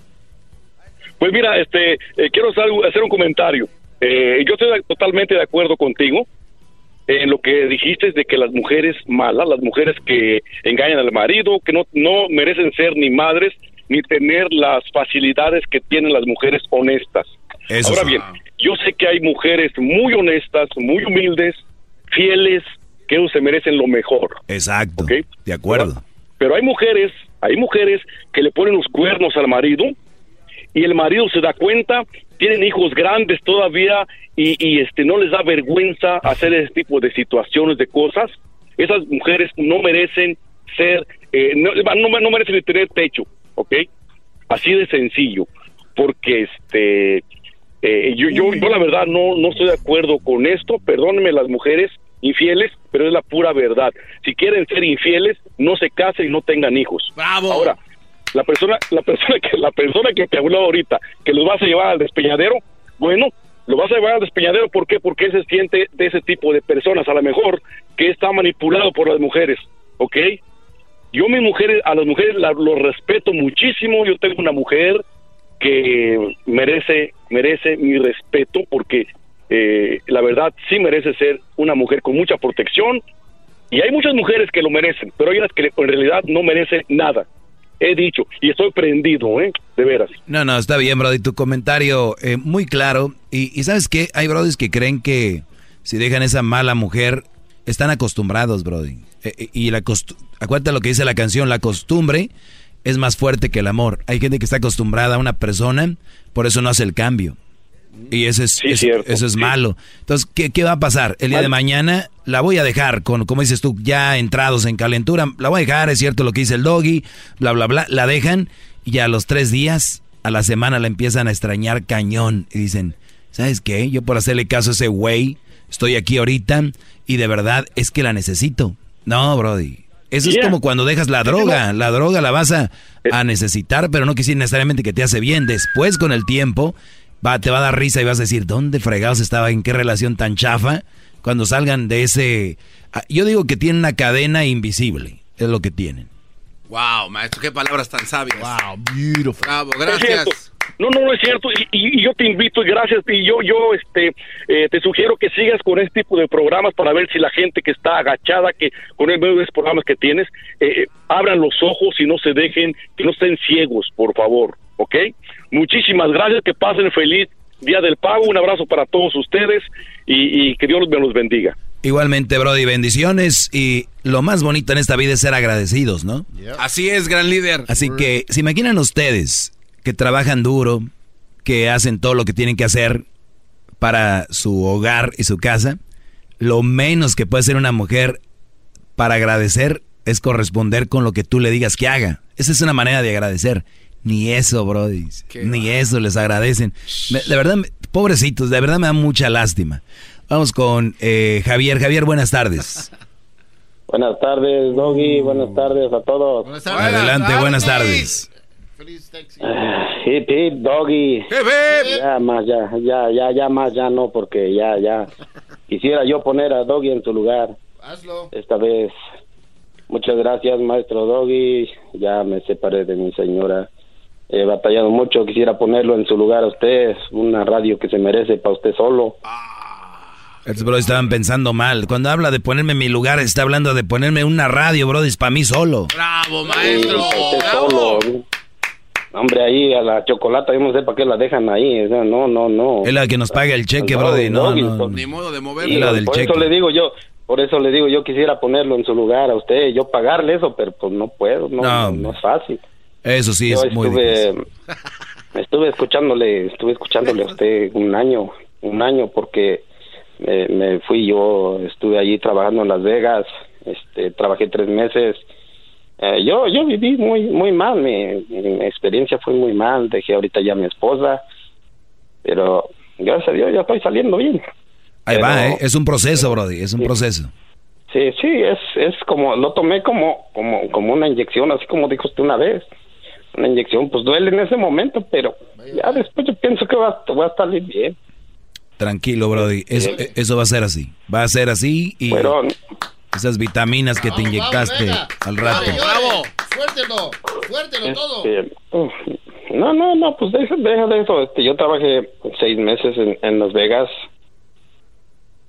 Pues mira, este, eh, quiero hacer, un comentario. Eh, yo estoy totalmente de acuerdo contigo en lo que dijiste de que las mujeres malas, las mujeres que engañan al marido, que no, no merecen ser ni madres ni tener las facilidades que tienen las mujeres honestas. Eso Ahora bien, yo sé que hay mujeres muy honestas, muy humildes, fieles, que ellos se merecen lo mejor. Exacto. De acuerdo. Pero hay mujeres, hay mujeres que le ponen los cuernos al marido y el marido se da cuenta, tienen hijos grandes todavía y, y, este no les da vergüenza hacer ese tipo de situaciones, de cosas. Esas mujeres no merecen ser, eh, no, no, no merecen tener techo, ¿ok? Así de sencillo, porque este eh, yo, yo, yo la verdad no, no estoy de acuerdo con esto, perdónenme las mujeres infieles, pero es la pura verdad. Si quieren ser infieles, no se casen y no tengan hijos. Bravo. Ahora, la persona, la persona que, la persona que te habló ahorita, que los vas a llevar al despeñadero, bueno, lo vas a llevar al despeñadero, ¿por qué? Porque él se siente de ese tipo de personas, a lo mejor, que está manipulado por las mujeres, ¿ok? Yo mis mujeres, a las mujeres la- los respeto muchísimo, yo tengo una mujer que merece, merece mi respeto porque eh, la verdad sí merece ser una mujer con mucha protección y hay muchas mujeres que lo merecen, pero hay unas que en realidad no merecen nada. He dicho, y estoy prendido, ¿eh? De veras. No, no, está bien, Brody. Tu comentario eh, muy claro. Y, ¿sabes qué? Hay Brodis que creen que si dejan esa mala mujer, están acostumbrados, Brody. Eh, eh, y la acuérdate lo que dice la canción, la costumbre es más fuerte que el amor. Hay gente que está acostumbrada a una persona, por eso no hace el cambio. Y eso es, malo. Entonces, ¿qué, qué va a pasar? El día de mañana la voy a dejar, con, como dices tú, ya entrados en calentura. La voy a dejar, es cierto lo que dice el doggy, bla, bla, bla. La dejan y a los tres días, a la semana la empiezan a extrañar cañón. Y dicen, ¿sabes qué? Yo por hacerle caso a ese güey, estoy aquí ahorita y de verdad es que la necesito. No, Brody. Eso es como cuando dejas la droga. La droga la vas a, a necesitar, pero no quiere necesariamente que te hace bien. Después, con el tiempo, va, te va a dar risa y vas a decir, ¿dónde fregados estaba? ¿En qué relación tan chafa? Cuando salgan de ese... Ah, Yo digo que tienen una cadena invisible. Es lo que tienen. Wow, maestro, qué palabras tan sabias. Wow, beautiful. Bravo, gracias. No, no, no es cierto. Y, y- y yo te invito y gracias. Y yo, yo, este, eh, te sugiero que sigas con este tipo de programas para ver si la gente que está agachada, que con el medio de esos programas que tienes, eh, eh, abran los ojos y no se dejen, que no estén ciegos, por favor. ¿Ok? Muchísimas gracias. Que pasen feliz Día del Pago. Un abrazo para todos ustedes y, y que Dios me los bendiga. Igualmente, Brody, bendiciones. Y lo más bonito en esta vida es ser agradecidos, ¿no? Así es, gran líder. Así que, ¿se imaginan ustedes que trabajan duro, que hacen todo lo que tienen que hacer para su hogar y su casa? Lo menos que puede hacer una mujer para agradecer es corresponder con lo que tú le digas que haga. Esa es una manera de agradecer. Ni eso, Brody. Ni eso les agradecen. Me- de verdad, pobrecitos, de verdad me da mucha lástima. Vamos con eh, Javier. Javier, buenas tardes. Buenas tardes, Doggy. Buenas tardes a todos. Adelante, buenas tardes. Ah, Hip, hip, Doggy. Ya más, ya, ya, ya, ya más, ya no, porque ya, ya. Quisiera yo poner a Doggy en su lugar. Hazlo. Esta vez. Muchas gracias, maestro Doggy. Ya me separé de mi señora. He batallado mucho. Quisiera ponerlo en su lugar a usted. Una radio que se merece para usted solo. Estos bro estaban pensando mal. Cuando habla de ponerme en mi lugar, está hablando de ponerme una radio, bro, es para mí solo. Bravo, maestro. Usted solo. Hombre, ahí a la chocolata, yo no sé para qué la dejan ahí. o sea, no, no, no. Es la que nos paga el cheque, No, brody. No. Ni modo de Sí, moverlo. la del por cheque. eso le digo yo, por eso le digo yo quisiera ponerlo en su lugar a usted, yo pagarle eso, pero pues no puedo, no, no es fácil. Eso sí yo es muy difícil. estuve, estuve escuchándole, estuve escuchándole a usted un año, un año porque me, me fui yo, estuve allí trabajando en Las Vegas, este, trabajé tres meses. Eh, yo yo viví muy muy mal, mi, mi experiencia fue muy mal, dejé ahorita ya a mi esposa, pero gracias a Dios ya estoy saliendo bien. Ahí va, ¿eh? Es un proceso, brody, es un proceso. Sí, sí, es, es como, lo tomé como, como, como una inyección, así como dijo usted una vez. Una inyección, pues duele en ese momento, pero ya después yo pienso que va, va a salir bien. Tranquilo, brody. Eso, Sí. eso va a ser así. Va a ser así y Pero- esas vitaminas que te inyectaste al rato. Bravo. Suéltelo. Suéltelo todo. Este, uf, no, no, no, pues deja, deja de eso. Este, yo trabajé seis meses en, en Las Vegas.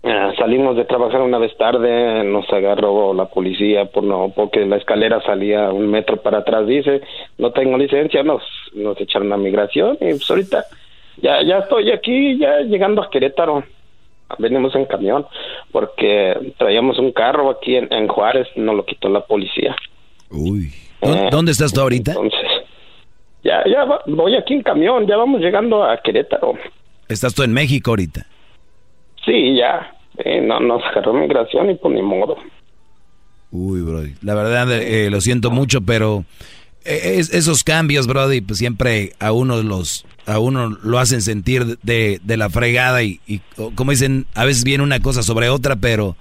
Ah, salimos de trabajar una vez tarde, nos agarró la policía por no, porque la escalera salía un metro para atrás, dice, no tengo licencia, nos, nos echaron a migración y pues ahorita ya, ya estoy aquí, ya llegando a Querétaro. Venimos en camión porque traíamos un carro aquí en, en Juárez, nos lo quitó la policía. Uy. ¿Dó- ¿Dónde estás tú ahorita? Entonces, ya, ya va- voy aquí en camión, ya vamos llegando a Querétaro. Estás tú en México ahorita. Sí, ya. Eh, no, nos agarró migración y pues ni modo. Uy, brody. La verdad, eh, lo siento mucho, pero eh, es- esos cambios, brody, pues siempre a uno los a uno lo hacen sentir de, de la fregada y, y, como dicen, a veces viene una cosa sobre otra, pero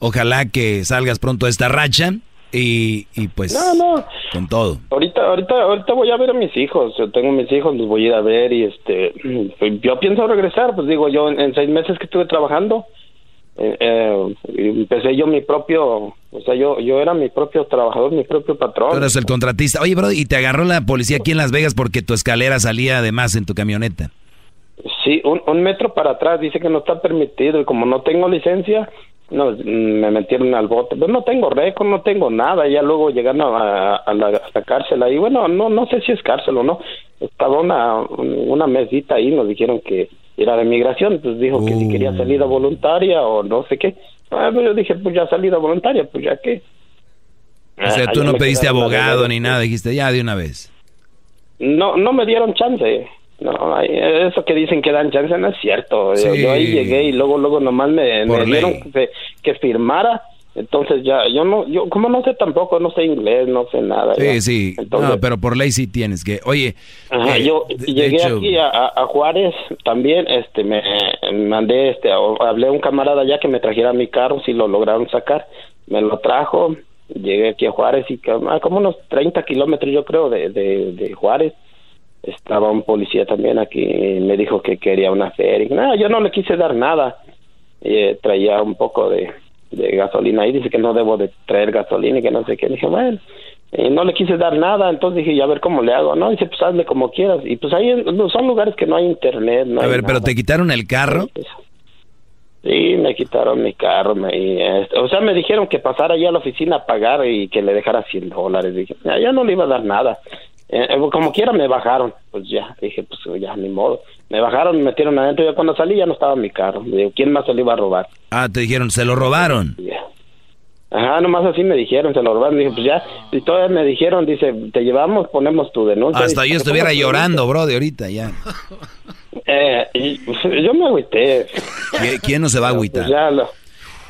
ojalá que salgas pronto de esta racha y, y pues No, no. con todo. Ahorita, ahorita, ahorita voy a ver a mis hijos. Yo tengo mis hijos, los voy a ir a ver y este, yo pienso regresar. Pues digo, yo en, en seis meses que estuve trabajando, eh, eh, empecé yo mi propio, o sea, yo, yo era mi propio trabajador, mi propio patrón. Tú eres el contratista. Oye, brody, y te agarró la policía aquí en Las Vegas porque tu escalera salía de más en tu camioneta. Sí, un, un metro para atrás dice que no está permitido y como no tengo licencia, no, me metieron al bote. Pero no tengo récord, no tengo nada. Ya luego llegando a, a la, a la cárcel ahí, bueno, no no sé si es cárcel o no. Estaba una, una mesita ahí, nos dijeron que era de migración, entonces dijo que si quería salida voluntaria o no sé qué. Ah, pues yo dije, pues ya salida voluntaria, pues ya que... O sea, tú Ah, no ya me pediste a abogado ni nada, dijiste ya de una vez. No, no me dieron chance. No, eso que dicen que dan chance no es cierto. Yo, Sí. yo ahí llegué y luego, luego nomás me, me dieron que firmara. Entonces ya, yo no, yo como no sé tampoco, no sé inglés, no sé nada. Sí, ya. sí. Entonces, no, pero por ley sí tienes que. Oye, Ajá, eh, yo llegué hecho, aquí a, Juárez también, este, me me mandé, este, hablé a un camarada ya que me trajera mi carro, si lo lograron sacar, me lo trajo, llegué aquí a Juárez y como, a como unos 30 kilómetros yo creo de, de, de Juárez, estaba un policía también aquí, y me dijo que quería una feria, no, yo no le quise dar nada, Eh, traía un poco de, de gasolina ahí, dice que no debo de traer gasolina y que no sé qué, dije, bueno, Y no le quise dar nada, entonces dije, ya a ver cómo le hago, ¿no? Dice, pues hazle como quieras. Y pues ahí son lugares que no hay internet, no A hay ver, pero te quitaron el carro. Sí, me quitaron mi carro. Me, y, este, o sea, me dijeron que pasara allá a la oficina a pagar y que le dejara 100 dólares. Dije, ya, ya no le iba a dar nada. Eh, eh, como quiera me bajaron. Pues ya, dije, pues ya, ni modo. Me bajaron, me metieron adentro. Ya cuando salí ya no estaba mi carro. Digo, ¿quién más se lo iba a robar? Ah, te dijeron, se lo robaron. Ajá, nomás así me dijeron, se lo robaron. Dije, pues ya. Y todavía me dijeron, dice, te llevamos, ponemos tu denuncia. Hasta yo estuviera "¿Cómo tu llorando, bro, de ahorita ya. Eh, y, pues, yo me agüité. ¿Qui- ¿Quién no se va a agüitar? Pues ya lo-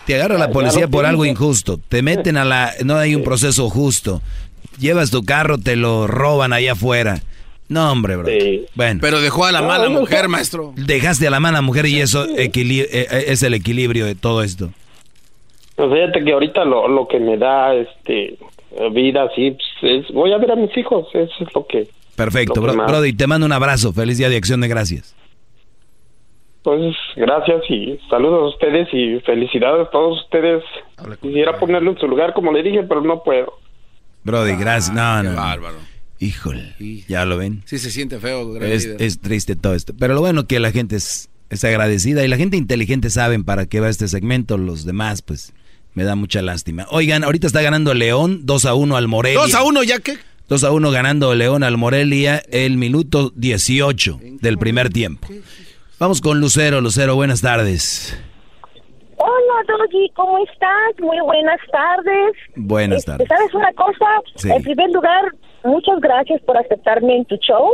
Te agarra la policía por algo injusto. Te meten a la... No hay un proceso justo. Llevas tu carro, te lo roban allá afuera. No, hombre, bro. Bueno. Pero dejó a la mala mujer, maestro. Dejaste a la mala mujer y eso equili- eh, eh, es el equilibrio de todo esto. Pues fíjate que ahorita lo, lo que me da este vida así pues, es voy a ver a mis hijos, eso es lo que Perfecto, Lo que bro, Brody. Te mando un abrazo. Feliz día de acción de gracias. pues gracias y saludos a ustedes y felicidades a todos ustedes. Quisiera ponerlo en su lugar como le dije, pero no puedo. Brody, gracias. No, no. bárbaro. Híjole. ¿Ya lo ven? Sí se siente feo, Es, es triste todo esto. Pero lo bueno que la gente es, es agradecida y la gente inteligente saben para qué va este segmento. Los demás, pues, me da mucha lástima. Oigan, ahorita está ganando León 2 a 1 al Morelia. 2 a 1 ya que. 2 a 1 ganando León al Morelia el minuto 18 del primer tiempo. Vamos con Lucero. Lucero, buenas tardes. Hola, Doggy, ¿cómo estás? Muy buenas tardes. Buenas Este, tardes. ¿Sabes una cosa? Sí. En primer lugar, muchas gracias por aceptarme en tu show.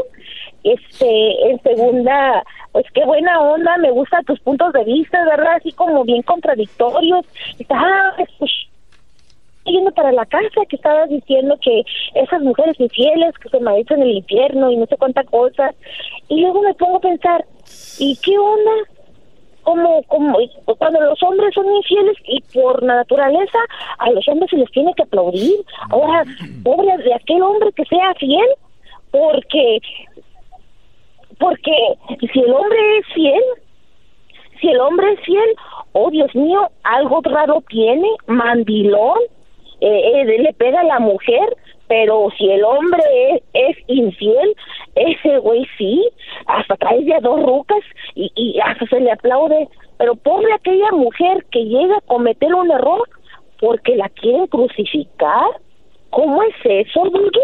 Este, en segunda, pues qué buena onda, me gustan tus puntos de vista, ¿verdad? Así como bien contradictorios. Estaba pues, yendo para la casa que estabas diciendo que esas mujeres infieles que se merecen el infierno y no sé cuánta cosa. Y luego me pongo a pensar, ¿y qué onda? Como como cuando los hombres son infieles y por naturaleza a los hombres se les tiene que aplaudir. Ahora pobre de aquel hombre que sea fiel porque porque si el hombre es fiel si el hombre es fiel oh Dios mío algo raro tiene mandilón eh, eh, le pega a la mujer pero si el hombre es, es infiel, ese güey sí, hasta trae de a dos rucas y, y hasta se le aplaude. Pero pobre aquella mujer que llega a cometer un error porque la quieren crucificar. ¿Cómo es eso, Doggy?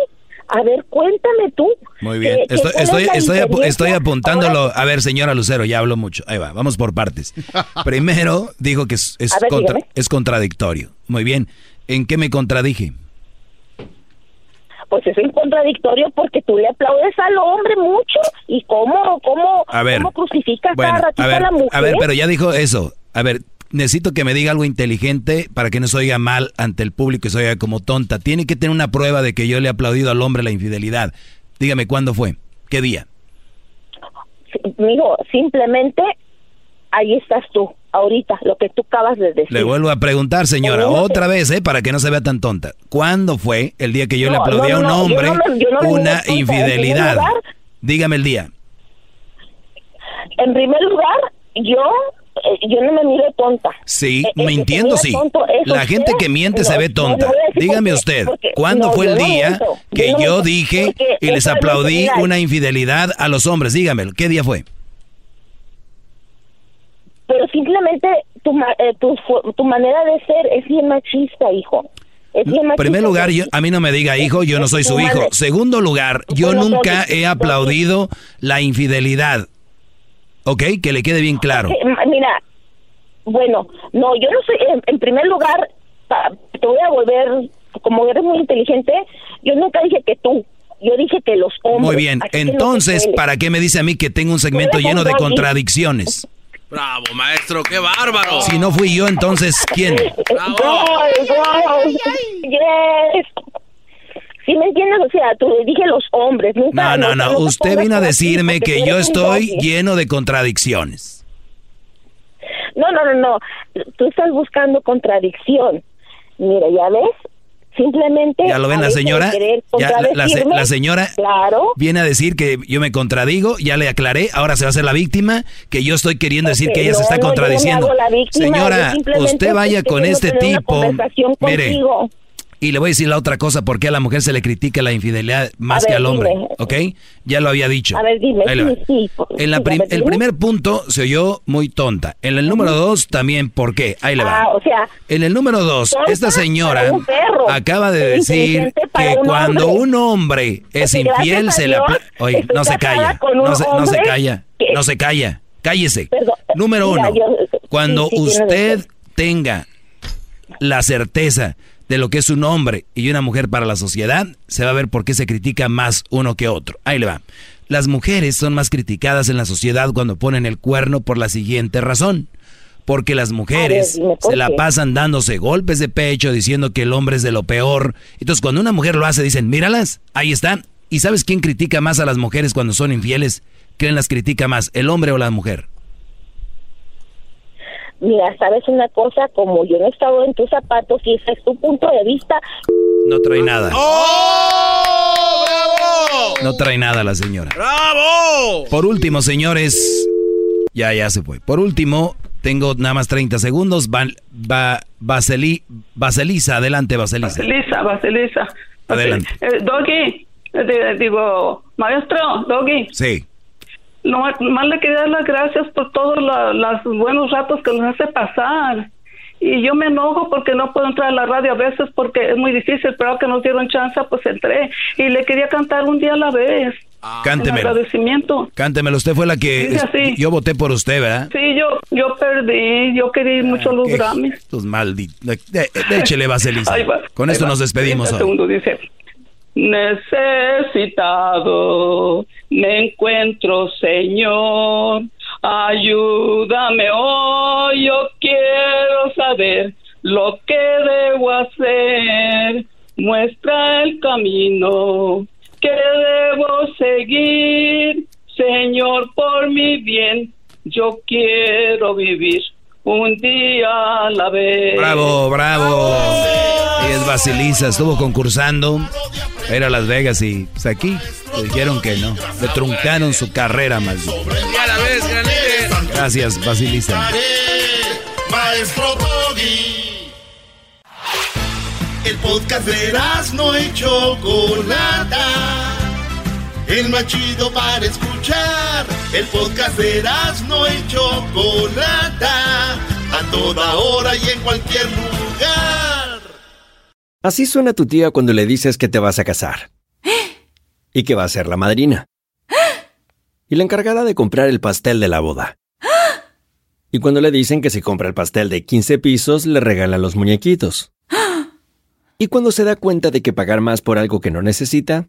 A ver, cuéntame tú. Muy bien. ¿Qué- qué- Estoy, estoy, estoy, apu- diferencia? estoy apuntándolo. A ver, señora Lucero, ya hablo mucho. Ahí va, vamos por partes. Primero, dijo que es, es A ver, contra- es contradictorio. Muy bien. ¿En qué me contradije? Pues es un contradictorio porque tú le aplaudes al hombre mucho y cómo, cómo, A ver. cómo crucificas Bueno, cada a ratito a, ver, la mujer. a ver, pero ya dijo eso. A ver, necesito que me diga algo inteligente para que no se oiga mal ante el público y se oiga como tonta. Tiene que tener una prueba de que yo le he aplaudido al hombre la infidelidad. Dígame, ¿cuándo fue? ¿Qué día? Mijo, simplemente ahí estás tú, ahorita, lo que tú acabas de decir. Le vuelvo a preguntar, señora, otra vez, ¿eh? Para que no se vea tan tonta. ¿Cuándo fue el día que yo le aplaudí no, a un hombre me- una tonta. Infidelidad? lugar- Dígame el día. En primer lugar, yo, eh, yo no me miro tonta. Sí, Eh, que mintiendo sí. tonto La gente que miente se ve tonta. Dígame usted, porque- ¿cuándo no, fue el día miento, que yo dije y les aplaudí una infidelidad a los hombres? Dígamelo, ¿qué día fue? Pero simplemente tu, ma- eh, tu, tu manera de ser es bien machista, hijo. En primer lugar, yo, a mí no me diga hijo, yo no soy su hijo. Segundo lugar, yo nunca he aplaudido la infidelidad. ¿Ok? Que le quede bien claro. Mira, bueno, no, yo no soy, en, primer lugar, te voy a volver, como eres muy inteligente, yo nunca dije que tú, yo dije que los hombres. Muy bien, entonces. ¿para qué me dice a mí que tengo un segmento lleno de contradicciones? Bravo, maestro, qué bárbaro. Si no fui yo, entonces, ¿quién? Yes, yes. ¿Sí me entiendes? O sea, tú dije los hombres. Nunca, No, no, no. nunca Usted vino a decirme que yo estoy lleno de contradicciones. No, no, no, no. Tú estás buscando contradicción. Mira, ¿ya ves? Simplemente... ¿Ya lo ven la señora? Ya, la, señora Claro. viene a decir que yo me contradigo, ya le aclaré, ahora se va a hacer la víctima, que yo estoy queriendo decir que ella se está no, yo no me contradiciendo. hago la víctima, yo Señora, usted vaya con este tipo. Mire, contigo. Y le voy a decir la otra cosa, porque a la mujer se le critica la infidelidad más que al hombre, ¿ok? Ya lo había dicho. A ver, dime, sí, En la el primer punto se oyó muy tonta. En el número dos también, ¿por qué? Ahí le va. Ah, o sea... En el número dos, esta señora acaba de decir que cuando un hombre es infiel se le... Oye, no se calla, no se, no se calla, no se calla. Cállese. Número uno, cuando usted tenga la certeza de lo que es un hombre y una mujer para la sociedad, se va a ver por qué se critica más uno que otro. Ahí le va. Las mujeres son más criticadas en la sociedad cuando ponen el cuerno por la siguiente razón. Porque las mujeres se la pasan dándose golpes de pecho diciendo que el hombre es de lo peor. Entonces cuando una mujer lo hace dicen, míralas, ahí están. ¿Y sabes quién critica más a las mujeres cuando son infieles? ¿Quién las critica más, el hombre o la mujer? Mira, sabes una cosa, como yo no he estado en tus zapatos y ese es tu punto de vista. No trae nada. ¡Oh! ¡Bravo! No trae nada la señora. ¡Bravo! Por último, señores. Ya, ya se fue. Por último, tengo nada más 30 segundos. Va, va, Baseli, Baselisa, adelante, Baselisa. Baselisa, Baselisa. Adelante. Eh, Doggy, eh, digo, maestro, Doggy. Sí. No, más le quería dar las gracias por todos los buenos ratos que nos hace pasar. Y yo me enojo porque no puedo entrar a la radio a veces porque es muy difícil, pero que nos dieron chance, pues entré. Y le quería cantar un día a la vez. Ah. Cántemelo. agradecimiento. Cántemelo. Usted fue la que... Yo voté por usted, ¿verdad? Sí, yo, yo perdí. Yo quería mucho los Grammys. Estos malditos. Échele, Vaselisa. Con esto nos despedimos hoy. Segundo dice... Necesitado me encuentro, Señor. Ayúdame hoy, yo quiero saber lo que debo hacer. Muestra el camino que debo seguir. Señor, por mi bien, yo quiero vivir un día a la vez. Bravo, bravo. Ella es Basilisa, estuvo concursando. Era Las Vegas y pues aquí le dijeron que no. Le truncaron su carrera, maldito. Gracias, Basilisa. Maestro Doggy. El podcast de no hecho Chocolata. El más chido para escuchar. El podcast de no hecho Chocolata. A toda hora y en cualquier lugar. Así suena tu tía cuando le dices que te vas a casar. Y que va a ser la madrina. Y la encargada de comprar el pastel de la boda. Y cuando le dicen que si compra el pastel de 15 pisos, le regalan los muñequitos. Y cuando se da cuenta de que pagar más por algo que no necesita,